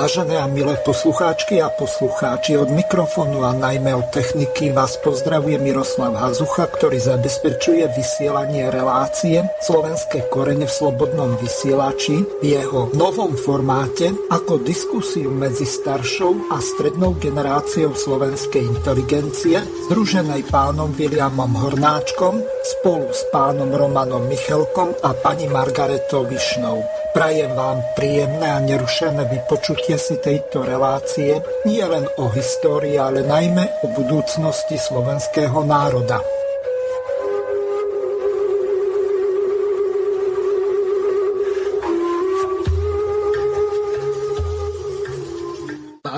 Vážené a milé poslucháčky a poslucháči, od mikrofónu a najmä od techniky vás pozdravuje Miroslav Hazucha, ktorý zabezpečuje vysielanie relácie Slovenské korene v slobodnom vysielači v jeho novom formáte ako diskusiu medzi staršou a strednou generáciou slovenskej inteligencie, združenej pánom Williamom Hornáčkom spolu s pánom Romanom Michelkom a pani Margaretou Višnou. Prajem vám príjemné a nerušené vypočutie si tejto relácie nie len o histórii, ale najmä o budúcnosti slovenského národa.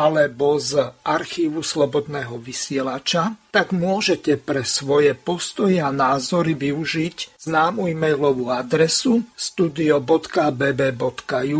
alebo z archívu Slobodného vysielača, tak môžete pre svoje postoje a názory využiť známu e-mailovú adresu studio.bb.ju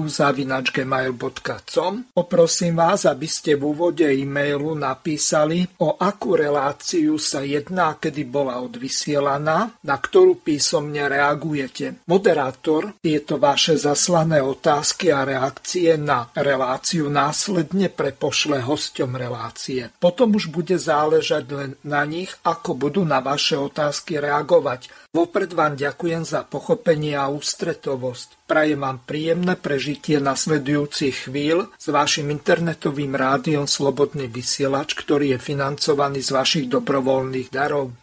zavinačgmail.com Poprosím vás, aby ste v úvode e-mailu napísali, o akú reláciu sa jedná, kedy bola odvysielaná, na ktorú písomne reagujete. Moderátor tieto vaše zaslané otázky a reakcie na reláciu následne prepošle hosťom relácie. Potom už bude záležať len na nich, ako budú na vaše otázky reagovať. Vopred vám ďakujem za pochopenie a ústretovosť. Prajem vám príjemné prežitie nasledujúcich chvíľ s vašim internetovým rádiom Slobodný vysielač, ktorý je financovaný z vašich dobrovoľných darov.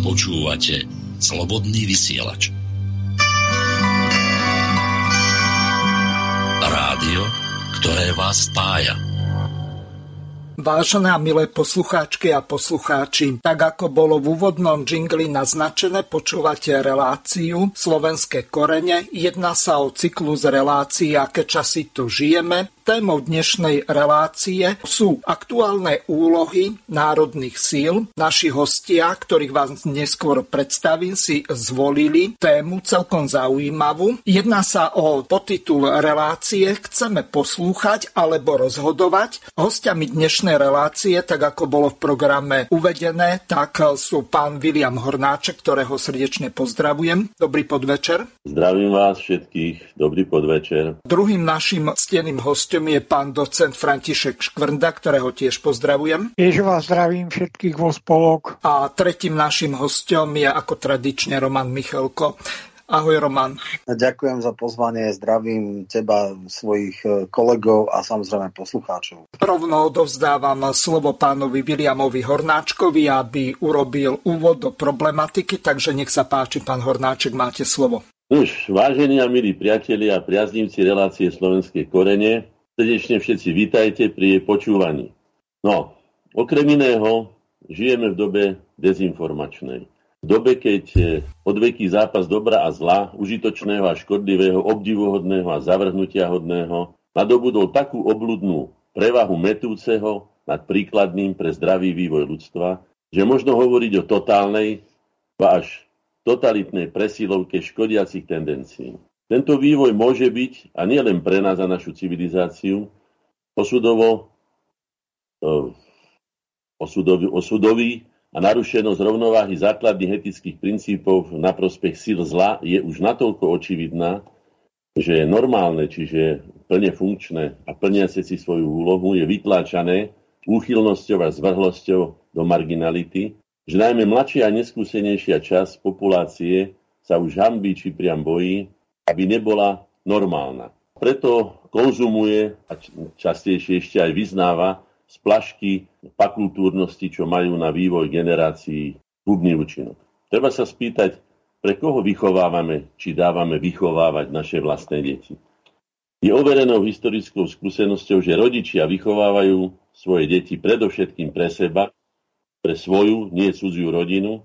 Počúvate Slobodný vysielač. Rádio, ktoré vás spája. Vážené milé poslucháčky a poslucháči, tak ako bolo v úvodnom džingli naznačené, počúvate reláciu Slovenské korene. Jedná sa o cyklus relácií, aké časy tu žijeme. Témou dnešnej relácie sú aktuálne úlohy národných síl. Naši hostia, ktorých vás neskôr predstavím, si zvolili tému celkom zaujímavú. Jedná sa o potitul relácie Chceme poslúchať alebo rozhodovať. Hostiami dnešnej relácie, tak ako bolo v programe uvedené, tak sú pán William Hornáček, ktorého srdečne pozdravujem. Dobrý podvečer. Zdravím vás všetkých. Dobrý podvečer. Druhým našim steným hostom hostom je pán docent František Škvrnda, ktorého tiež pozdravujem. Tiež vás zdravím všetkých vo spolok. A tretím našim hostom je ako tradične Roman Michalko. Ahoj Roman. Ďakujem za pozvanie, zdravím teba, svojich e, kolegov a samozrejme poslucháčov. Rovno odovzdávam slovo pánovi Williamovi Hornáčkovi, aby urobil úvod do problematiky, takže nech sa páči, pán Hornáček, máte slovo. Už, vážení a milí priatelia a priaznivci relácie Slovenskej korene, Srdečne všetci vítajte pri jej počúvaní. No, okrem iného, žijeme v dobe dezinformačnej. V dobe, keď e, odveký zápas dobra a zla, užitočného a škodlivého, obdivuhodného a zavrhnutia hodného, nadobudol takú obludnú prevahu metúceho nad príkladným pre zdravý vývoj ľudstva, že možno hovoriť o totálnej, až totalitnej presilovke škodiacich tendencií. Tento vývoj môže byť, a nie len pre nás a našu civilizáciu, osudovo, osudový, osudový a narušenosť rovnováhy základných etických princípov na prospech síl zla je už natoľko očividná, že je normálne, čiže plne funkčné a plniace si svoju úlohu je vytláčané úchylnosťou a zvrhlosťou do marginality, že najmä mladšia a neskúsenejšia časť populácie sa už hambí či priam bojí, aby nebola normálna. Preto konzumuje a častejšie ešte aj vyznáva splašky fakultúrnosti, čo majú na vývoj generácií hubný účinok. Treba sa spýtať, pre koho vychovávame, či dávame vychovávať naše vlastné deti. Je overenou historickou skúsenosťou, že rodičia vychovávajú svoje deti predovšetkým pre seba, pre svoju, nie cudziu rodinu,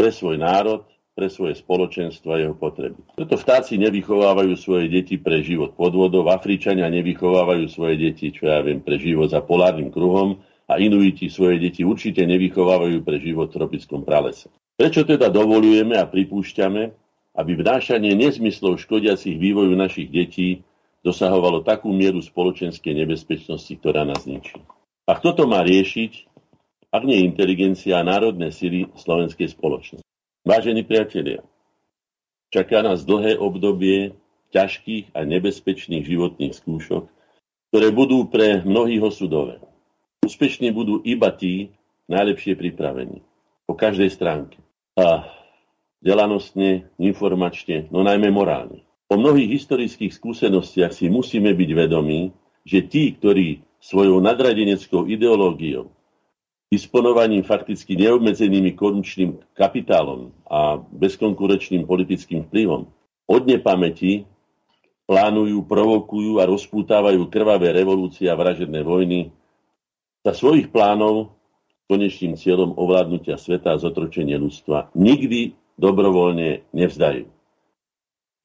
pre svoj národ pre svoje spoločenstvo a jeho potreby. Preto vtáci nevychovávajú svoje deti pre život pod vodou, Afričania nevychovávajú svoje deti, čo ja viem, pre život za polárnym kruhom a inuiti svoje deti určite nevychovávajú pre život v tropickom pralese. Prečo teda dovolujeme a pripúšťame, aby vnášanie nezmyslov škodiacich vývoju našich detí dosahovalo takú mieru spoločenskej nebezpečnosti, ktorá nás ničí? A kto to má riešiť, ak nie inteligencia a národné sily slovenskej spoločnosti? Vážení priatelia, čaká nás dlhé obdobie ťažkých a nebezpečných životných skúšok, ktoré budú pre mnohých osudové. Úspešní budú iba tí najlepšie pripravení. Po každej stránke. A delanostne, informačne, no najmä morálne. Po mnohých historických skúsenostiach si musíme byť vedomí, že tí, ktorí svojou nadradeneckou ideológiou, disponovaním fakticky neobmedzenými korunčným kapitálom a bezkonkurenčným politickým vplyvom, od nepamäti plánujú, provokujú a rozpútávajú krvavé revolúcie a vražedné vojny za svojich plánov konečným cieľom ovládnutia sveta a zotročenie ľudstva nikdy dobrovoľne nevzdajú.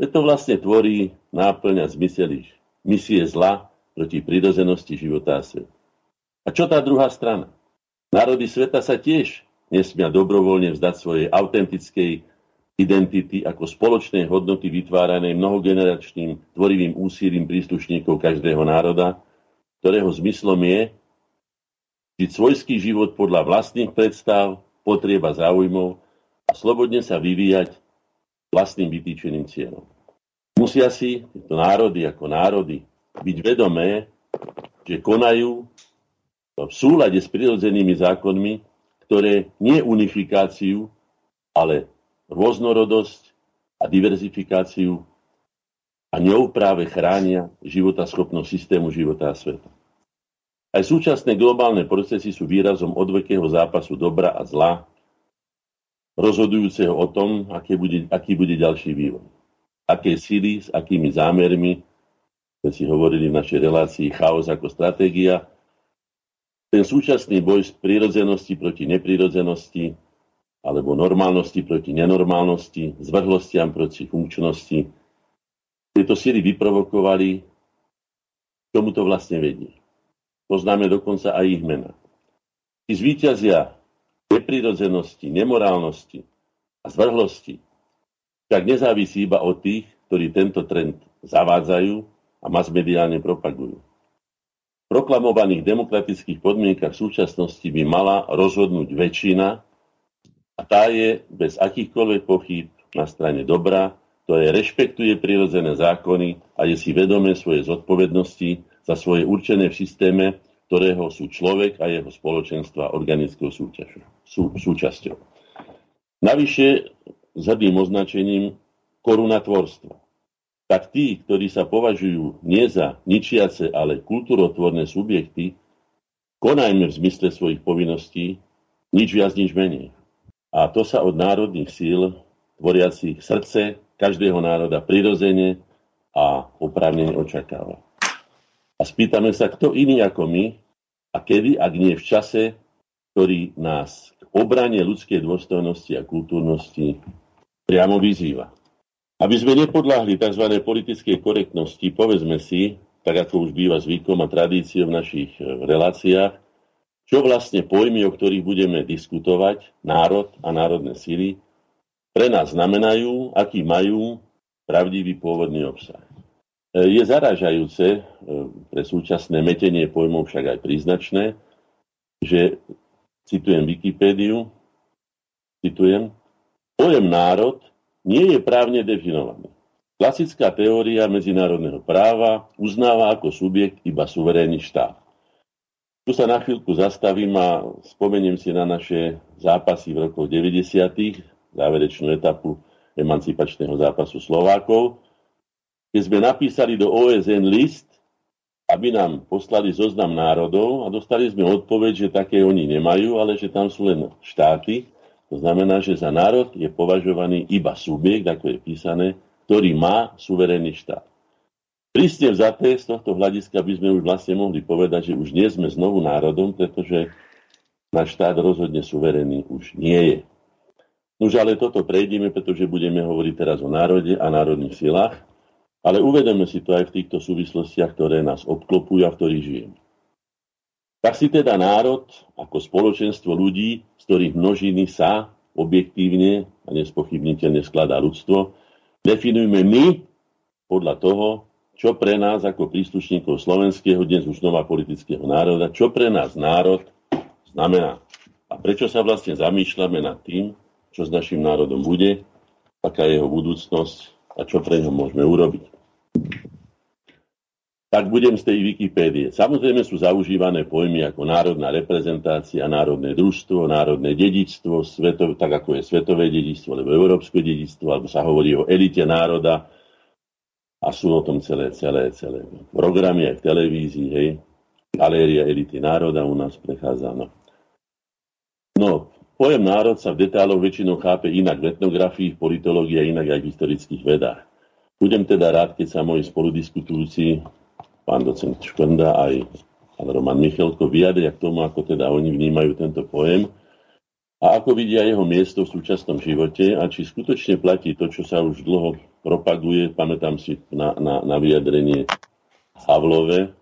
Preto vlastne tvorí náplň a zmysel misie zla proti prírodzenosti života a sveta. A čo tá druhá strana? Národy sveta sa tiež nesmia dobrovoľne vzdať svojej autentickej identity ako spoločnej hodnoty vytváranej mnohogeneračným tvorivým úsilím príslušníkov každého národa, ktorého zmyslom je žiť svojský život podľa vlastných predstav, potrieb a záujmov a slobodne sa vyvíjať vlastným vytýčeným cieľom. Musia si tieto národy ako národy byť vedomé, že konajú v súlade s prirodzenými zákonmi, ktoré nie unifikáciu, ale rôznorodosť a diverzifikáciu a ňou práve chránia schopnosť systému života a sveta. Aj súčasné globálne procesy sú výrazom odvekého zápasu dobra a zla, rozhodujúceho o tom, aké bude, aký bude ďalší vývoj. Aké síly, s akými zámermi, sme si hovorili v našej relácii chaos ako stratégia, ten súčasný boj z prírodzenosti proti neprirodzenosti, alebo normálnosti proti nenormálnosti, zvrhlostiam proti funkčnosti. Tieto síly vyprovokovali, čomu to vlastne vedie. Poznáme dokonca aj ich mena. Tí zvíťazia neprirodzenosti, nemorálnosti a zvrhlosti však nezávisí iba od tých, ktorí tento trend zavádzajú a masmediálne propagujú. Proklamovaných demokratických podmienkach v súčasnosti by mala rozhodnúť väčšina a tá je bez akýchkoľvek pochyb na strane dobra, ktoré rešpektuje prirodzené zákony a je si vedomé svoje zodpovednosti za svoje určené v systéme, ktorého sú človek a jeho spoločenstva organickou súťažou, sú, súčasťou. Navyše s hrdým označením korunatvorstva. Tak tí, ktorí sa považujú nie za ničiace, ale kultúrotvorné subjekty, konajme v zmysle svojich povinností, nič viac, nič menej. A to sa od národných síl, tvoriacich srdce každého národa prirodzene a oprávnene očakáva. A spýtame sa, kto iný ako my a kedy, ak nie v čase, ktorý nás k obrane ľudskej dôstojnosti a kultúrnosti priamo vyzýva. Aby sme nepodláhli tzv. politickej korektnosti, povedzme si, tak ako už býva zvykom a tradíciou v našich reláciách, čo vlastne pojmy, o ktorých budeme diskutovať, národ a národné síly, pre nás znamenajú, aký majú pravdivý pôvodný obsah. E, je zaražajúce e, pre súčasné metenie pojmov však aj príznačné, že, citujem Wikipédiu, citujem, pojem národ nie je právne definovaný. Klasická teória medzinárodného práva uznáva ako subjekt iba suverénny štát. Tu sa na chvíľku zastavím a spomeniem si na naše zápasy v rokoch 90. záverečnú etapu emancipačného zápasu Slovákov, keď sme napísali do OSN list, aby nám poslali zoznam národov a dostali sme odpoveď, že také oni nemajú, ale že tam sú len štáty. To znamená, že za národ je považovaný iba subjekt, ako je písané, ktorý má suverénny štát. Prísne vzaté z tohto hľadiska by sme už vlastne mohli povedať, že už nie sme znovu národom, pretože náš štát rozhodne suverénny už nie je. Už ale toto prejdeme, pretože budeme hovoriť teraz o národe a národných silách, ale uvedeme si to aj v týchto súvislostiach, ktoré nás obklopujú a v ktorých žijeme. Tak si teda národ ako spoločenstvo ľudí, z ktorých množiny sa objektívne a nespochybniteľne skladá ľudstvo, definujme my podľa toho, čo pre nás ako príslušníkov slovenského, dnes už znova politického národa, čo pre nás národ znamená. A prečo sa vlastne zamýšľame nad tým, čo s našim národom bude, aká je jeho budúcnosť a čo pre ňo môžeme urobiť. Tak budem z tej Wikipédie. Samozrejme sú zaužívané pojmy ako národná reprezentácia, národné družstvo, národné dedičstvo, svetov, tak ako je svetové dedičstvo, alebo európske dedičstvo, alebo sa hovorí o elite národa a sú o tom celé, celé, celé programy aj v televízii, hej. Galéria elity národa u nás prechádza. No. no, pojem národ sa v detáloch väčšinou chápe inak v etnografii, v politológii a inak aj v historických vedách. Budem teda rád, keď sa moji spoludiskutujúci pán docent Škonda aj pán Roman Michelko vyjadria k tomu, ako teda oni vnímajú tento pojem a ako vidia jeho miesto v súčasnom živote a či skutočne platí to, čo sa už dlho propaguje. Pamätám si na, na, na vyjadrenie Havlove,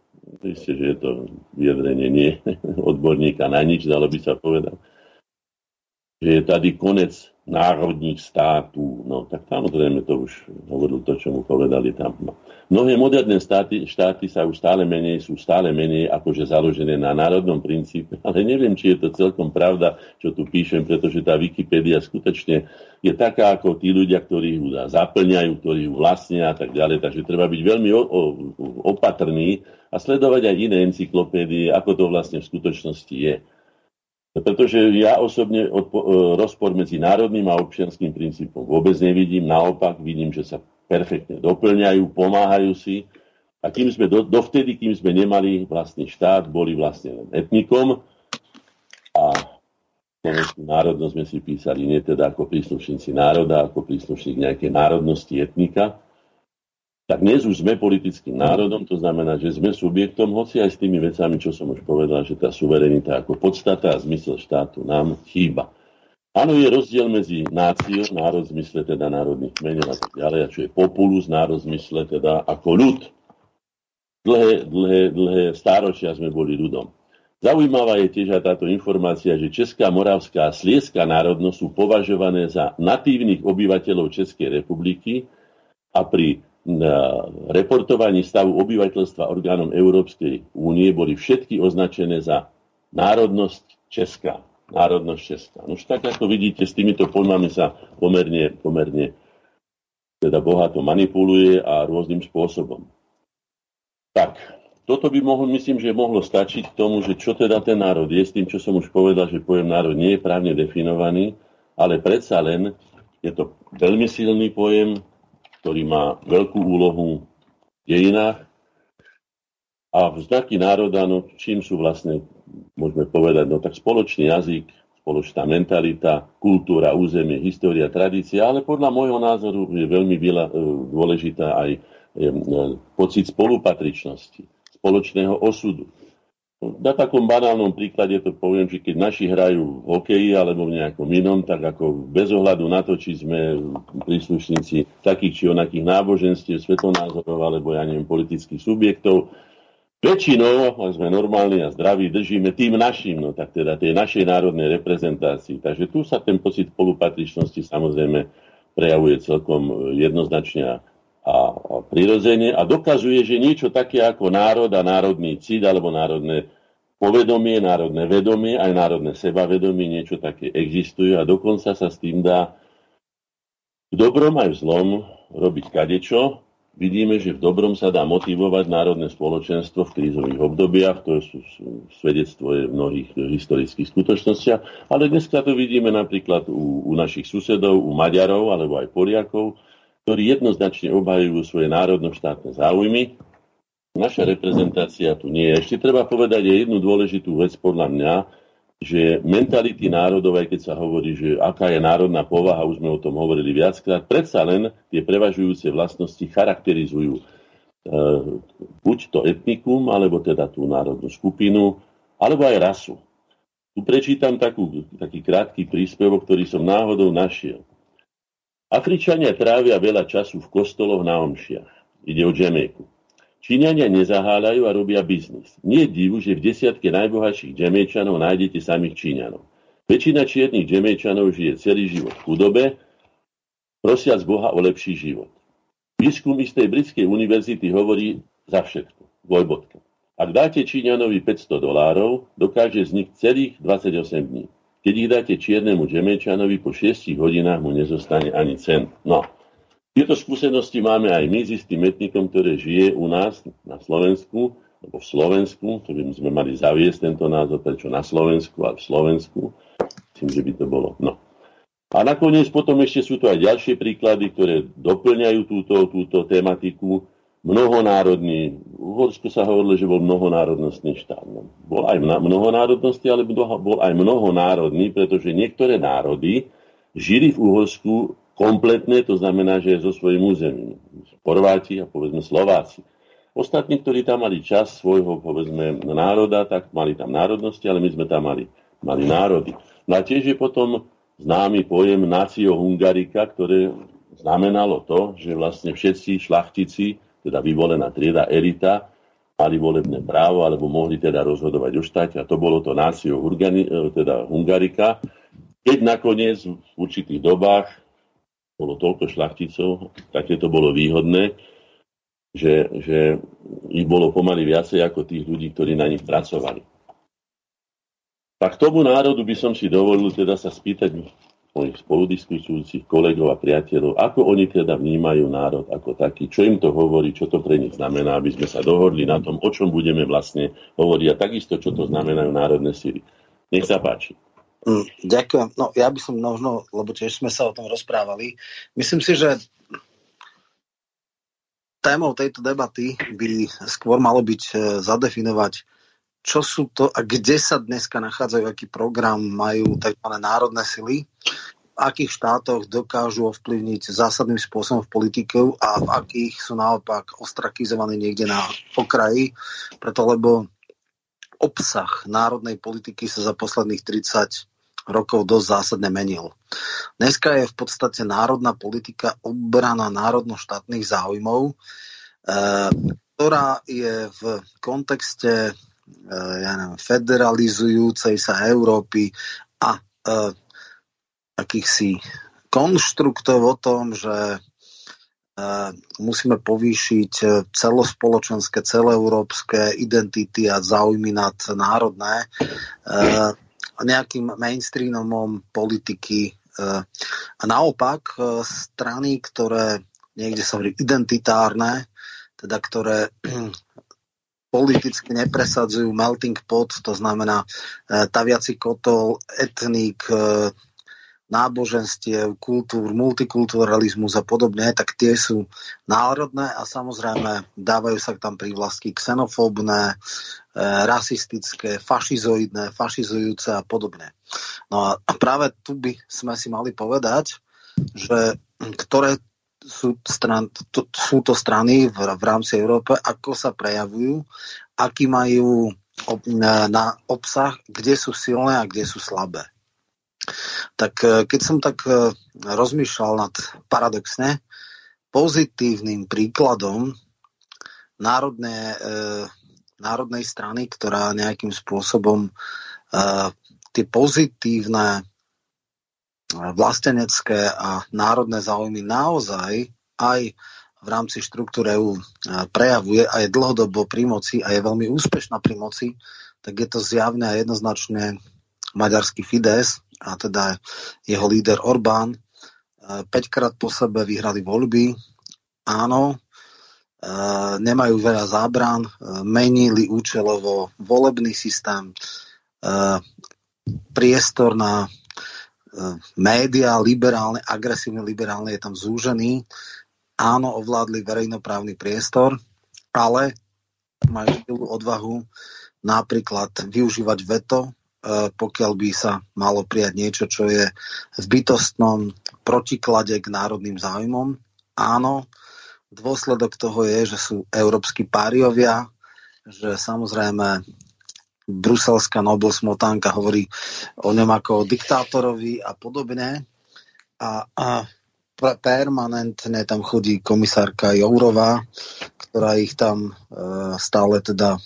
Isté, že je to vyjadrenie nie odborníka na nič, dalo by sa povedať, že je tady konec národních států. No tak samozrejme to už hovoril to, čo mu povedali tam. No. Mnohé moderné štáty, štáty sa už stále menej, sú stále menej akože založené na národnom princípe, ale neviem, či je to celkom pravda, čo tu píšem, pretože tá Wikipédia skutočne je taká ako tí ľudia, ktorí ju zaplňajú, ktorí ju vlastnia a tak ďalej. Takže treba byť veľmi o, o, opatrný a sledovať aj iné encyklopédie, ako to vlastne v skutočnosti je. Pretože ja osobne odpo- e, rozpor medzi národným a občianským princípom vôbec nevidím. Naopak vidím, že sa perfektne doplňajú, pomáhajú si. A kým sme do, dovtedy, kým sme nemali vlastný štát, boli vlastne len etnikom a národnosť sme si písali nie teda ako príslušníci národa, ako príslušník nejakej národnosti etnika, tak dnes už sme politickým národom, to znamená, že sme subjektom, hoci aj s tými vecami, čo som už povedal, že tá suverenita ako podstata a zmysel štátu nám chýba. Áno, je rozdiel medzi náciou, národ zmysle teda národných kmeňov a tak ďalej, a čo je populus, národ zmysle teda ako ľud. Dlhé, dlhé, dlhé stáročia sme boli ľudom. Zaujímavá je tiež aj táto informácia, že Česká, Moravská a Slieská národnosť sú považované za natívnych obyvateľov Českej republiky a pri na reportovaní stavu obyvateľstva orgánom Európskej únie boli všetky označené za národnosť Česká. Národnosť Česká. No už tak, ako vidíte, s týmito pojmami sa pomerne, pomerne teda bohato manipuluje a rôznym spôsobom. Tak, toto by mohlo, myslím, že mohlo stačiť k tomu, že čo teda ten národ je, s tým, čo som už povedal, že pojem národ nie je právne definovaný, ale predsa len je to veľmi silný pojem, ktorý má veľkú úlohu v dejinách. A znaky národa, no čím sú vlastne, môžeme povedať, no tak spoločný jazyk, spoločná mentalita, kultúra, územie, história, tradícia, ale podľa môjho názoru je veľmi e, dôležitá aj e, pocit spolupatričnosti, spoločného osudu. Na takom banálnom príklade to poviem, že keď naši hrajú v hokeji alebo v nejakom inom, tak ako bez ohľadu na to, či sme príslušníci takých či onakých náboženstiev, svetonázorov alebo ja neviem, politických subjektov, väčšinou, ak sme normálni a zdraví, držíme tým našim, no tak teda tej našej národnej reprezentácii. Takže tu sa ten pocit spolupatričnosti samozrejme prejavuje celkom jednoznačne a, a prirodzene a dokazuje, že niečo také ako národ a národný cít alebo národné povedomie, národné vedomie, aj národné sebavedomie, niečo také existuje a dokonca sa s tým dá v dobrom aj v zlom robiť kadečo. Vidíme, že v dobrom sa dá motivovať národné spoločenstvo v krízových obdobiach, to sú svedectvo v mnohých historických skutočnostiach, ale dneska to vidíme napríklad u, u našich susedov, u Maďarov alebo aj Poliakov, ktorí jednoznačne obhajujú svoje národno-štátne záujmy. Naša reprezentácia tu nie je. Ešte treba povedať aj jednu dôležitú vec podľa mňa, že mentality národov, aj keď sa hovorí, že aká je národná povaha, už sme o tom hovorili viackrát, predsa len tie prevažujúce vlastnosti charakterizujú e, buď to etnikum, alebo teda tú národnú skupinu, alebo aj rasu. Tu prečítam takú, taký krátky príspevok, ktorý som náhodou našiel. Afričania trávia veľa času v kostoloch na omšiach. Ide o Jamaiku. Číňania nezaháľajú a robia biznis. Nie je divu, že v desiatke najbohatších džemečanov nájdete samých Číňanov. Väčšina čiernych džemečanov žije celý život v chudobe, prosiac Boha o lepší život. Výskum istej britskej univerzity hovorí za všetko. Dvojbodka. Ak dáte Číňanovi 500 dolárov, dokáže vznik celých 28 dní. Keď ich dáte čiernemu džemečanovi, po 6 hodinách mu nezostane ani cent. No, tieto skúsenosti máme aj my s istým etnikom, ktoré žije u nás na Slovensku, alebo v Slovensku, to by sme mali zaviesť tento názor, prečo na Slovensku, ale v Slovensku. Myslím, že by to bolo. No. A nakoniec potom ešte sú tu aj ďalšie príklady, ktoré doplňajú túto, túto tematiku. Mnohonárodný, v Uhorsku sa hovorilo, že bol mnohonárodnostný štát. No, bol aj mnohonárodnosti, ale bol aj mnohonárodný, pretože niektoré národy žili v Uhorsku kompletné, to znamená, že so svojím územím. Chorváti a povedzme Slováci. Ostatní, ktorí tam mali čas svojho, povedzme, národa, tak mali tam národnosti, ale my sme tam mali, mali národy. No a tiež je potom známy pojem Nacio Hungarika, ktoré znamenalo to, že vlastne všetci šlachtici, teda vyvolená trieda, elita, mali volebné právo, alebo mohli teda rozhodovať o štáte. A to bolo to Nacio teda Hungarika. Keď nakoniec v určitých dobách bolo toľko šlachticov, také to bolo výhodné, že, že ich bolo pomaly viacej ako tých ľudí, ktorí na nich pracovali. Tak tomu národu by som si dovolil teda sa spýtať mojich spoludiskutujúcich kolegov a priateľov, ako oni teda vnímajú národ ako taký, čo im to hovorí, čo to pre nich znamená, aby sme sa dohodli na tom, o čom budeme vlastne hovoriť a takisto, čo to znamenajú národné síly. Nech sa páči. Mm, ďakujem. No ja by som možno, lebo tiež sme sa o tom rozprávali, myslím si, že témou tejto debaty by skôr malo byť e, zadefinovať, čo sú to a kde sa dneska nachádzajú, aký program majú tzv. národné sily, v akých štátoch dokážu ovplyvniť zásadným spôsobom v politiku a v akých sú naopak ostrakizovaní niekde na okraji, preto lebo obsah národnej politiky sa za posledných 30 rokov dosť zásadne menil. Dneska je v podstate národná politika obrana národno-štátnych záujmov, e, ktorá je v kontexte ja neviem, federalizujúcej sa Európy a e, akýchsi konštruktov o tom, že musíme povýšiť celospoločenské, celoeurópske identity a záujmy nad národné nejakým mainstreamom politiky. E, a naopak e, strany, ktoré niekde sa hovorí identitárne, teda ktoré politicky nepresadzujú melting pot, to znamená e, taviaci kotol, etnik, náboženstiev, kultúr, multikulturalizmus a podobne, tak tie sú národné a samozrejme dávajú sa tam prívlastky xenofóbne, E, rasistické, fašizoidné, fašizujúce a podobne. No a práve tu by sme si mali povedať, že ktoré sú, stran, to, sú to strany v, v rámci Európy, ako sa prejavujú, aký majú ob, na obsah, kde sú silné a kde sú slabé. Tak e, keď som tak e, rozmýšľal nad paradoxne pozitívnym príkladom národné národnej strany, ktorá nejakým spôsobom uh, tie pozitívne vlastenecké a národné záujmy naozaj aj v rámci štruktúry EU uh, prejavuje a je dlhodobo pri moci a je veľmi úspešná pri moci, tak je to zjavné a jednoznačne maďarský Fides a teda jeho líder Orbán. 5 krát po sebe vyhrali voľby. Áno, Eh, nemajú veľa zábran, menili účelovo volebný systém, priestor na média, liberálne, agresívne liberálne je tam zúžený. Áno, ovládli verejnoprávny priestor, ale majú odvahu napríklad využívať veto, pokiaľ by sa malo prijať niečo, čo je v bytostnom protiklade k národným záujmom. Áno, Dôsledok toho je, že sú európsky páriovia, že samozrejme bruselská Nobel smotánka hovorí o ňom ako o diktátorovi a podobne. A, a permanentne tam chodí komisárka Jourová, ktorá ich tam stále teda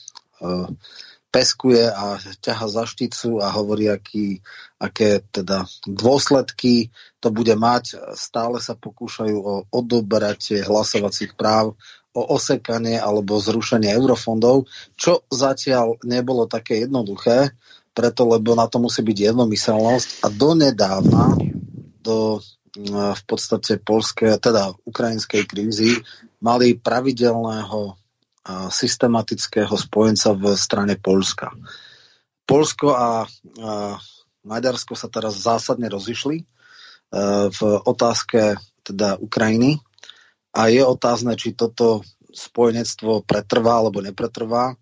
peskuje a ťaha za šticu a hovorí, aký, aké teda dôsledky to bude mať. Stále sa pokúšajú o odobratie hlasovacích práv, o osekanie alebo zrušenie eurofondov, čo zatiaľ nebolo také jednoduché, preto lebo na to musí byť jednomyselnosť a donedávna do v podstate polskej, teda ukrajinskej krízy mali pravidelného systematického spojenca v strane Polska. Polsko a, Maďarsko sa teraz zásadne rozišli e, v otázke teda Ukrajiny a je otázne, či toto spojenectvo pretrvá alebo nepretrvá.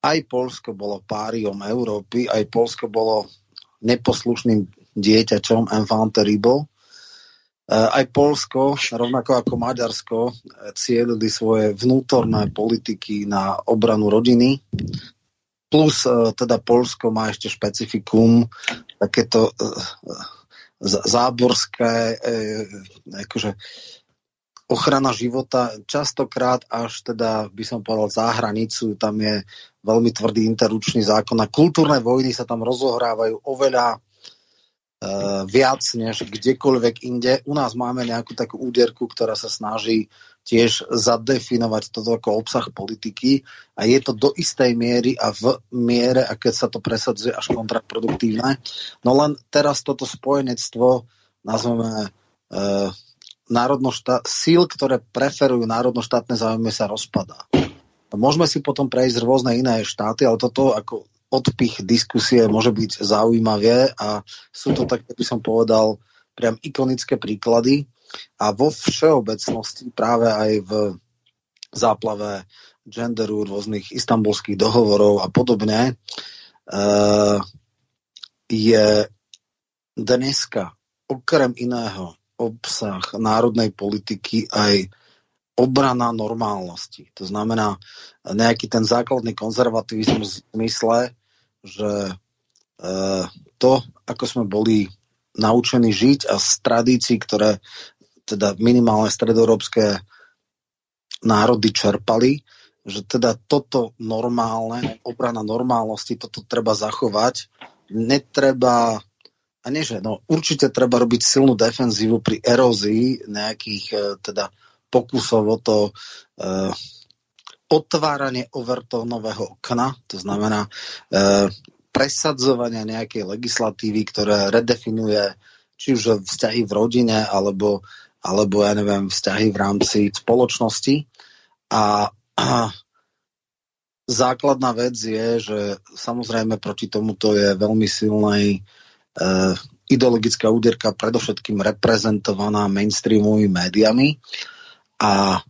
Aj Polsko bolo páriom Európy, aj Polsko bolo neposlušným dieťačom enfant terrible Eh, aj Polsko, rovnako ako Maďarsko, cieľili svoje vnútorné politiky na obranu rodiny. Plus eh, teda Polsko má ešte špecifikum, takéto záborské, akože ochrana života, častokrát až teda by som povedal za hranicu, tam je veľmi tvrdý interručný zákon a kultúrne vojny sa tam rozohrávajú oveľa uh, viac než kdekoľvek inde. U nás máme nejakú takú úderku, ktorá sa snaží tiež zadefinovať toto ako obsah politiky a je to do istej miery a v miere, a keď sa to presadzuje až kontraproduktívne. No len teraz toto spojenectvo nazveme uh, národnoštát, síl, ktoré preferujú národnoštátne záujmy sa rozpadá. Môžeme si potom prejsť rôzne iné štáty, ale toto ako odpich diskusie môže byť zaujímavé a sú to tak, by som povedal, priam ikonické príklady a vo všeobecnosti práve aj v záplave genderu, rôznych istambulských dohovorov a podobne uh, je dneska okrem iného obsah národnej politiky aj obrana normálnosti. To znamená nejaký ten základný konzervativizmus v zmysle, že e, to, ako sme boli naučení žiť a z tradícií, ktoré teda minimálne stredoeurópske národy čerpali, že teda toto normálne, obrana normálnosti, toto treba zachovať. Netreba, a nie že, no určite treba robiť silnú defenzívu pri erózii nejakých e, teda pokusov o to e, otváranie overtónového okna, to znamená e, presadzovania nejakej legislatívy, ktoré redefinuje či už vzťahy v rodine, alebo, alebo ja neviem, vzťahy v rámci spoločnosti. A, a základná vec je, že samozrejme proti tomuto je veľmi silnej ideologická úderka predovšetkým reprezentovaná mainstreamovými médiami a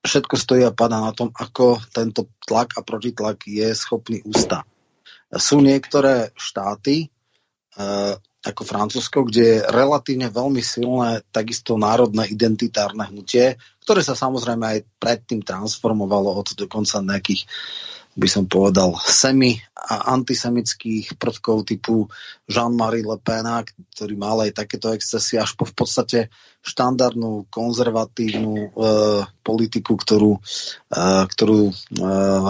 všetko stojí a padá na tom, ako tento tlak a protitlak je schopný ústa. Sú niektoré štáty, e, ako Francúzsko, kde je relatívne veľmi silné takisto národné identitárne hnutie, ktoré sa samozrejme aj predtým transformovalo od dokonca nejakých by som povedal, semi a antisemických prvkov typu Jean-Marie Le Pen, ktorý mal aj takéto excesy, až po v podstate štandardnú konzervatívnu e, politiku, ktorú, e, ktorú e,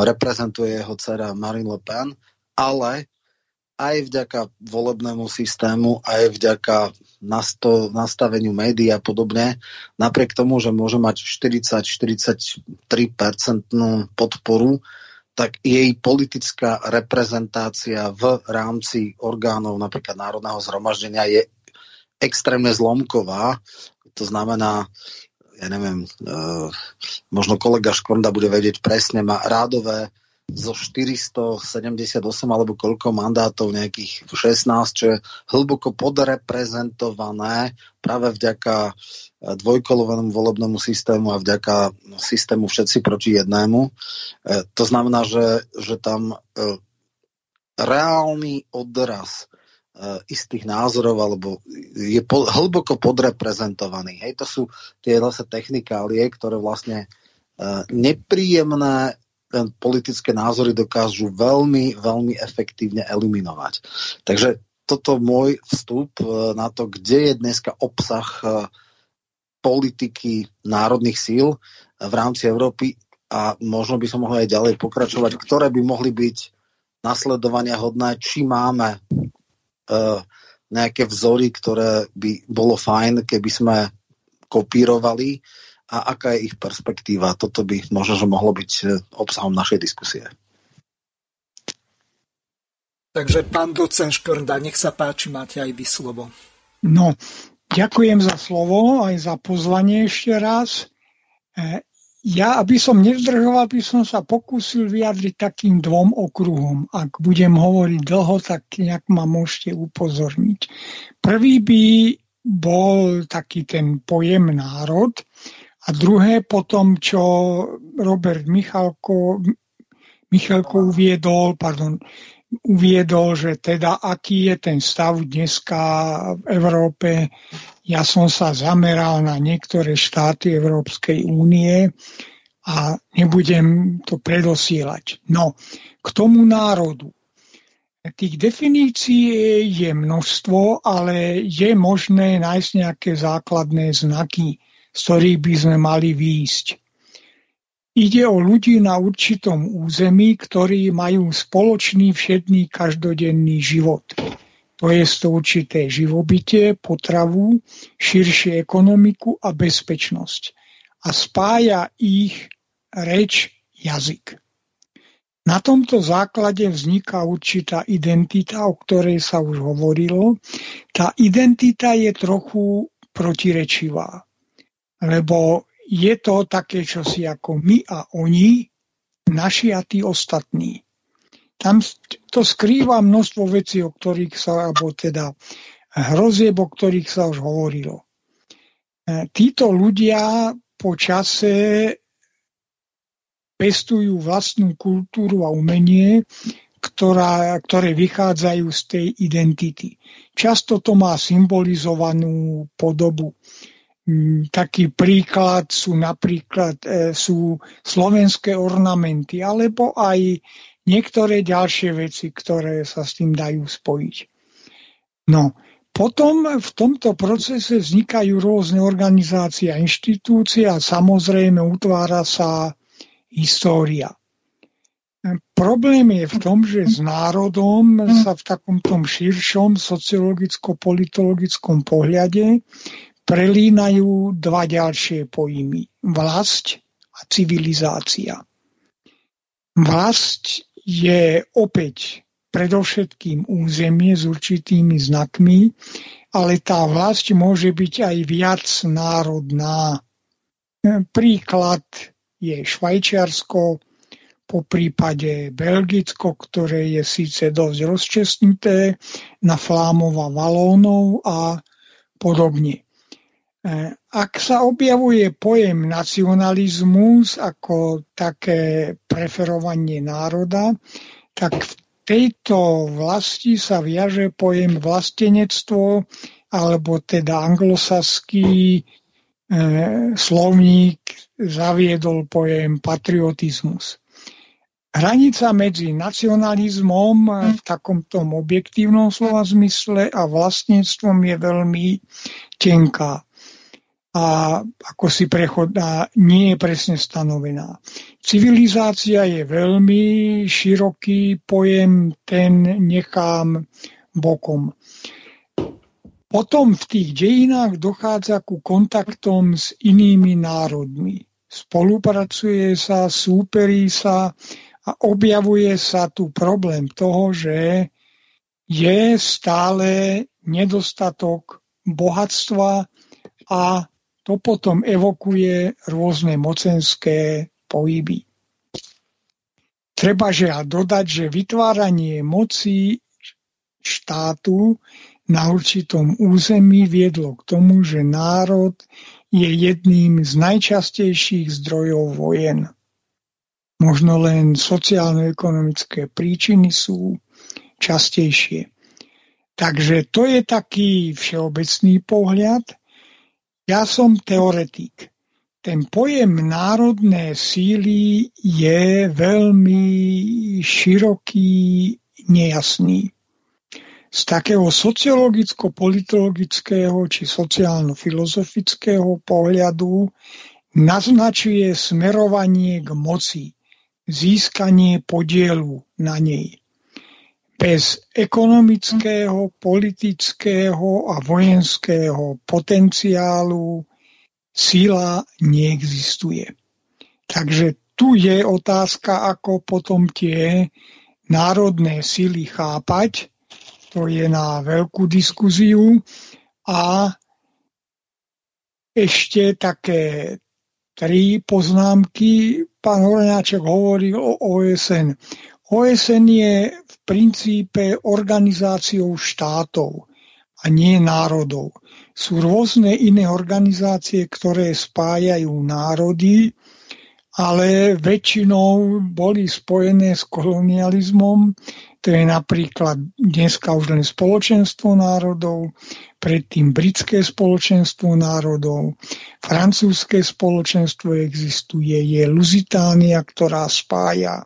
reprezentuje jeho dcera Marine Le Pen, ale aj vďaka volebnému systému, aj vďaka nasto, nastaveniu médií a podobne, napriek tomu, že môže mať 40-43% podporu, tak jej politická reprezentácia v rámci orgánov napríklad Národného zhromaždenia je extrémne zlomková. To znamená, ja neviem, e, možno kolega Škorda bude vedieť presne, má rádové zo 478 alebo koľko mandátov, nejakých 16, čo je hlboko podreprezentované práve vďaka dvojkolovému volebnému systému a vďaka systému všetci proti jednému. E, to znamená, že, že tam e, reálny odraz istých názorov alebo je po, hlboko podreprezentovaný. Hej, to sú tie zase technikálie, ktoré vlastne nepríjemné politické názory dokážu veľmi, veľmi efektívne eliminovať. Takže toto môj vstup e, na to, kde je dneska obsah e, politiky národných síl v rámci Európy a možno by som mohol aj ďalej pokračovať, ktoré by mohli byť nasledovania hodné, či máme uh, nejaké vzory, ktoré by bolo fajn, keby sme kopírovali a aká je ich perspektíva. Toto by možno, že mohlo byť e, obsahom našej diskusie. Takže pán docen Škrnda, nech sa páči, máte aj vy slovo. No, ďakujem za slovo, aj za pozvanie ešte raz. E, ja, aby som nezdržoval, by som sa pokúsil vyjadriť takým dvom okruhom. Ak budem hovoriť dlho, tak nejak ma môžete upozorniť. Prvý by bol taký ten pojem národ a druhé potom, čo Robert Michalko, Michalko uviedol, pardon, uviedol, že teda aký je ten stav dneska v Európe. Ja som sa zameral na niektoré štáty Európskej únie a nebudem to predosielať. No, k tomu národu. Tých definícií je množstvo, ale je možné nájsť nejaké základné znaky, z ktorých by sme mali výjsť. Ide o ľudí na určitom území, ktorí majú spoločný všedný každodenný život. To je to určité živobytie, potravu, širšie ekonomiku a bezpečnosť. A spája ich reč, jazyk. Na tomto základe vzniká určitá identita, o ktorej sa už hovorilo. Tá identita je trochu protirečivá, lebo je to také čosi ako my a oni, naši a tí ostatní. Tam to skrýva množstvo vecí, o ktorých sa, alebo teda hrozieb, o ktorých sa už hovorilo. E, títo ľudia po čase pestujú vlastnú kultúru a umenie, ktorá, ktoré vychádzajú z tej identity. Často to má symbolizovanú podobu. Mm, taký príklad sú napríklad e, sú slovenské ornamenty alebo aj niektoré ďalšie veci, ktoré sa s tým dajú spojiť. No, potom v tomto procese vznikajú rôzne organizácie a inštitúcie a samozrejme utvára sa história. E, problém je v tom, že s národom sa v takom širšom sociologicko-politologickom pohľade prelínajú dva ďalšie pojmy. Vlast a civilizácia. Vlast je opäť predovšetkým územie s určitými znakmi, ale tá vlast môže byť aj viac národná. Príklad je Švajčiarsko, po prípade Belgicko, ktoré je síce dosť rozčesnuté na Flámov a Valónov a podobne. E, ak sa objavuje pojem nacionalizmus ako také preferovanie národa, tak v tejto vlasti sa viaže pojem vlastenectvo alebo teda anglosaský e, slovník zaviedol pojem patriotizmus. Hranica medzi nacionalizmom v takomto objektívnom slova zmysle a vlastníctvom je veľmi tenká a ako si prechodná nie je presne stanovená. Civilizácia je veľmi široký pojem, ten nechám bokom. Potom v tých dejinách dochádza ku kontaktom s inými národmi. Spolupracuje sa, súperí sa a objavuje sa tu problém toho, že je stále nedostatok bohatstva a to potom evokuje rôzne mocenské pohyby. Treba že dodať, že vytváranie moci štátu na určitom území viedlo k tomu, že národ je jedným z najčastejších zdrojov vojen. Možno len sociálno-ekonomické príčiny sú častejšie. Takže to je taký všeobecný pohľad. Ja som teoretik. Ten pojem národné síly je veľmi široký, nejasný. z takého sociologicko-politologického či sociálno-filozofického pohľadu naznačuje smerovanie k moci, získanie podielu na nej. Bez ekonomického, politického a vojenského potenciálu sila neexistuje. Takže tu je otázka, ako potom tie národné sily chápať. To je na veľkú diskuziu. A ešte také tri poznámky. Pán Horňáček hovoril o OSN. OSN je princípe organizáciou štátov a nie národov. Sú rôzne iné organizácie, ktoré spájajú národy, ale väčšinou boli spojené s kolonializmom. To je napríklad dneska už len spoločenstvo národov, predtým britské spoločenstvo národov, francúzske spoločenstvo existuje, je Luzitánia, ktorá spája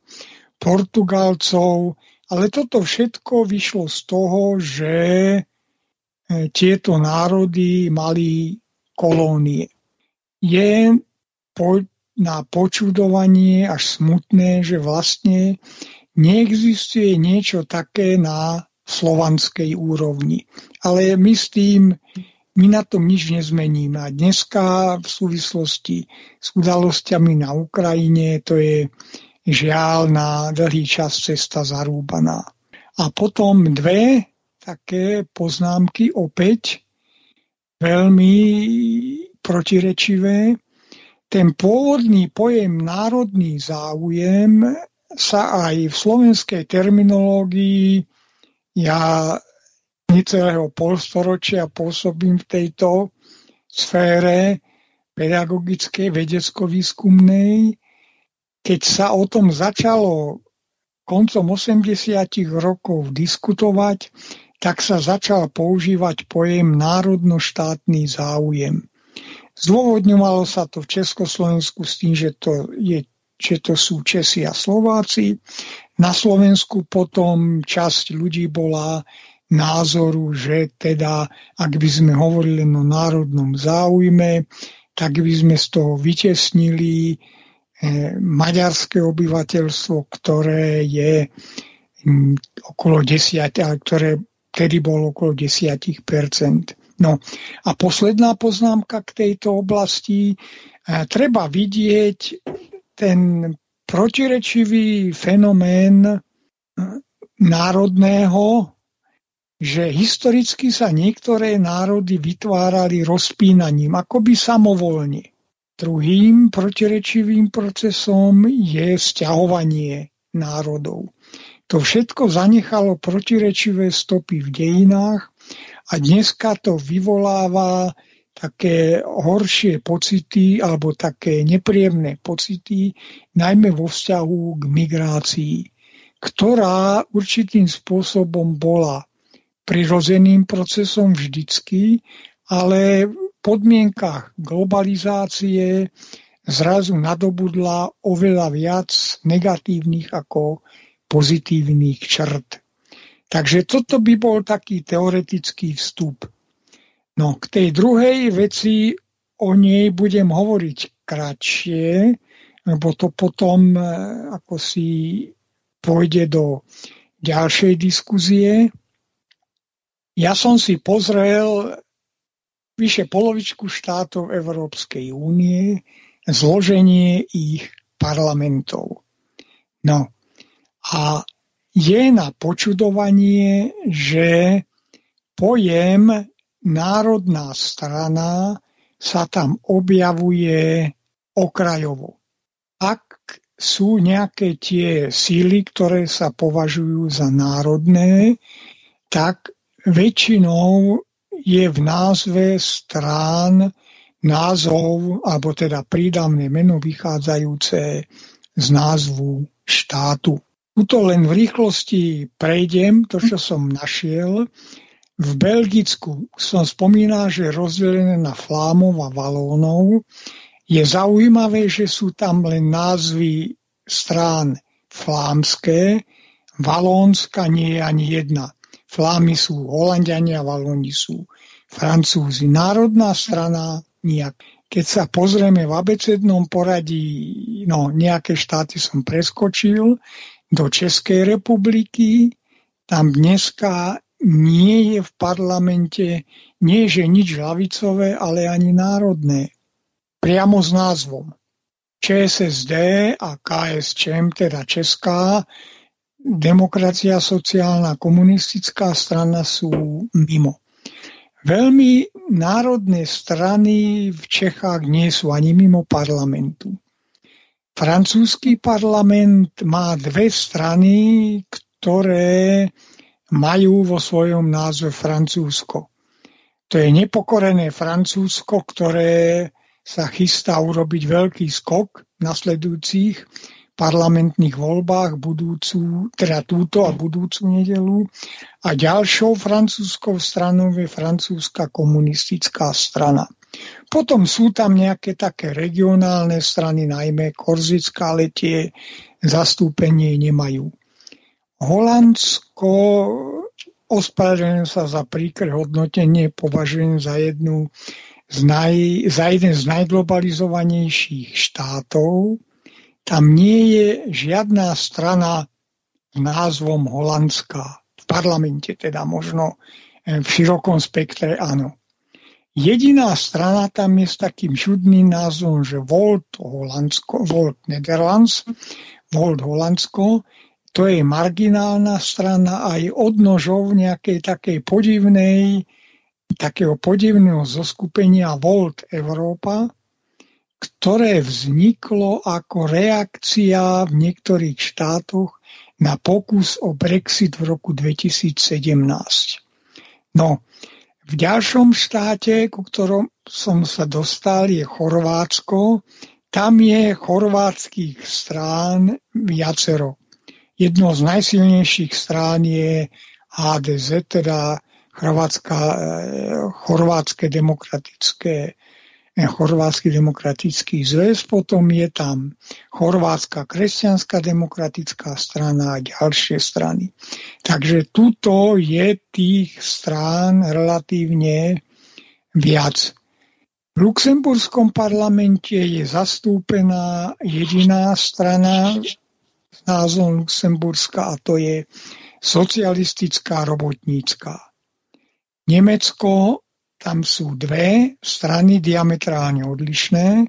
Portugalcov, ale toto všetko vyšlo z toho, že e, tieto národy mali kolónie. Je po, na počudovanie až smutné, že vlastne neexistuje niečo také na slovanskej úrovni. Ale my s tým, my na tom nič nezmeníme. A dneska v súvislosti s udalosťami na Ukrajine to je žiaľ na dlhý čas cesta zarúbaná. A potom dve také poznámky opäť veľmi protirečivé. Ten pôvodný pojem národný záujem sa aj v slovenskej terminológii ja necelého polstoročia pôsobím v tejto sfére pedagogickej, vedecko-výskumnej. Keď sa o tom začalo koncom 80. rokov diskutovať, tak sa začal používať pojem národno-štátny záujem. Zdôvodňovalo sa to v Československu s tým, že to, je, že to sú Česi a Slováci. Na Slovensku potom časť ľudí bola názoru, že teda, ak by sme hovorili o národnom záujme, tak by sme z toho vytesnili maďarské obyvateľstvo, ktoré je hm, okolo 10, ktoré kedy bolo okolo 10% No a posledná poznámka k tejto oblasti. E, treba vidieť ten protirečivý fenomén e, národného, že historicky sa niektoré národy vytvárali rozpínaním, akoby samovolne. Druhým protirečivým procesom je sťahovanie národov. To všetko zanechalo protirečivé stopy v dejinách a dneska to vyvoláva také horšie pocity alebo také nepríjemné pocity, najmä vo vzťahu k migrácii, ktorá určitým spôsobom bola prirodzeným procesom vždycky, ale podmienkach globalizácie zrazu nadobudla oveľa viac negatívnych ako pozitívnych črt. Takže toto by bol taký teoretický vstup. No k tej druhej veci o nej budem hovoriť kratšie, lebo to potom e, ako si pôjde do ďalšej diskuzie. Ja som si pozrel vyše polovičku štátov Európskej únie, zloženie ich parlamentov. No a je na počudovanie, že pojem národná strana sa tam objavuje okrajovo. Ak sú nejaké tie síly, ktoré sa považujú za národné, tak väčšinou je v názve strán názov, alebo teda prídavné meno vychádzajúce z názvu štátu. Tuto len v rýchlosti prejdem to, čo som našiel. V Belgicku som spomínal, že rozdelené na Flámov a Valónov. Je zaujímavé, že sú tam len názvy strán flámské, Valónska nie je ani jedna. Flámy sú Holandiania, Valoni sú Francúzi. Národná strana nijak. Keď sa pozrieme v abecednom poradí, no nejaké štáty som preskočil, do Českej republiky, tam dneska nie je v parlamente, nie že nič lavicové, ale ani národné. Priamo s názvom. ČSSD a KSČM, teda Česká, demokracia sociálna komunistická strana sú mimo. Veľmi národné strany v Čechách nie sú ani mimo parlamentu. Francúzsky parlament má dve strany, ktoré majú vo svojom názve Francúzsko. To je nepokorené Francúzsko, ktoré sa chystá urobiť veľký skok nasledujúcich parlamentných voľbách budúcu, teda túto a budúcu nedelu. A ďalšou francúzskou stranou je francúzska komunistická strana. Potom sú tam nejaké také regionálne strany, najmä Korzická, ale tie zastúpenie nemajú. Holandsko, ospravedlňujem sa za príkre hodnotenie, považujem za jednu z naj, za jeden z najglobalizovanejších štátov, tam nie je žiadna strana s názvom Holandská. V parlamente teda možno eh, v širokom spektre áno. Jediná strana tam je s takým čudným názvom, že Volt Holandsko, Volt Netherlands, Volt Holandsko, to je marginálna strana aj odnožov nejakej takej podivnej, takého podivného zoskupenia Volt Európa, ktoré vzniklo ako reakcia v niektorých štátoch na pokus o Brexit v roku 2017. No, v ďalšom štáte, ku ktorom som sa dostal, je Chorvátsko. Tam je chorvátskych strán viacero. Jednou z najsilnejších strán je HDZ, teda eh, Chorvátske demokratické Chorvátsky demokratický zväz, potom je tam Chorvátska kresťanská demokratická strana a ďalšie strany. Takže tuto je tých strán relatívne viac. V Luxemburskom parlamente je zastúpená jediná strana s názvom Luxemburska a to je socialistická robotnícka. Nemecko tam sú dve strany diametrálne odlišné.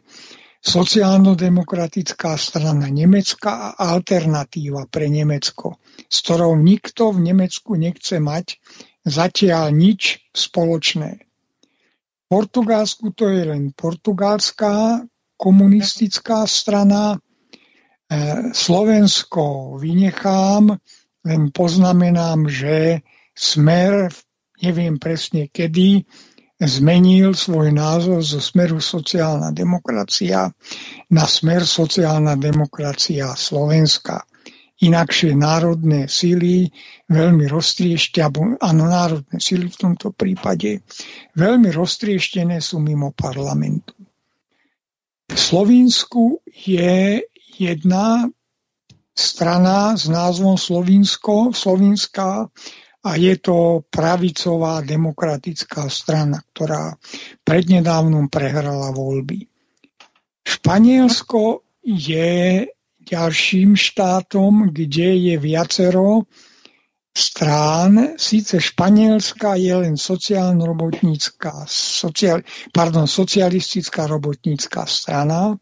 Sociálno-demokratická strana Nemecka a alternatíva pre Nemecko, s ktorou nikto v Nemecku nechce mať zatiaľ nič spoločné. V Portugalsku to je len portugalská komunistická strana. E, Slovensko vynechám, len poznamenám, že smer, neviem presne kedy, zmenil svoj názov zo smeru sociálna demokracia na smer sociálna demokracia Slovenska. Inakšie národné síly veľmi roztrieštia, áno, národné síly v tomto prípade veľmi roztrieštené sú mimo parlamentu. V Slovensku je jedna strana s názvom Slovinsko, Slovinská a je to pravicová demokratická strana, ktorá prednedávnom prehrala voľby. Španielsko je ďalším štátom, kde je viacero strán. Síce Španielska je len sociálno-robotnícka, sociál, pardon, socialistická robotnícka strana,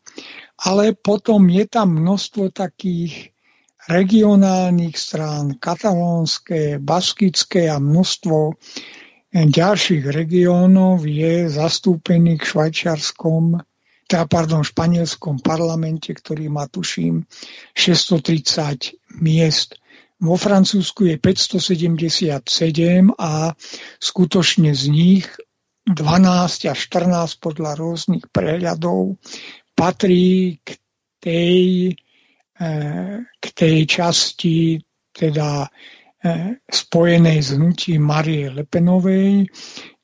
ale potom je tam množstvo takých regionálnych strán, katalónske, baskické a množstvo ďalších regiónov je zastúpených v švajčiarskom, teda pardon, španielskom parlamente, ktorý má, tuším, 630 miest. Vo Francúzsku je 577 a skutočne z nich 12 až 14 podľa rôznych prehľadov patrí k tej k tej časti teda e, spojenej s hnutím Marie Lepenovej,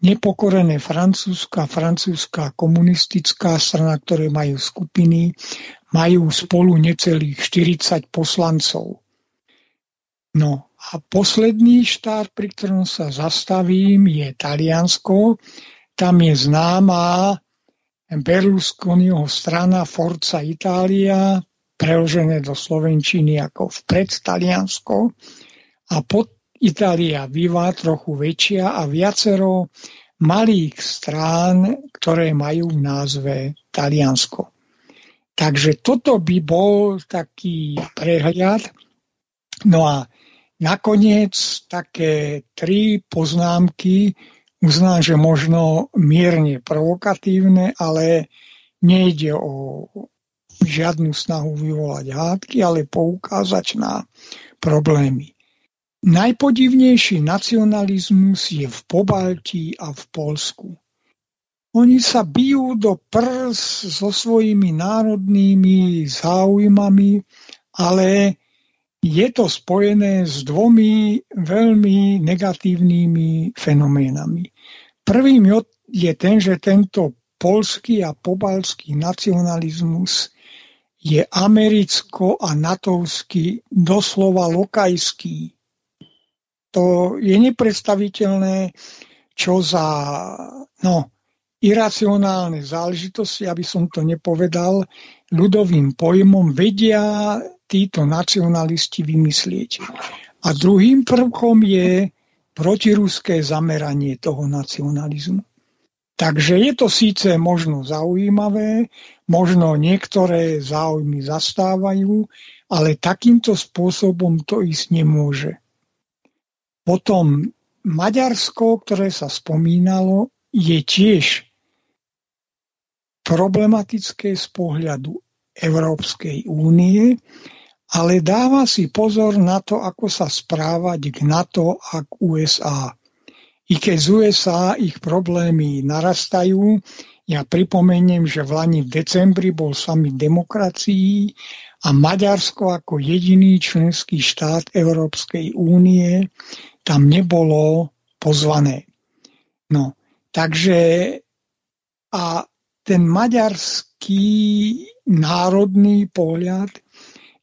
nepokorené Francúzska, francúzska komunistická strana, ktoré majú skupiny, majú spolu necelých 40 poslancov. No A posledný štát, pri ktorom sa zastavím, je Taliansko. Tam je známa Berlusconiho strana Forza Italia, preložené do Slovenčiny ako vpred Taliansko. A pod Itália býva trochu väčšia a viacero malých strán, ktoré majú v názve Taliansko. Takže toto by bol taký prehľad. No a nakoniec také tri poznámky, uznám, že možno mierne provokatívne, ale nejde o žiadnu snahu vyvolať hádky, ale poukázať na problémy. Najpodivnejší nacionalizmus je v Pobaltí a v Polsku. Oni sa bijú do prs so svojimi národnými záujmami, ale je to spojené s dvomi veľmi negatívnymi fenoménami. Prvým je ten, že tento polský a pobalský nacionalizmus je americko- a natovský, doslova lokajský. To je nepredstaviteľné, čo za no, iracionálne záležitosti, aby som to nepovedal, ľudovým pojmom vedia títo nacionalisti vymyslieť. A druhým prvkom je protiruské zameranie toho nacionalizmu. Takže je to síce možno zaujímavé, možno niektoré záujmy zastávajú, ale takýmto spôsobom to ísť nemôže. Potom Maďarsko, ktoré sa spomínalo, je tiež problematické z pohľadu Európskej únie, ale dáva si pozor na to, ako sa správať k NATO a k USA. I keď z USA ich problémy narastajú, ja pripomeniem, že v Lani v decembri bol sami demokracií a Maďarsko ako jediný členský štát Európskej únie tam nebolo pozvané. No, takže a ten maďarský národný pohľad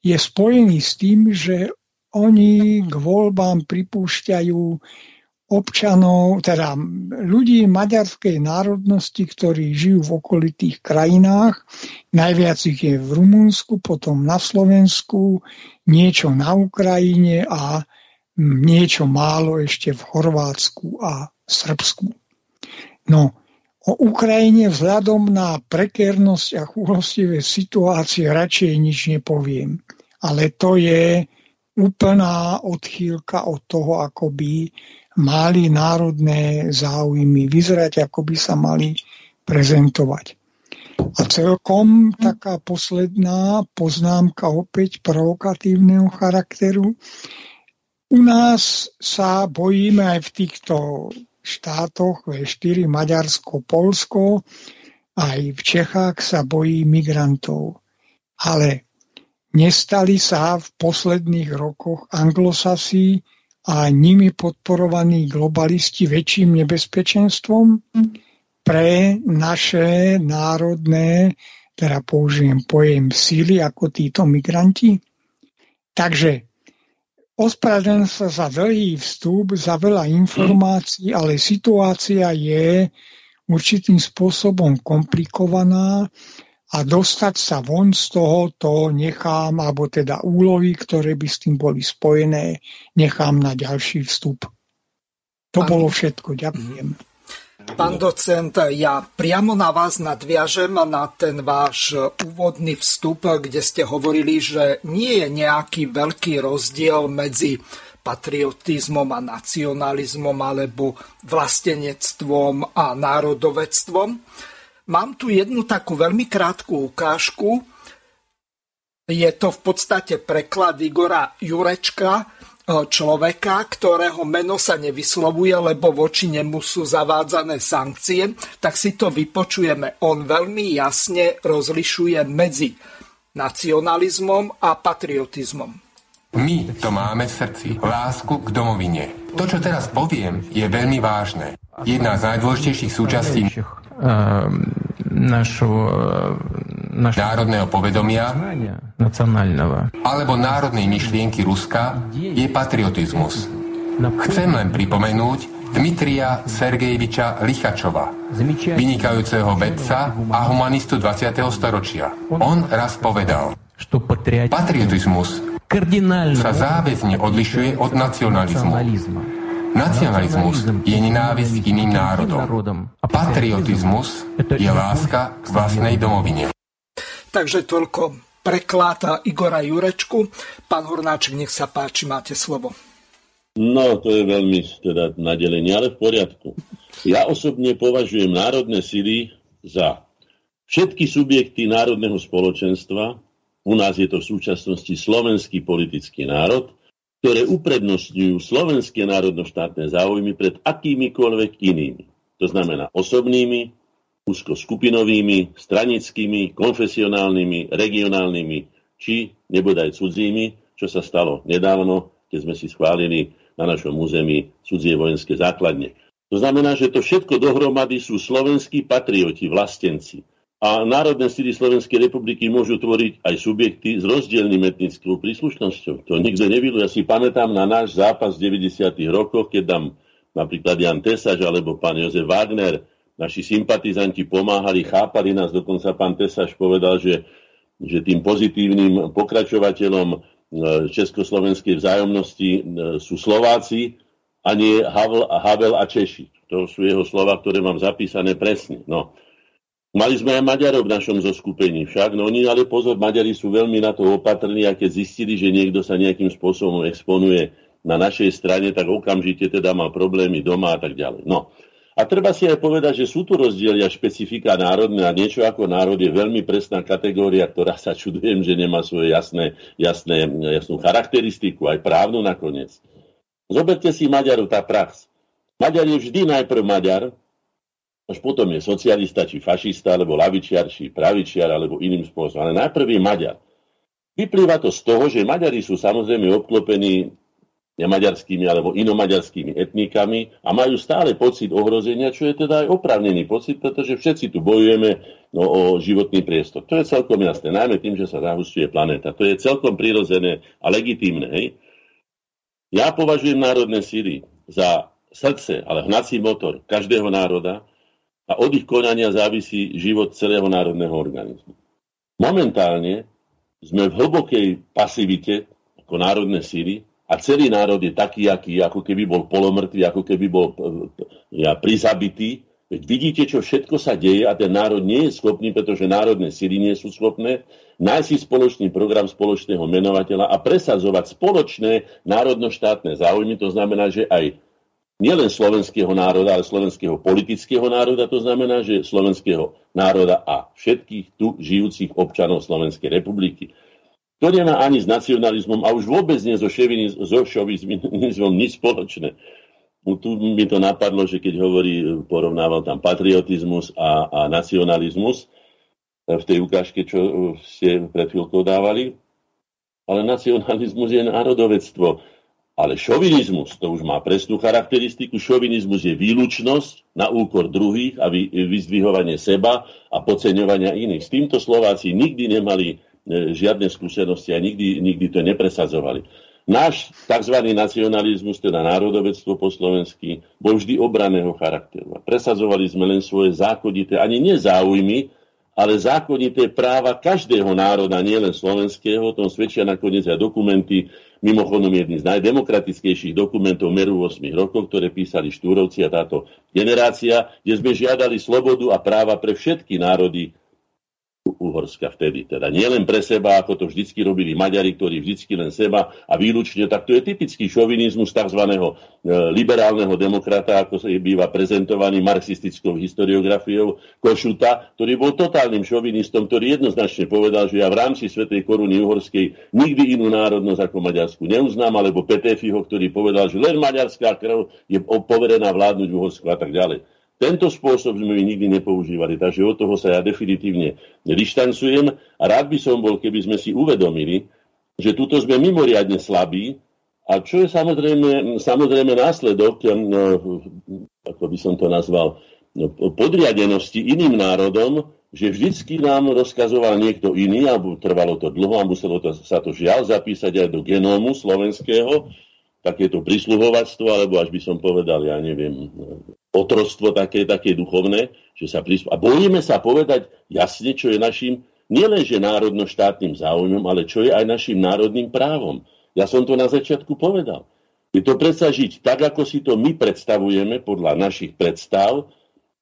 je spojený s tým, že oni k voľbám pripúšťajú občanov, teda ľudí maďarskej národnosti, ktorí žijú v okolitých krajinách. Najviac ich je v Rumunsku, potom na Slovensku, niečo na Ukrajine a niečo málo ešte v Chorvátsku a Srbsku. No, O Ukrajine vzhľadom na prekernosť a chúlostivé situácie radšej nič nepoviem. Ale to je úplná odchýlka od toho, ako by mali národné záujmy vyzerať, ako by sa mali prezentovať. A celkom taká posledná poznámka opäť provokatívneho charakteru. U nás sa bojíme aj v týchto štátoch, V4, Maďarsko, Polsko, aj v Čechách sa bojí migrantov. Ale nestali sa v posledných rokoch anglosasi a nimi podporovaní globalisti väčším nebezpečenstvom pre naše národné, teda použijem pojem síly ako títo migranti. Takže Ospravedlňujem sa za dlhý vstup, za veľa informácií, ale situácia je určitým spôsobom komplikovaná a dostať sa von z toho to nechám, alebo teda úlohy, ktoré by s tým boli spojené, nechám na ďalší vstup. To bolo všetko. Ďakujem. Mm-hmm. Pán docent, ja priamo na vás nadviažem na ten váš úvodný vstup, kde ste hovorili, že nie je nejaký veľký rozdiel medzi patriotizmom a nacionalizmom alebo vlastenectvom a národovectvom. Mám tu jednu takú veľmi krátku ukážku. Je to v podstate preklad Igora Jurečka, E, človeka, ktorého meno sa nevyslovuje, lebo voči nemu sú zavádzané sankcie, tak si to vypočujeme. On veľmi jasne rozlišuje medzi nacionalizmom a patriotizmom. My to máme v srdci, lásku k domovine. To, čo teraz poviem, je veľmi vážne. Jedna z najdôležitejších súčastí našho národného povedomia alebo národnej myšlienky Ruska je patriotizmus. Chcem len pripomenúť Dmitria Sergejeviča Lichačova, vynikajúceho vedca a humanistu 20. storočia. On raz povedal, patriotizmus sa záväzne odlišuje od nacionalizmu. Nacionalizmus je nenávisť iným národom. Patriotizmus je láska k vlastnej domovine. Takže toľko preklad Igora Jurečku. Pán Hornáček, nech sa páči, máte slovo. No, to je veľmi teda nadelenie, ale v poriadku. Ja osobne považujem národné síly za všetky subjekty národného spoločenstva, u nás je to v súčasnosti slovenský politický národ, ktoré uprednostňujú slovenské národnoštátne záujmy pred akýmikoľvek inými. To znamená osobnými, úzko skupinovými, stranickými, konfesionálnymi, regionálnymi či nebodaj cudzími, čo sa stalo nedávno, keď sme si schválili na našom území cudzie vojenské základne. To znamená, že to všetko dohromady sú slovenskí patrioti, vlastenci, a národné síly Slovenskej republiky môžu tvoriť aj subjekty s rozdielným etnickou príslušnosťou. To nikto nevil. Ja si pamätám na náš zápas v 90. rokoch, keď tam napríklad Jan Tesaž alebo pán Jozef Wagner, naši sympatizanti pomáhali, chápali nás, dokonca pán Tesaž povedal, že, že tým pozitívnym pokračovateľom e, československej vzájomnosti e, sú Slováci a nie Havel Havel a Češi. To sú jeho slova, ktoré mám zapísané presne. No. Mali sme aj Maďarov v našom zoskupení však, no oni ale pozor, Maďari sú veľmi na to opatrní a keď zistili, že niekto sa nejakým spôsobom exponuje na našej strane, tak okamžite teda má problémy doma a tak ďalej. No. A treba si aj povedať, že sú tu rozdiely a špecifika národné a niečo ako národ je veľmi presná kategória, ktorá sa čudujem, že nemá svoje jasné, jasné, jasnú charakteristiku, aj právnu nakoniec. Zoberte si Maďarov, tá prax. Maďar je vždy najprv Maďar, až potom je socialista, či fašista, alebo lavičiar, či pravičiar, alebo iným spôsobom. Ale najprv je Maďar. Vyplýva to z toho, že Maďari sú samozrejme obklopení nemaďarskými alebo inomaďarskými etnikami a majú stále pocit ohrozenia, čo je teda aj oprávnený pocit, pretože všetci tu bojujeme no, o životný priestor. To je celkom jasné, najmä tým, že sa zahustuje planéta. To je celkom prirodzené a legitímne. Hej? Ja považujem národné síly za srdce, ale hnací motor každého národa, a od ich konania závisí život celého národného organizmu. Momentálne sme v hlbokej pasivite ako národné síly a celý národ je taký, aký, ako keby bol polomrtvý, ako keby bol ja, prizabitý. Veď vidíte, čo všetko sa deje a ten národ nie je schopný, pretože národné síly nie sú schopné nájsť si spoločný program spoločného menovateľa a presadzovať spoločné národno-štátne záujmy. To znamená, že aj nielen slovenského národa, ale slovenského politického národa, to znamená, že slovenského národa a všetkých tu žijúcich občanov Slovenskej republiky. To nemá ani s nacionalizmom a už vôbec nie so, šovinizmom nič spoločné. Tu mi to napadlo, že keď hovorí, porovnával tam patriotizmus a, a nacionalizmus v tej ukážke, čo ste pred chvíľkou dávali, ale nacionalizmus je národovectvo ale šovinizmus, to už má presnú charakteristiku, šovinizmus je výlučnosť na úkor druhých a vyzdvihovanie seba a podceňovania iných. S týmto Slováci nikdy nemali e, žiadne skúsenosti a nikdy, nikdy to nepresadzovali. Náš tzv. nacionalizmus, teda národovectvo po slovensky, bol vždy obraného charakteru. Presadzovali sme len svoje zákonité, ani nezáujmy, ale zákonité práva každého národa, nielen slovenského, tom svedčia nakoniec aj dokumenty Mimochodom jedný z najdemokratickejších dokumentov meru 8 rokov, ktoré písali Štúrovci a táto generácia, kde sme žiadali slobodu a práva pre všetky národy Uhorska vtedy. Teda nie len pre seba, ako to vždycky robili Maďari, ktorí vždycky len seba a výlučne, tak to je typický šovinizmus tzv. E, liberálneho demokrata, ako sa býva prezentovaný marxistickou historiografiou Košuta, ktorý bol totálnym šovinistom, ktorý jednoznačne povedal, že ja v rámci Svetej koruny uhorskej nikdy inú národnosť ako Maďarsku neuznám, alebo Petefiho, ktorý povedal, že len maďarská krv je poverená vládnuť Uhorsku a tak ďalej. Tento spôsob sme nikdy nepoužívali, takže od toho sa ja definitívne dištancujem. A rád by som bol, keby sme si uvedomili, že tuto sme mimoriadne slabí. A čo je samozrejme, samozrejme následok, no, ako by som to nazval, podriadenosti iným národom, že vždycky nám rozkazoval niekto iný, a trvalo to dlho a muselo to, sa to žiaľ zapísať aj do genómu slovenského, takéto prisluhovactvo, alebo až by som povedal, ja neviem, otrostvo také, také duchovné, že sa prislu... A bojíme sa povedať jasne, čo je našim nielenže národno-štátnym záujmom, ale čo je aj našim národným právom. Ja som to na začiatku povedal. Je to predsa žiť tak, ako si to my predstavujeme, podľa našich predstav,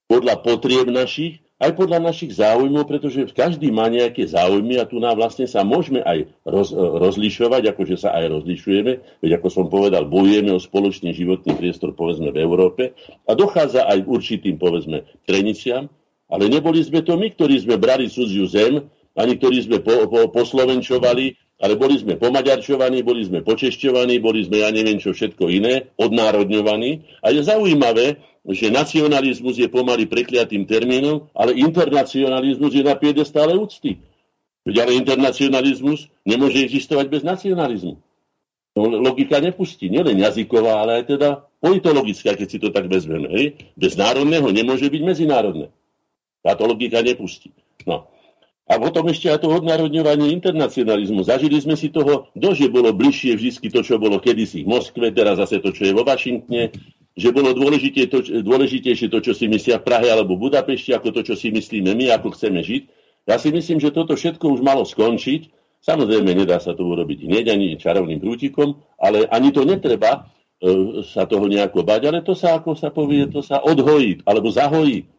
podľa potrieb našich aj podľa našich záujmov, pretože každý má nejaké záujmy a tu nám vlastne sa môžeme aj roz, rozlišovať, akože sa aj rozlišujeme, veď ako som povedal, bojujeme o spoločný životný priestor, povedzme, v Európe a dochádza aj k určitým, povedzme, treniciam, ale neboli sme to my, ktorí sme brali cudziu zem, ani ktorí sme po, po, poslovenčovali, ale boli sme pomaďarčovaní, boli sme počešťovaní, boli sme, ja neviem čo všetko iné, odnárodňovaní. A je zaujímavé, že nacionalizmus je pomaly prekliatým termínom, ale internacionalizmus je na stále úcty. Veď ale internacionalizmus nemôže existovať bez nacionalizmu. No, logika nepustí, nielen jazyková, ale aj teda politologická, keď si to tak vezmeme. Hej? Bez národného nemôže byť medzinárodné. Táto logika nepustí. No. A potom ešte aj to odnárodňovanie internacionalizmu. Zažili sme si toho, že bolo bližšie vždy to, čo bolo kedysi v Moskve, teraz zase to, čo je vo Washingtone, že bolo dôležité to, dôležitejšie to, čo si myslia v Prahe alebo Budapešti, ako to, čo si myslíme my, ako chceme žiť. Ja si myslím, že toto všetko už malo skončiť. Samozrejme, nedá sa to urobiť hneď ani čarovným prútikom, ale ani to netreba e, sa toho nejako bať, ale to sa, ako sa povie, to sa odhojí, alebo zahojí.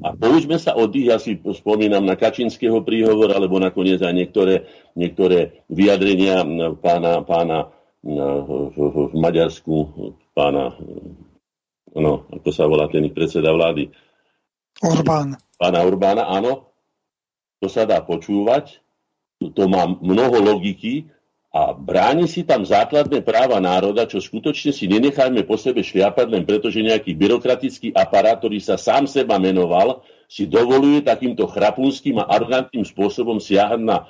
A poučme sa od tých, ja si spomínam na Kačinského príhovor, alebo nakoniec aj niektoré, niektoré vyjadrenia pána, pána v, v, v Maďarsku, pána, no, ako sa volá ten predseda vlády? Orbán. Pána Orbána, áno. To sa dá počúvať, to má mnoho logiky a bráni si tam základné práva národa, čo skutočne si nenechajme po sebe šliapať len preto, že nejaký byrokratický aparát, ktorý sa sám seba menoval, si dovoluje takýmto chrapunským a arrogantným spôsobom siahať na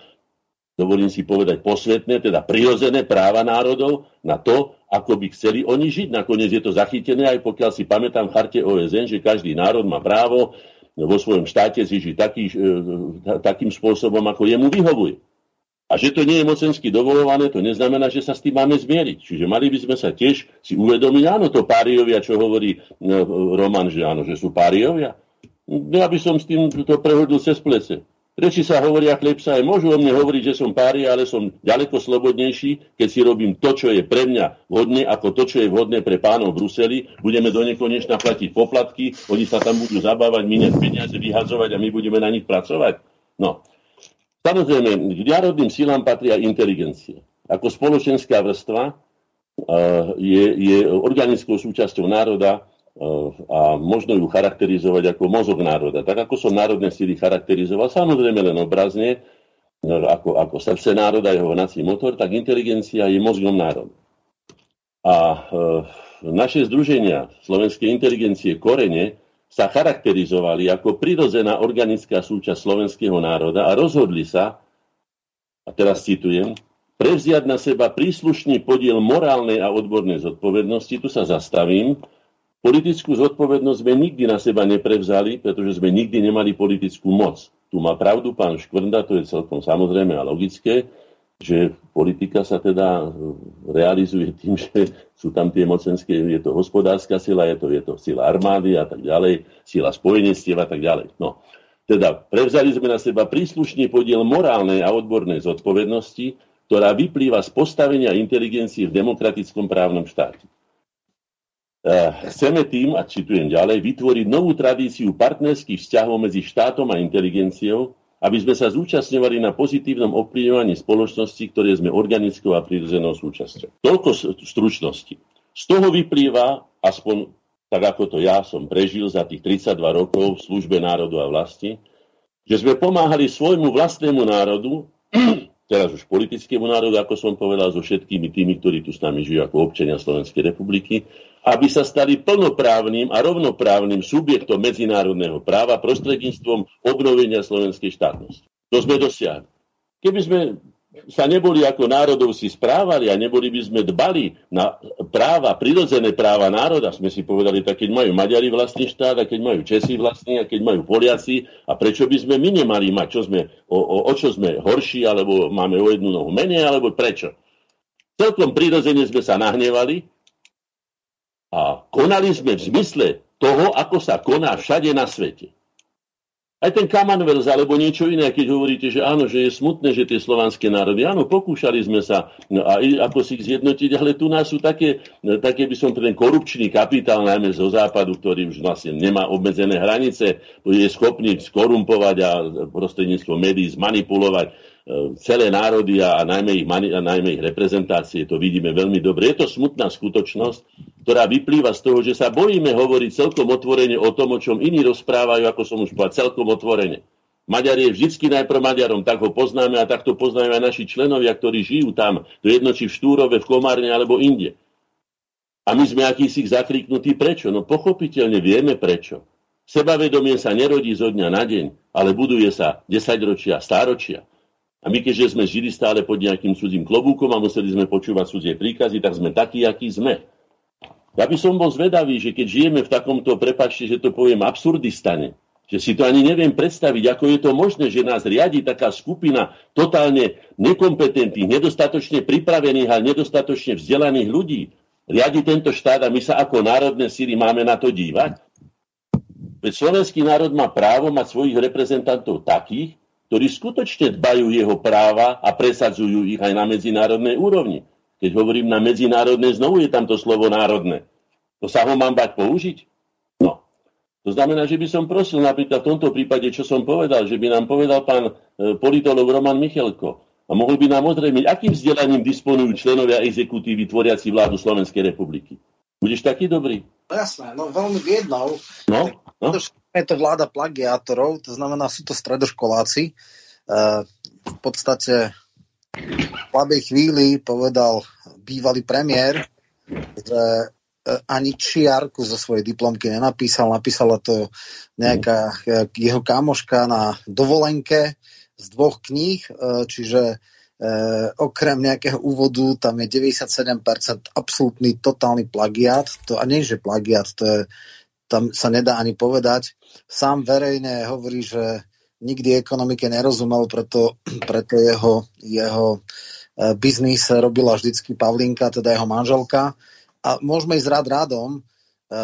dovolím si povedať, posvetné, teda prirozené práva národov na to, ako by chceli oni žiť. Nakoniec je to zachytené, aj pokiaľ si pamätám v charte OSN, že každý národ má právo vo svojom štáte si žiť taký, e, takým spôsobom, ako jemu vyhovuje. A že to nie je mocensky dovolované, to neznamená, že sa s tým máme zmieriť. Čiže mali by sme sa tiež si uvedomiť, áno, to páriovia, čo hovorí no, Roman, že áno, že sú páriovia. Ja by som s tým to prehodil cez plece. Reči sa hovoria chlebsa, aj môžu o mne hovoriť, že som pária, ale som ďaleko slobodnejší, keď si robím to, čo je pre mňa vhodné, ako to, čo je vhodné pre pánov v Bruseli. Budeme do nekonečna platiť poplatky, oni sa tam budú zabávať, míňať peniaze, vyhadzovať a my budeme na nich pracovať. No. Samozrejme, k národným silám patria inteligencia. Ako spoločenská vrstva uh, je, je organickou súčasťou národa a možno ju charakterizovať ako mozog národa. Tak ako som národné síly charakterizoval, samozrejme len obrazne, ako, ako srdce národa, jeho hnací motor, tak inteligencia je mozgom národa. A naše združenia slovenskej inteligencie Korene sa charakterizovali ako prirodzená organická súčasť slovenského národa a rozhodli sa, a teraz citujem, prevziať na seba príslušný podiel morálnej a odbornej zodpovednosti, tu sa zastavím, Politickú zodpovednosť sme nikdy na seba neprevzali, pretože sme nikdy nemali politickú moc. Tu má pravdu pán Škvrnda, to je celkom samozrejme a logické, že politika sa teda realizuje tým, že sú tam tie mocenské, je to hospodárska sila, je to, je to sila armády a tak ďalej, sila spojenectiev a tak ďalej. No, teda prevzali sme na seba príslušný podiel morálnej a odbornej zodpovednosti, ktorá vyplýva z postavenia inteligencie v demokratickom právnom štáte. Eh, chceme tým, a citujem ďalej, vytvoriť novú tradíciu partnerských vzťahov medzi štátom a inteligenciou, aby sme sa zúčastňovali na pozitívnom ovplyvňovaní spoločnosti, ktoré sme organickou a prirodzenou súčasťou. Toľko stručnosti. Z toho vyplýva, aspoň tak ako to ja som prežil za tých 32 rokov v službe národu a vlasti, že sme pomáhali svojmu vlastnému národu, teraz už politickému národu, ako som povedal, so všetkými tými, ktorí tu s nami žijú ako občania Slovenskej republiky, aby sa stali plnoprávnym a rovnoprávnym subjektom medzinárodného práva prostredníctvom obnovenia slovenskej štátnosti. To sme dosiahli. Keby sme sa neboli ako národov si správali a neboli by sme dbali na práva, prirodzené práva národa, sme si povedali, tak keď majú Maďari vlastný štát a keď majú Česi vlastný a keď majú Poliaci a prečo by sme my nemali mať, čo sme, o, o, o čo sme horší, alebo máme o jednu nohu menej, alebo prečo. Celkom prirodzene sme sa nahnevali a konali sme v zmysle toho, ako sa koná všade na svete. Aj ten Commonwealth alebo niečo iné, keď hovoríte, že áno, že je smutné, že tie slovanské národy, áno, pokúšali sme sa no a ako si ich zjednotiť, ale tu nás sú také, také by som ten korupčný kapitál, najmä zo západu, ktorý už vlastne nemá obmedzené hranice, je schopný skorumpovať a prostredníctvom médií zmanipulovať celé národy a, najmä, ich, a najmä ich reprezentácie, to vidíme veľmi dobre. Je to smutná skutočnosť, ktorá vyplýva z toho, že sa bojíme hovoriť celkom otvorene o tom, o čom iní rozprávajú, ako som už povedal, celkom otvorene. Maďar je vždycky najprv Maďarom, tak ho poznáme a takto poznáme aj naši členovia, ktorí žijú tam, to jedno či v Štúrove, v Komárne alebo inde. A my sme akýsi zakriknutí prečo? No pochopiteľne vieme prečo. Sebavedomie sa nerodí zo dňa na deň, ale buduje sa desaťročia, stáročia. A my, keďže sme žili stále pod nejakým cudzím klobúkom a museli sme počúvať cudzie príkazy, tak sme takí, akí sme. Ja by som bol zvedavý, že keď žijeme v takomto, prepačte, že to poviem, absurdistane, že si to ani neviem predstaviť, ako je to možné, že nás riadi taká skupina totálne nekompetentných, nedostatočne pripravených a nedostatočne vzdelaných ľudí. Riadi tento štát a my sa ako národné síly máme na to dívať. Veď slovenský národ má právo mať svojich reprezentantov takých, ktorí skutočne dbajú jeho práva a presadzujú ich aj na medzinárodnej úrovni. Keď hovorím na medzinárodné, znovu je tam to slovo národné. To sa ho mám bať použiť? No. To znamená, že by som prosil napríklad v tomto prípade, čo som povedal, že by nám povedal pán e, politolog Roman Michelko a mohol by nám ozrejmiť, akým vzdelaním disponujú členovia exekutívy tvoriaci vládu Slovenskej republiky. Budeš taký dobrý? Jasné, no veľmi viednou. No, no je to vláda plagiátorov, to znamená, sú to stredoškoláci. E, v podstate v slabej chvíli povedal bývalý premiér, že e, ani čiarku zo svojej diplomky nenapísal, napísala to nejaká e, jeho kamoška na dovolenke z dvoch kníh, čiže okrem nejakého úvodu tam je 97% absolútny totálny plagiát. To, a nie, že plagiát, to je tam sa nedá ani povedať. Sám verejne hovorí, že nikdy ekonomike nerozumel, preto, preto jeho, jeho e, biznis robila vždycky Pavlinka, teda jeho manželka. A môžeme ísť rád rádom. E,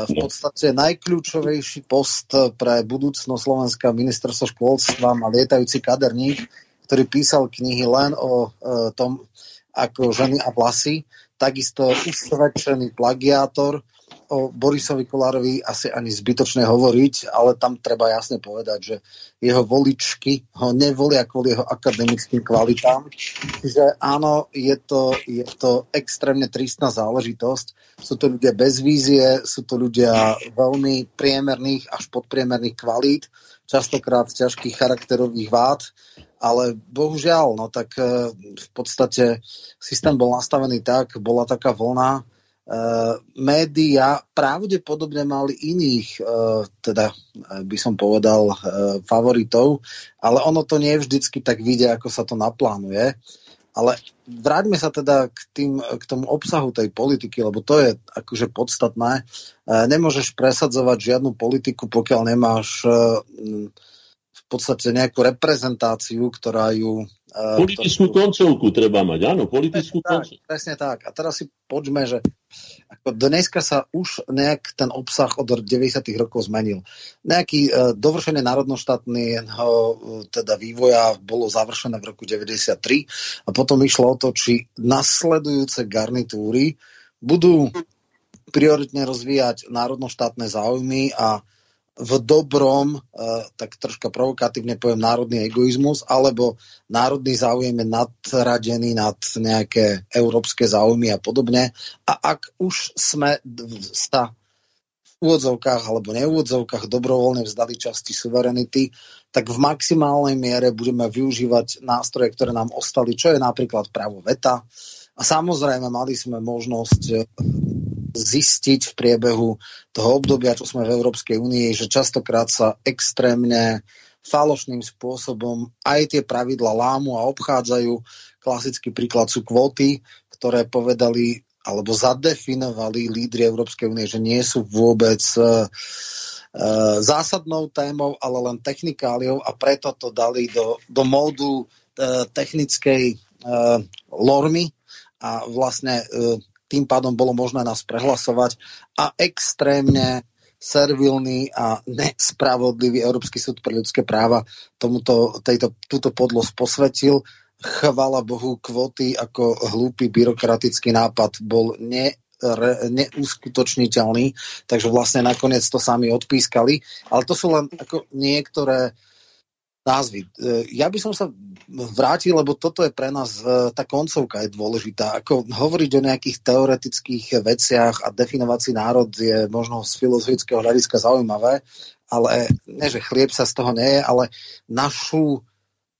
v podstate najkľúčovejší post pre budúcnosť Slovenska ministerstvo školstva má lietajúci kaderník, ktorý písal knihy len o e, tom, ako ženy a vlasy. Takisto usvedčený plagiátor, o Borisovi Kolárovi asi ani zbytočné hovoriť, ale tam treba jasne povedať, že jeho voličky ho nevolia kvôli jeho akademickým kvalitám. Čiže áno, je to, je to extrémne tristná záležitosť. Sú to ľudia bez vízie, sú to ľudia veľmi priemerných až podpriemerných kvalít, častokrát ťažkých charakterových vád, ale bohužiaľ, no tak eh, v podstate systém bol nastavený tak, bola taká vlna, Uh, média pravdepodobne mali iných, uh, teda uh, by som povedal, favoritov, ale ono to nie vždycky tak vidia, ako sa to naplánuje. Ale vráťme sa teda k, tým, k tomu obsahu tej politiky, lebo to je akože podstatné. Nemôžeš presadzovať žiadnu politiku, pokiaľ nemáš podstate nejakú reprezentáciu, ktorá ju Politickú to... koncovku treba mať, áno, politickú presne koncovku. Tak, presne tak. A teraz si poďme, že ako dneska sa už nejak ten obsah od 90. rokov zmenil. Nejaký uh, dovršenie národnoštátneho uh, teda vývoja bolo završené v roku 93 a potom išlo o to, či nasledujúce garnitúry budú prioritne rozvíjať národnoštátne záujmy a v dobrom, uh, tak troška provokatívne poviem, národný egoizmus, alebo národný záujem je nadradený nad nejaké európske záujmy a podobne. A ak už sme sa v úvodzovkách alebo neúvodzovkách dobrovoľne vzdali časti suverenity, tak v maximálnej miere budeme využívať nástroje, ktoré nám ostali, čo je napríklad právo veta. A samozrejme mali sme možnosť zistiť v priebehu toho obdobia, čo sme v Európskej únii, že častokrát sa extrémne falošným spôsobom aj tie pravidla lámu a obchádzajú. Klasický príklad sú kvóty, ktoré povedali alebo zadefinovali lídry Európskej únie, že nie sú vôbec uh, zásadnou témou, ale len technikáliou a preto to dali do, do módu uh, technickej lormy a vlastne tým pádom bolo možné nás prehlasovať a extrémne servilný a nespravodlivý Európsky súd pre ľudské práva tomuto, tejto, túto podlosť posvetil chvala Bohu, kvóty ako hlúpy byrokratický nápad bol ne, re, neuskutočniteľný, takže vlastne nakoniec to sami odpískali. Ale to sú len ako niektoré názvy. E, ja by som sa vrátil, lebo toto je pre nás, e, tá koncovka je dôležitá. Ako hovoriť o nejakých teoretických veciach a definovať si národ je možno z filozofického hľadiska zaujímavé, ale nie, že chlieb sa z toho nie je, ale našu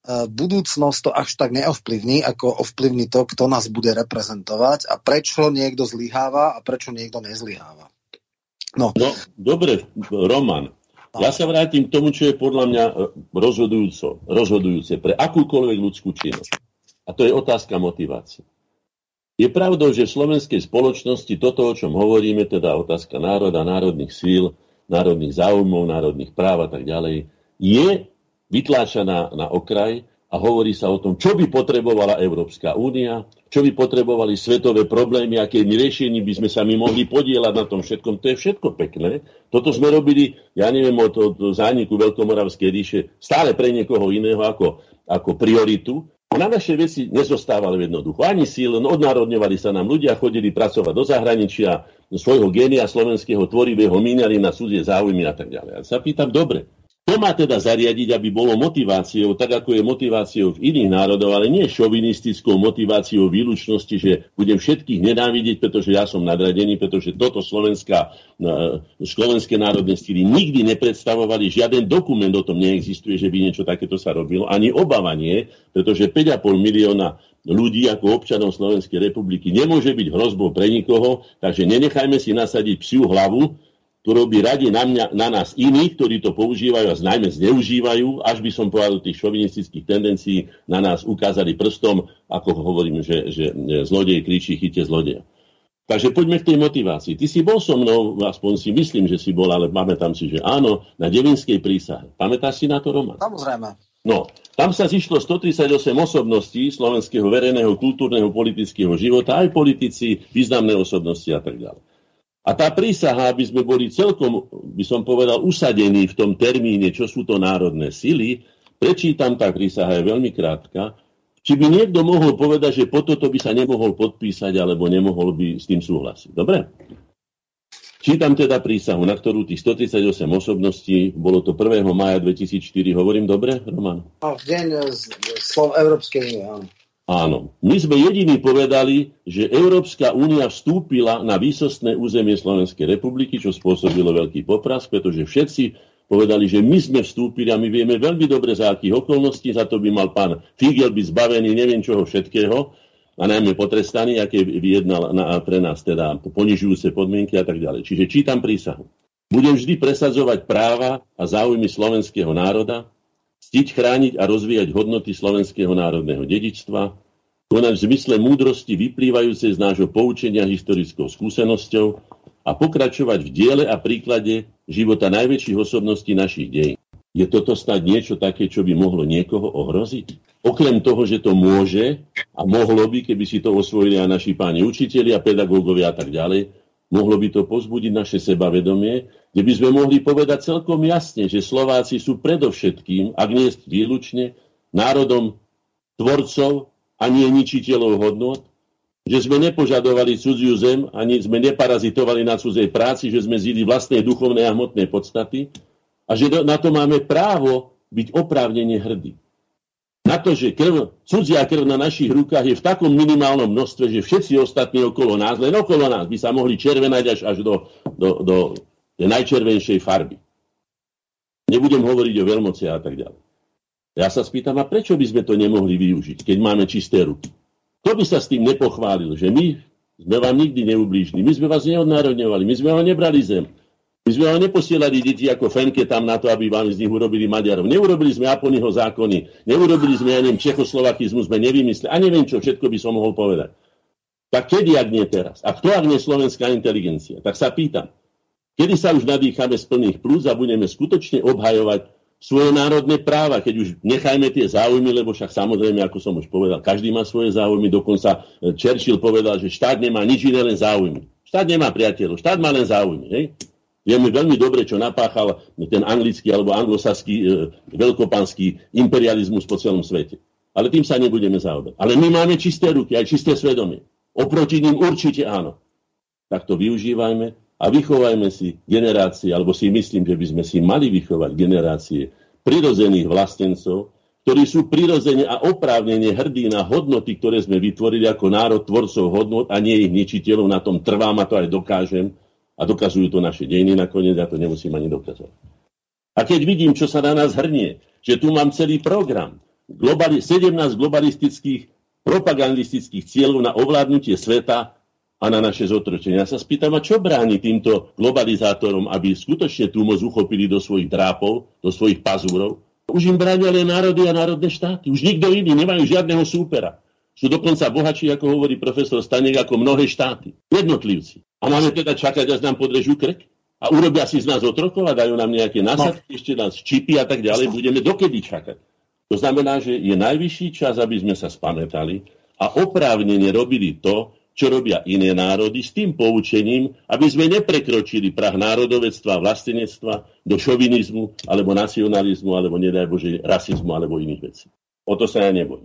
E, budúcnosť to až tak neovplyvní, ako ovplyvní to, kto nás bude reprezentovať a prečo niekto zlyháva a prečo niekto nezlyháva. No, no dobre, Roman. Ja sa vrátim k tomu, čo je podľa mňa e, rozhodujúce pre akúkoľvek ľudskú činnosť. A to je otázka motivácie. Je pravdou, že v slovenskej spoločnosti toto, o čom hovoríme, teda otázka národa, národných síl, národných záujmov, národných práv a tak ďalej, je vytláča na, na okraj a hovorí sa o tom, čo by potrebovala Európska únia, čo by potrebovali svetové problémy, aké riešení by sme sa my mohli podielať na tom všetkom. To je všetko pekné. Toto sme robili, ja neviem, od, od zániku Veľkomoravskej ríše stále pre niekoho iného ako, ako prioritu. Na naše veci nezostávali jednoducho ani síl, no odnárodňovali sa nám ľudia, chodili pracovať do zahraničia, svojho génia slovenského tvorivého míňali na cudzie záujmy a tak ďalej. Ja sa pýtam, dobre, to má teda zariadiť, aby bolo motiváciou, tak ako je motiváciou v iných národov, ale nie šovinistickou motiváciou výlučnosti, že budem všetkých nenávidieť, pretože ja som nadradený, pretože toto slovenská, slovenské národné stíly nikdy nepredstavovali, žiaden dokument o tom neexistuje, že by niečo takéto sa robilo, ani obávanie, pretože 5,5 milióna ľudí ako občanov Slovenskej republiky nemôže byť hrozbou pre nikoho, takže nenechajme si nasadiť psiu hlavu, ktorú by radi na, mňa, na nás iných, ktorí to používajú a najmä zneužívajú, až by som povedal tých šovinistických tendencií, na nás ukázali prstom, ako hovorím, že, že zlodej kričí, chyte zlodeja. Takže poďme k tej motivácii. Ty si bol so mnou, aspoň si myslím, že si bol, ale pamätám si, že áno, na Devinskej prísahe. Pamätáš si na to, Roman? Samozrejme. No, tam sa zišlo 138 osobností slovenského verejného, kultúrneho, politického života, aj politici, významné osobnosti a tak ďalej. A tá prísaha, aby sme boli celkom, by som povedal, usadení v tom termíne, čo sú to národné sily, prečítam, tá prísaha je veľmi krátka, či by niekto mohol povedať, že po toto by sa nemohol podpísať, alebo nemohol by s tým súhlasiť. Dobre? Čítam teda prísahu, na ktorú tých 138 osobností, bolo to 1. maja 2004, hovorím dobre, Roman? No, v deň slov Európskej únie, áno. Áno. My sme jediní povedali, že Európska únia vstúpila na výsostné územie Slovenskej republiky, čo spôsobilo veľký popras, pretože všetci povedali, že my sme vstúpili a my vieme veľmi dobre za akých okolností, za to by mal pán Figel byť zbavený neviem čoho všetkého a najmä potrestaný, aké vyjednal na, pre nás teda ponižujúce podmienky a tak ďalej. Čiže čítam prísahu. Budem vždy presadzovať práva a záujmy slovenského národa, Ctiť, chrániť a rozvíjať hodnoty slovenského národného dedičstva, konať v zmysle múdrosti vyplývajúcej z nášho poučenia historickou skúsenosťou a pokračovať v diele a príklade života najväčších osobností našich dejín. Je toto snad niečo také, čo by mohlo niekoho ohroziť? Okrem toho, že to môže a mohlo by, keby si to osvojili aj naši páni učiteľi a pedagógovia a tak ďalej, Mohlo by to pozbudiť naše sebavedomie, kde by sme mohli povedať celkom jasne, že Slováci sú predovšetkým, ak nie výlučne, národom tvorcov a nie ničiteľov hodnot, že sme nepožadovali cudziu zem, ani sme neparazitovali na cudzej práci, že sme zili vlastné duchovné a hmotné podstaty a že na to máme právo byť oprávnene hrdí na to, že krv, cudzia krv na našich rukách je v takom minimálnom množstve, že všetci ostatní okolo nás, len okolo nás, by sa mohli červenať až, až do, do, do tej najčervenšej farby. Nebudem hovoriť o veľmoci a tak ďalej. Ja sa spýtam, a prečo by sme to nemohli využiť, keď máme čisté ruky? Kto by sa s tým nepochválil, že my sme vám nikdy neublížili, my sme vás neodnárodňovali, my sme vám nebrali zem. My sme ale neposielali deti ako Fenke tam na to, aby vám z nich urobili Maďarov. Neurobili sme Aponyho zákony, neurobili sme, ja neviem, Čechoslovakizmu sme nevymysleli, a neviem, čo všetko by som mohol povedať. Tak kedy, ak nie teraz? A kto, ak nie slovenská inteligencia? Tak sa pýtam, kedy sa už nadýchame z plných plus a budeme skutočne obhajovať svoje národné práva, keď už nechajme tie záujmy, lebo však samozrejme, ako som už povedal, každý má svoje záujmy, dokonca e, Churchill povedal, že štát nemá nič iné, len záujmy. Štát nemá priateľov, štát má len záujmy. Hej? Vieme veľmi dobre, čo napáchal ten anglický alebo anglosaský e, veľkopanský imperializmus po celom svete. Ale tým sa nebudeme zaoberať. Ale my máme čisté ruky, aj čisté svedomie. Oproti ním určite áno. Tak to využívajme a vychovajme si generácie, alebo si myslím, že by sme si mali vychovať generácie prirozených vlastencov, ktorí sú prirodzene a oprávnene hrdí na hodnoty, ktoré sme vytvorili ako národ tvorcov hodnot a nie ich ničiteľov. Na tom trvám a to aj dokážem a dokazujú to naše dejiny nakoniec, ja to nemusím ani dokazovať. A keď vidím, čo sa na nás hrnie, že tu mám celý program, globali, 17 globalistických, propagandistických cieľov na ovládnutie sveta a na naše zotročenie. Ja sa spýtam, a čo bráni týmto globalizátorom, aby skutočne tú moc uchopili do svojich drápov, do svojich pazúrov? Už im bránia národy a národné štáty. Už nikto iný, nemajú žiadneho súpera. Sú dokonca bohatší, ako hovorí profesor Stanek, ako mnohé štáty. Jednotlivci. A máme teda čakať, až nám podrežú krk? A urobia si z nás otrokov a dajú nám nejaké násadky, no. ešte nás čipy a tak ďalej. Budeme dokedy čakať? To znamená, že je najvyšší čas, aby sme sa spamätali a oprávnene robili to, čo robia iné národy, s tým poučením, aby sme neprekročili prah národovectva vlastenectva do šovinizmu, alebo nacionalizmu, alebo nedaj Bože, rasizmu, alebo iných vecí. O to sa ja nebojím.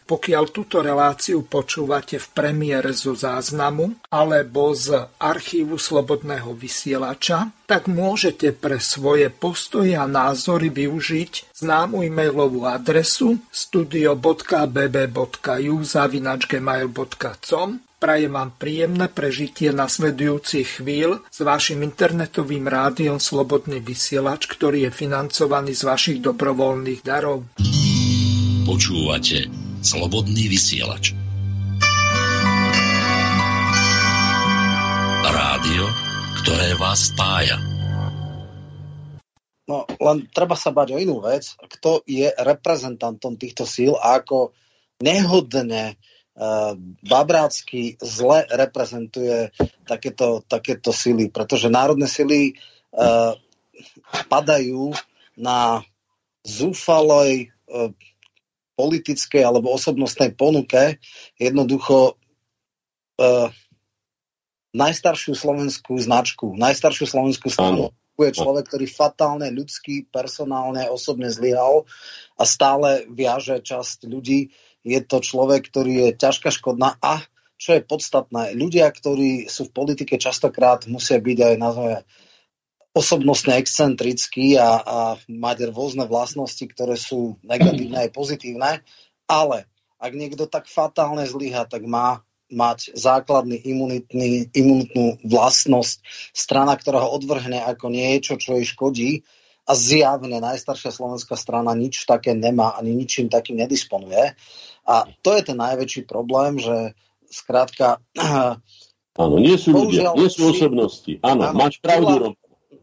Pokiaľ túto reláciu počúvate v premiére zo záznamu alebo z archívu Slobodného vysielača, tak môžete pre svoje postoje a názory využiť známu e-mailovú adresu studio.bb.ju zavinačgmail.com Prajem vám príjemné prežitie nasledujúcich chvíľ s vašim internetovým rádiom Slobodný vysielač, ktorý je financovaný z vašich dobrovoľných darov. Počúvate Slobodný vysielač. Rádio, ktoré vás spája. No, len treba sa bať o inú vec. Kto je reprezentantom týchto síl a ako nehodne uh, babrácky zle reprezentuje takéto, takéto sily, pretože národné sily uh, padajú na zúfalej uh, politickej alebo osobnostnej ponuke jednoducho uh, najstaršiu slovenskú značku, najstaršiu slovenskú stranu. Je človek, ktorý fatálne, ľudský, personálne, osobne zlyhal a stále viaže časť ľudí. Je to človek, ktorý je ťažká škodná a čo je podstatné, ľudia, ktorí sú v politike častokrát musia byť aj nazvime osobnostne excentrický a, a mať rôzne vlastnosti, ktoré sú negatívne aj pozitívne, ale ak niekto tak fatálne zlyha, tak má mať základný imunitný, imunitnú vlastnosť, strana, ktorá ho odvrhne ako niečo, čo jej škodí a zjavne najstaršia slovenská strana nič také nemá, ani ničím takým nedisponuje. A to je ten najväčší problém, že skrátka... Áno, nie sú ľudia, nie sú osobnosti. Áno, áno máš pravdu,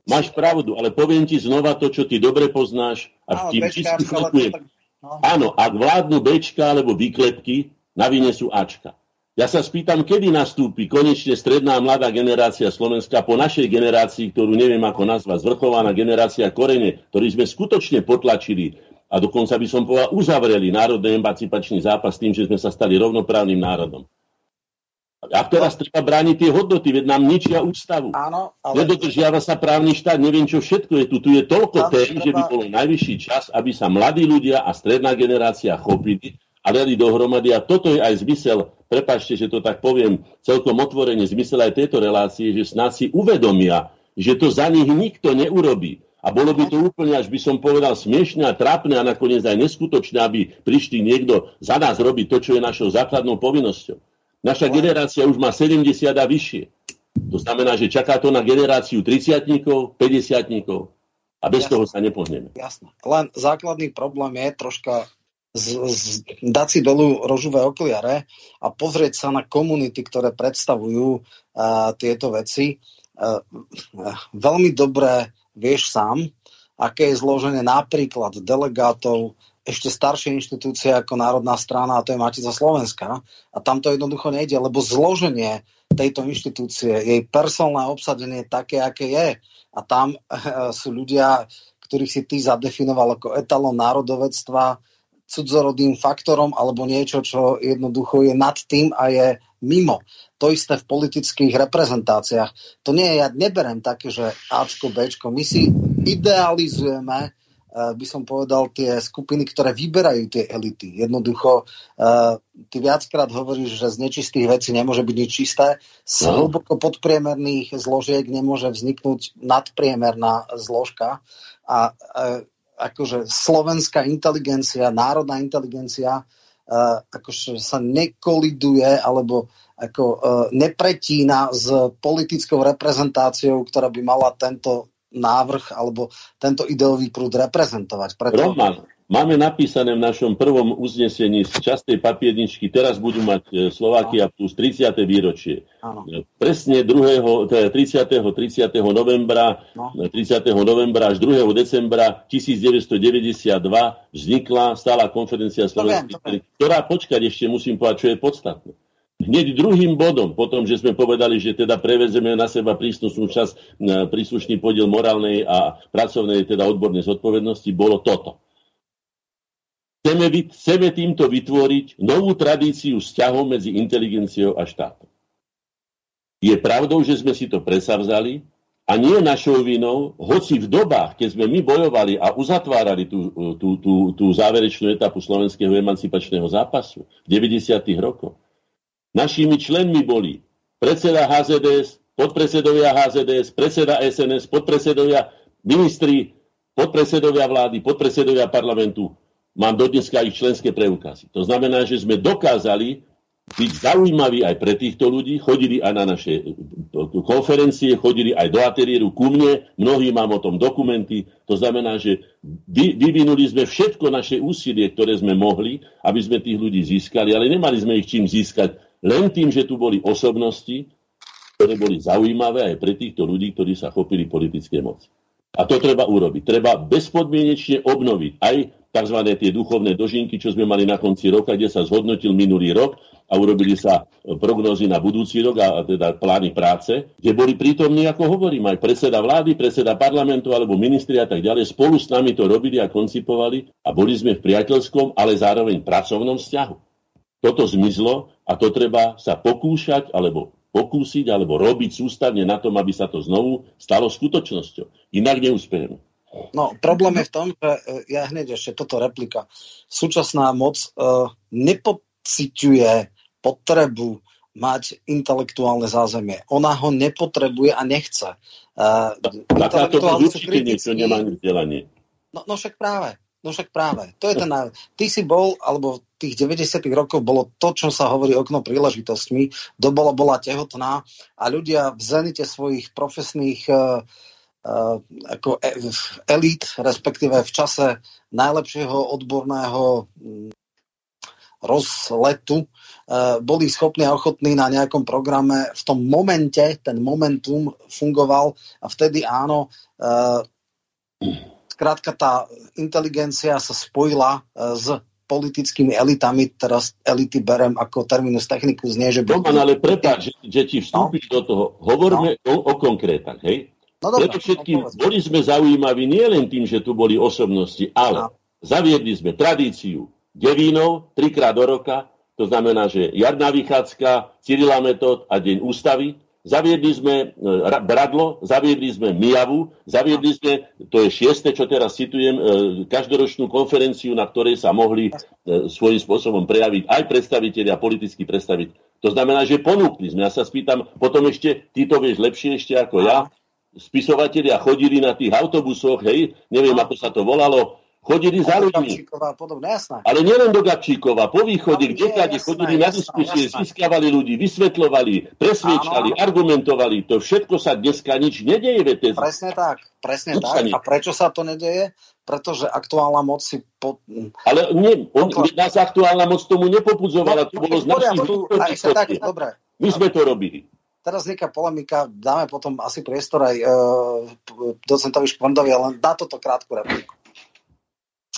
Máš pravdu, ale poviem ti znova to, čo ty dobre poznáš a tým čistým no. Áno, ak vládnu Bčka alebo výklepky, na vine sú Ačka. Ja sa spýtam, kedy nastúpi konečne stredná mladá generácia Slovenska po našej generácii, ktorú neviem ako nazvať, zvrchovaná generácia korene, ktorý sme skutočne potlačili a dokonca by som povedal uzavreli národný emancipačný zápas tým, že sme sa stali rovnoprávnym národom. A teraz treba brániť tie hodnoty, veď nám ničia ústavu. Áno, ale... Nedodržiava sa právny štát, neviem čo všetko je tu. Tu je toľko tém, treba... že by bolo najvyšší čas, aby sa mladí ľudia a stredná generácia chopili a dali dohromady. A toto je aj zmysel, prepačte, že to tak poviem, celkom otvorene zmysel aj tejto relácie, že snad si uvedomia, že to za nich nikto neurobí. A bolo by to úplne, až by som povedal, smiešne a trápne a nakoniec aj neskutočné, aby prišli niekto za nás robiť to, čo je našou základnou povinnosťou. Naša generácia už má 70 a vyššie. To znamená, že čaká to na generáciu 30 50 a bez Jasne. toho sa nepohneme. Jasne. Len základný problém je troška z, z, dať si dolu rožové okuliare a pozrieť sa na komunity, ktoré predstavujú uh, tieto veci. Uh, uh, veľmi dobre vieš sám, aké je zloženie napríklad delegátov ešte staršie inštitúcie ako Národná strana, a to je Matica Slovenska. A tam to jednoducho nejde, lebo zloženie tejto inštitúcie, jej personálne obsadenie je také, aké je. A tam uh, sú ľudia, ktorých si ty zadefinoval ako etalon národovectva, cudzorodým faktorom alebo niečo, čo jednoducho je nad tým a je mimo. To isté v politických reprezentáciách. To nie je, ja neberem také, že Ačko, Bčko. My si idealizujeme, by som povedal, tie skupiny, ktoré vyberajú tie elity. Jednoducho, eh, ty viackrát hovoríš, že z nečistých vecí nemôže byť nič čisté. Z no. hlboko podpriemerných zložiek nemôže vzniknúť nadpriemerná zložka. A eh, akože slovenská inteligencia, národná inteligencia uh, akože sa nekoliduje alebo ako nepretína s politickou reprezentáciou, ktorá by mala tento návrh alebo tento ideový prúd reprezentovať. Preto... Roman, Máme napísané v našom prvom uznesení z častej papierničky, teraz budú mať e, Slovakia plus 30. výročie. Áno. E, presne 2. 30. 30. novembra, no. 30. E, novembra až 2. decembra 1992 vznikla stála konferencia Slovenskej, ktorá, počkať ešte musím povedať, čo je podstatné. Hneď druhým bodom, potom, že sme povedali, že teda prevezeme na seba príslušnú čas, príslušný podiel morálnej a pracovnej, teda odbornej zodpovednosti, bolo toto Chceme, chceme týmto vytvoriť novú tradíciu vzťahov medzi inteligenciou a štátom. Je pravdou, že sme si to presavzali a nie našou vinou, hoci v dobách, keď sme my bojovali a uzatvárali tú, tú, tú, tú záverečnú etapu slovenského emancipačného zápasu v 90. rokoch, našimi členmi boli predseda HZDS, podpredsedovia HZDS, predseda SNS, podpredsedovia ministri, podpredsedovia vlády, podpredsedovia parlamentu, mám do dneska ich členské preukazy. To znamená, že sme dokázali byť zaujímaví aj pre týchto ľudí, chodili aj na naše e, konferencie, chodili aj do ateliéru ku mne, mnohí mám o tom dokumenty, to znamená, že vy, vyvinuli sme všetko naše úsilie, ktoré sme mohli, aby sme tých ľudí získali, ale nemali sme ich čím získať len tým, že tu boli osobnosti, ktoré boli zaujímavé aj pre týchto ľudí, ktorí sa chopili politické moci. A to treba urobiť. Treba bezpodmienečne obnoviť aj tzv. tie duchovné dožinky, čo sme mali na konci roka, kde sa zhodnotil minulý rok a urobili sa prognozy na budúci rok a, a teda plány práce, kde boli prítomní, ako hovorím, aj predseda vlády, predseda parlamentu alebo ministri a tak ďalej. Spolu s nami to robili a koncipovali a boli sme v priateľskom, ale zároveň pracovnom vzťahu. Toto zmizlo a to treba sa pokúšať alebo pokúsiť alebo robiť sústavne na tom, aby sa to znovu stalo skutočnosťou. Inak neúspejeme. No, problém je v tom, že e, ja hneď ešte toto replika. Súčasná moc uh, nepociťuje potrebu mať intelektuálne zázemie. Ona ho nepotrebuje a nechce. Uh, Takáto určite niečo nemá vzdelanie. No, no však práve. No však práve. To je ten... Ty si bol, alebo tých 90 rokov bolo to, čo sa hovorí okno príležitostmi. Dobola bola tehotná a ľudia v zenite svojich profesných uh, Eh, ako e, elít, respektíve v čase najlepšieho odborného mm, rozletu eh, boli schopní a ochotní na nejakom programe v tom momente, ten momentum fungoval a vtedy áno, eh, skrátka tá inteligencia sa spojila s politickými elitami, teraz elity berem ako terminus technicus, nie že... Roman, ale prepáč, že, ti vstúpiš no. do toho. Hovorme no. o, o konkrétach, hej? No, Preto všetkým no, boli sme zaujímaví nie len tým, že tu boli osobnosti, ale no. zaviedli sme tradíciu devínov trikrát do roka, to znamená, že jarná vychádzka, Cyrila metód a Deň ústavy. Zaviedli sme e, Bradlo, zaviedli sme Mijavu, zaviedli sme, to je šieste, čo teraz citujem, e, každoročnú konferenciu, na ktorej sa mohli e, svojím spôsobom prejaviť aj predstaviteľi a politickí predstaviť. To znamená, že ponúkli sme. Ja sa spýtam, potom ešte, ty to vieš lepšie ešte ako ja, spisovatelia chodili na tých autobusoch, hej, neviem, ako sa to volalo, chodili za ľuďmi. Ale nielen do Gabčíkova, po východe, kde kade chodili na diskusie, jasná. získavali ľudí, vysvetľovali, presviečali, Áno. argumentovali. To všetko sa dneska nič nedeje. Viete. Presne tak, presne tak. A prečo sa to nedeje? Pretože aktuálna moc si... Po... Ale nie, on, nás aktuálna moc tomu nepopudzovala, no, to bolo z našich... Tak, dobre. My sme to robili teraz vzniká polemika, dáme potom asi priestor aj e, docentovi Škvandovi, ale dá toto krátku repliku.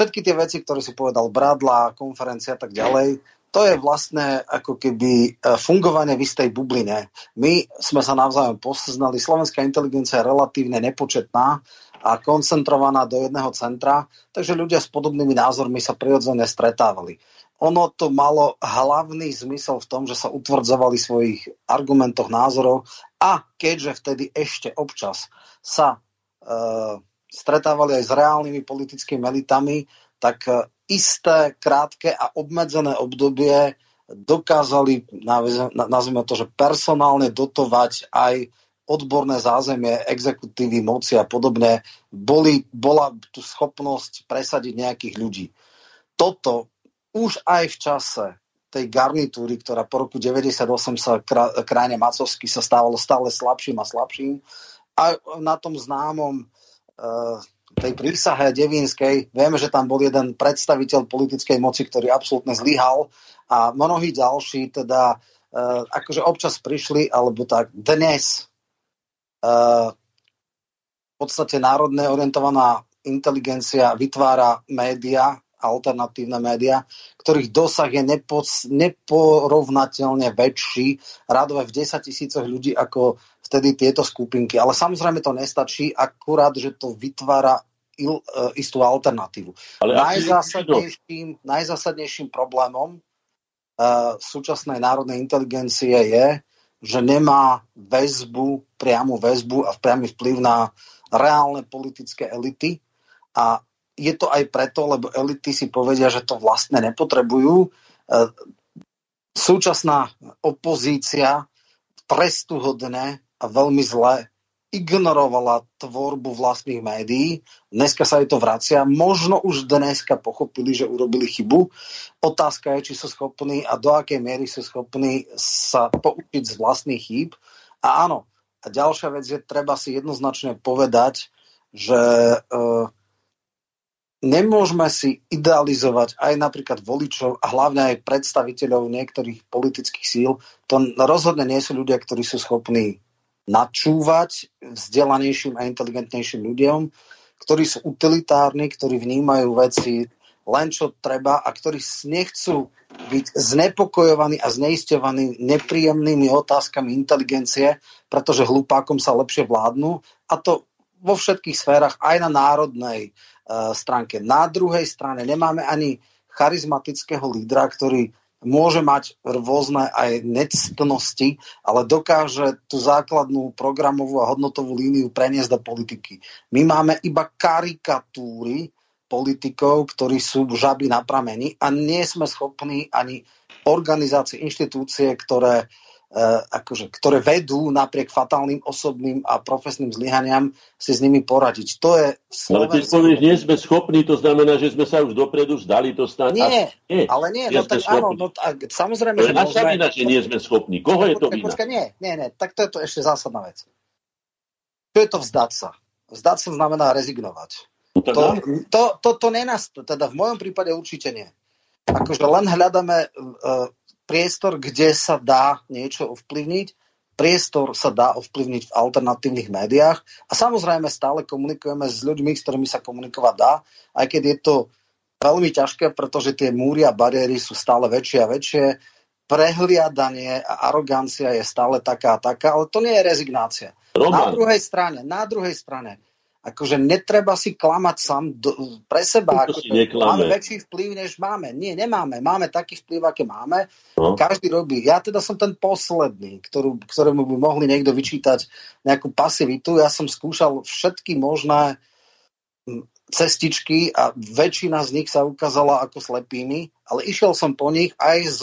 Všetky tie veci, ktoré si povedal Bradla, konferencia a tak ďalej, to je vlastne ako keby e, fungovanie v istej bubline. My sme sa navzájom poznali, slovenská inteligencia je relatívne nepočetná a koncentrovaná do jedného centra, takže ľudia s podobnými názormi sa prirodzene stretávali ono to malo hlavný zmysel v tom, že sa utvrdzovali svojich argumentoch, názorov a keďže vtedy ešte občas sa e, stretávali aj s reálnymi politickými elitami, tak e, isté, krátke a obmedzené obdobie dokázali, nazvime to, že personálne dotovať aj odborné zázemie, exekutívy, moci a podobne, boli, bola tu schopnosť presadiť nejakých ľudí. Toto už aj v čase tej garnitúry, ktorá po roku 98 sa kráne Macovsky sa stávalo stále slabším a slabším. A na tom známom tej prísahe Devínskej, vieme, že tam bol jeden predstaviteľ politickej moci, ktorý absolútne zlyhal. A mnohí ďalší teda uh, akože občas prišli, alebo tak dnes uh, v podstate národne orientovaná inteligencia vytvára média, alternatívne médiá, ktorých dosah je nepo, neporovnateľne väčší, radové v 10 tisícoch ľudí ako vtedy tieto skupinky. Ale samozrejme to nestačí, akurát, že to vytvára il, uh, istú alternatívu. Ale najzásadnejším, najzásadnejším problémom uh, súčasnej národnej inteligencie je, že nemá väzbu, priamu väzbu a priamy vplyv na reálne politické elity a je to aj preto, lebo elity si povedia, že to vlastne nepotrebujú. E, súčasná opozícia trestuhodne a veľmi zle ignorovala tvorbu vlastných médií. Dneska sa jej to vracia. Možno už dneska pochopili, že urobili chybu. Otázka je, či sú schopní a do akej miery sú schopní sa poučiť z vlastných chýb. A áno, a ďalšia vec je, treba si jednoznačne povedať, že uh, nemôžeme si idealizovať aj napríklad voličov a hlavne aj predstaviteľov niektorých politických síl. To rozhodne nie sú ľudia, ktorí sú schopní načúvať vzdelanejším a inteligentnejším ľuďom, ktorí sú utilitárni, ktorí vnímajú veci len čo treba a ktorí nechcú byť znepokojovaní a zneistovaní nepríjemnými otázkami inteligencie, pretože hlupákom sa lepšie vládnu a to vo všetkých sférach, aj na národnej uh, stránke. Na druhej strane nemáme ani charizmatického lídra, ktorý môže mať rôzne aj nectnosti, ale dokáže tú základnú programovú a hodnotovú líniu preniesť do politiky. My máme iba karikatúry politikov, ktorí sú žaby na pramení a nie sme schopní ani organizácie, inštitúcie, ktoré Eh, akože, ktoré vedú napriek fatálnym osobným a profesným zlyhaniam si s nimi poradiť. To je Slovensko... Ale keď povieš, nie sme schopní, to znamená, že sme sa už dopredu zdali to stať. Nie, nie, ale nie, no tak áno, no, tak, samozrejme, to že naša vina, že nie sme schopní. Koho je to vina? Počkaj, nie, nie, nie, tak to je to ešte zásadná vec. Čo je to vzdať sa? Vzdať sa znamená rezignovať. No, to, to, to, to nenast, teda v mojom prípade určite nie. Akože len hľadáme uh, priestor, kde sa dá niečo ovplyvniť, priestor sa dá ovplyvniť v alternatívnych médiách a samozrejme stále komunikujeme s ľuďmi, s ktorými sa komunikovať dá, aj keď je to veľmi ťažké, pretože tie múry a bariéry sú stále väčšie a väčšie, prehliadanie a arogancia je stále taká a taká, ale to nie je rezignácia. Roman. Na druhej strane, na druhej strane, akože netreba si klamať sám do, pre seba. To, máme väčší vplyv, než máme. Nie, nemáme. Máme taký vplyv, aké máme. No. Každý robí. Ja teda som ten posledný, ktorú, ktorému by mohli niekto vyčítať nejakú pasivitu. Ja som skúšal všetky možné cestičky a väčšina z nich sa ukázala ako slepými, ale išiel som po nich aj s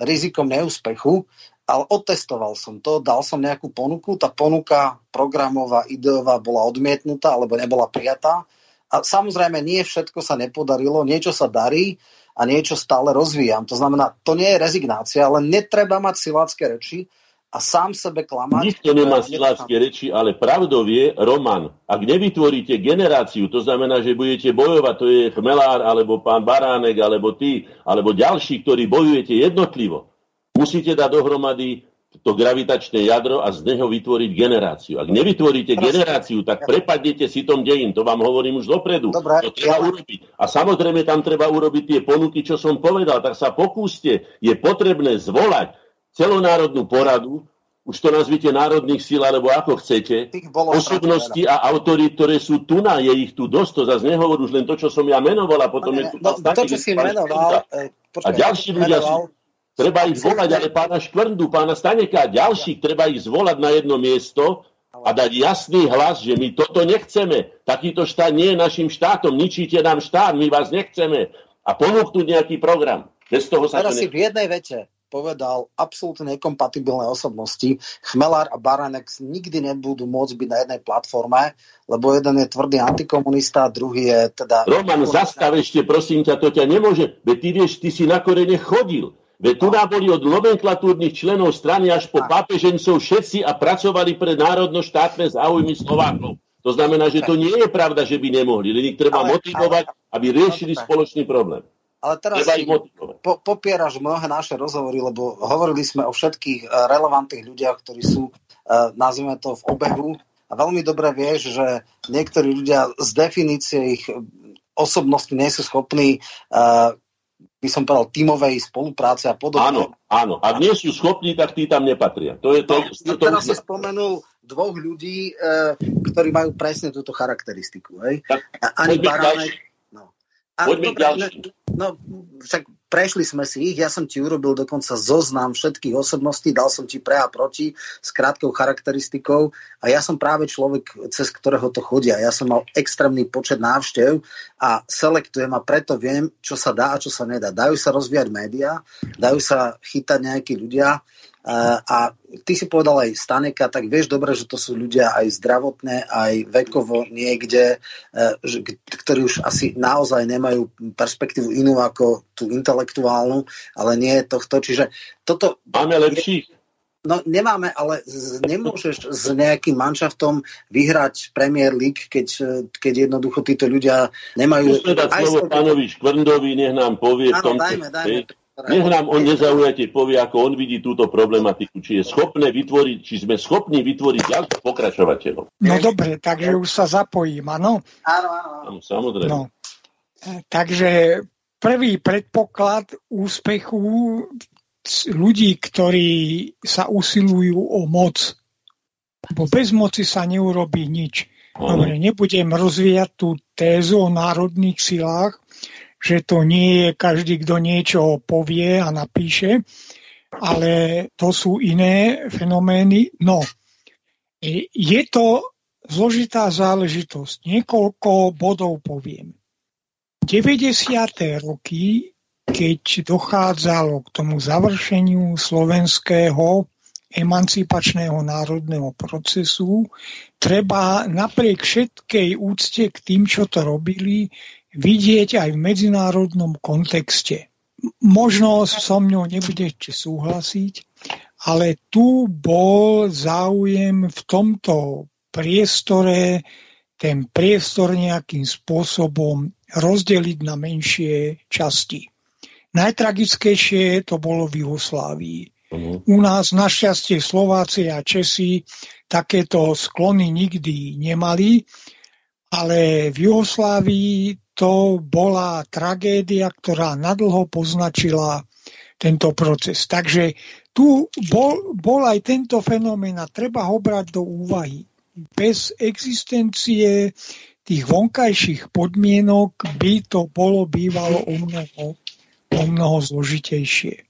rizikom neúspechu ale otestoval som to, dal som nejakú ponuku, tá ponuka programová, ideová bola odmietnutá alebo nebola prijatá. A samozrejme, nie všetko sa nepodarilo, niečo sa darí a niečo stále rozvíjam. To znamená, to nie je rezignácia, ale netreba mať silácké reči, a sám sebe klamať. Nikto nemá silácké reči, ale pravdou je, Roman, ak nevytvoríte generáciu, to znamená, že budete bojovať, to je Chmelár, alebo pán Baránek, alebo ty, alebo ďalší, ktorí bojujete jednotlivo, musíte dať dohromady to gravitačné jadro a z neho vytvoriť generáciu. Ak nevytvoríte generáciu, tak ja. prepadnete si tom dejin. To vám hovorím už dopredu. Dobre, to treba ja. urobiť. A samozrejme tam treba urobiť tie ponuky, čo som povedal. Tak sa pokúste. Je potrebné zvolať celonárodnú poradu, už to nazvite národných síl, alebo ako chcete, osobnosti a autorít, ktoré sú tu na, je ich tu dosť, to zase nehovor už len to, čo som ja menoval a potom ne, je tu no, to, čo si menoval, e, počkaj, a ďalší ľudia sú, treba ich zvolať, ale pána Škvrndu, pána Staneka a ďalších treba ich zvolať na jedno miesto a dať jasný hlas, že my toto nechceme. Takýto štát nie je našim štátom, ničíte nám štát, my vás nechceme. A ponúknuť nejaký program. Bez toho sa Teraz to si v jednej vete povedal absolútne nekompatibilné osobnosti. Chmelár a Baranek nikdy nebudú môcť byť na jednej platforme, lebo jeden je tvrdý antikomunista, druhý je teda... Roman, zastav ešte, prosím ťa, to ťa nemôže. Veď ty vieš, ty si na korene chodil. Veď tu boli od nomenklatúrnych členov strany až po pápežencov všetci a pracovali pre národno-štátne záujmy Slovákov. To znamená, že to nie je pravda, že by nemohli, len ich treba ale, motivovať, ale, aby riešili spoločný problém. Ale teraz si po, popieraš mnohé naše rozhovory, lebo hovorili sme o všetkých eh, relevantných ľudiach, ktorí sú, uh, nazvime to, v obehu. A veľmi dobre vieš, že niektorí ľudia z definície ich osobnosti nie sú schopní uh, by som povedal, tímovej spolupráce a podobne. Áno, áno. Ak nie sú schopní, tak tí tam nepatria. To je to, no, to, to teraz si spomenul dvoch ľudí, e, ktorí majú presne túto charakteristiku. Hej? Tak, Ani Baránek, a, Poďme dobre, no, však prešli sme si ich, ja som ti urobil dokonca zoznam všetkých osobností, dal som ti pre a proti s krátkou charakteristikou a ja som práve človek, cez ktorého to chodia. Ja som mal extrémny počet návštev a selektujem a preto viem, čo sa dá a čo sa nedá. Dajú sa rozvíjať médiá, dajú sa chytať nejakí ľudia, a ty si povedal aj Staneka, tak vieš dobre, že to sú ľudia aj zdravotné, aj vekovo niekde, e, ktorí už asi naozaj nemajú perspektívu inú ako tú intelektuálnu, ale nie tohto. Čiže toto... Máme lepších. No nemáme, ale nemôžeš s nejakým manšaftom vyhrať Premier League, keď, keď jednoducho títo ľudia nemajú... Musíme dať slovo pánovi Škvrndovi, nech nám povie v tomto... Dajme, dajme. Nech nám on nezaujate povie, ako on vidí túto problematiku, či je schopné vytvoriť, či sme schopní vytvoriť ďalších pokračovateľov. No dobre, takže už sa zapojím, áno? Áno, áno. samozrejme. No. E, takže prvý predpoklad úspechu ľudí, ktorí sa usilujú o moc, lebo bez moci sa neurobí nič. Dobre, nebudem rozvíjať tú tézu o národných silách, že to nie je každý, kto niečo povie a napíše, ale to sú iné fenomény. No, je to zložitá záležitosť. Niekoľko bodov poviem. 90. roky, keď dochádzalo k tomu završeniu slovenského emancipačného národného procesu, treba napriek všetkej úcte k tým, čo to robili, vidieť aj v medzinárodnom kontexte. Možno so mňou nebudete súhlasiť, ale tu bol záujem v tomto priestore ten priestor nejakým spôsobom rozdeliť na menšie časti. Najtragickejšie to bolo v Jugoslávii. Uh-huh. U nás našťastie Slováci a Česi takéto sklony nikdy nemali, ale v Jugoslávii to bola tragédia, ktorá nadlho poznačila tento proces. Takže tu bol, bol aj tento fenomén a treba ho brať do úvahy. Bez existencie tých vonkajších podmienok by to bolo bývalo o mnoho, o mnoho zložitejšie.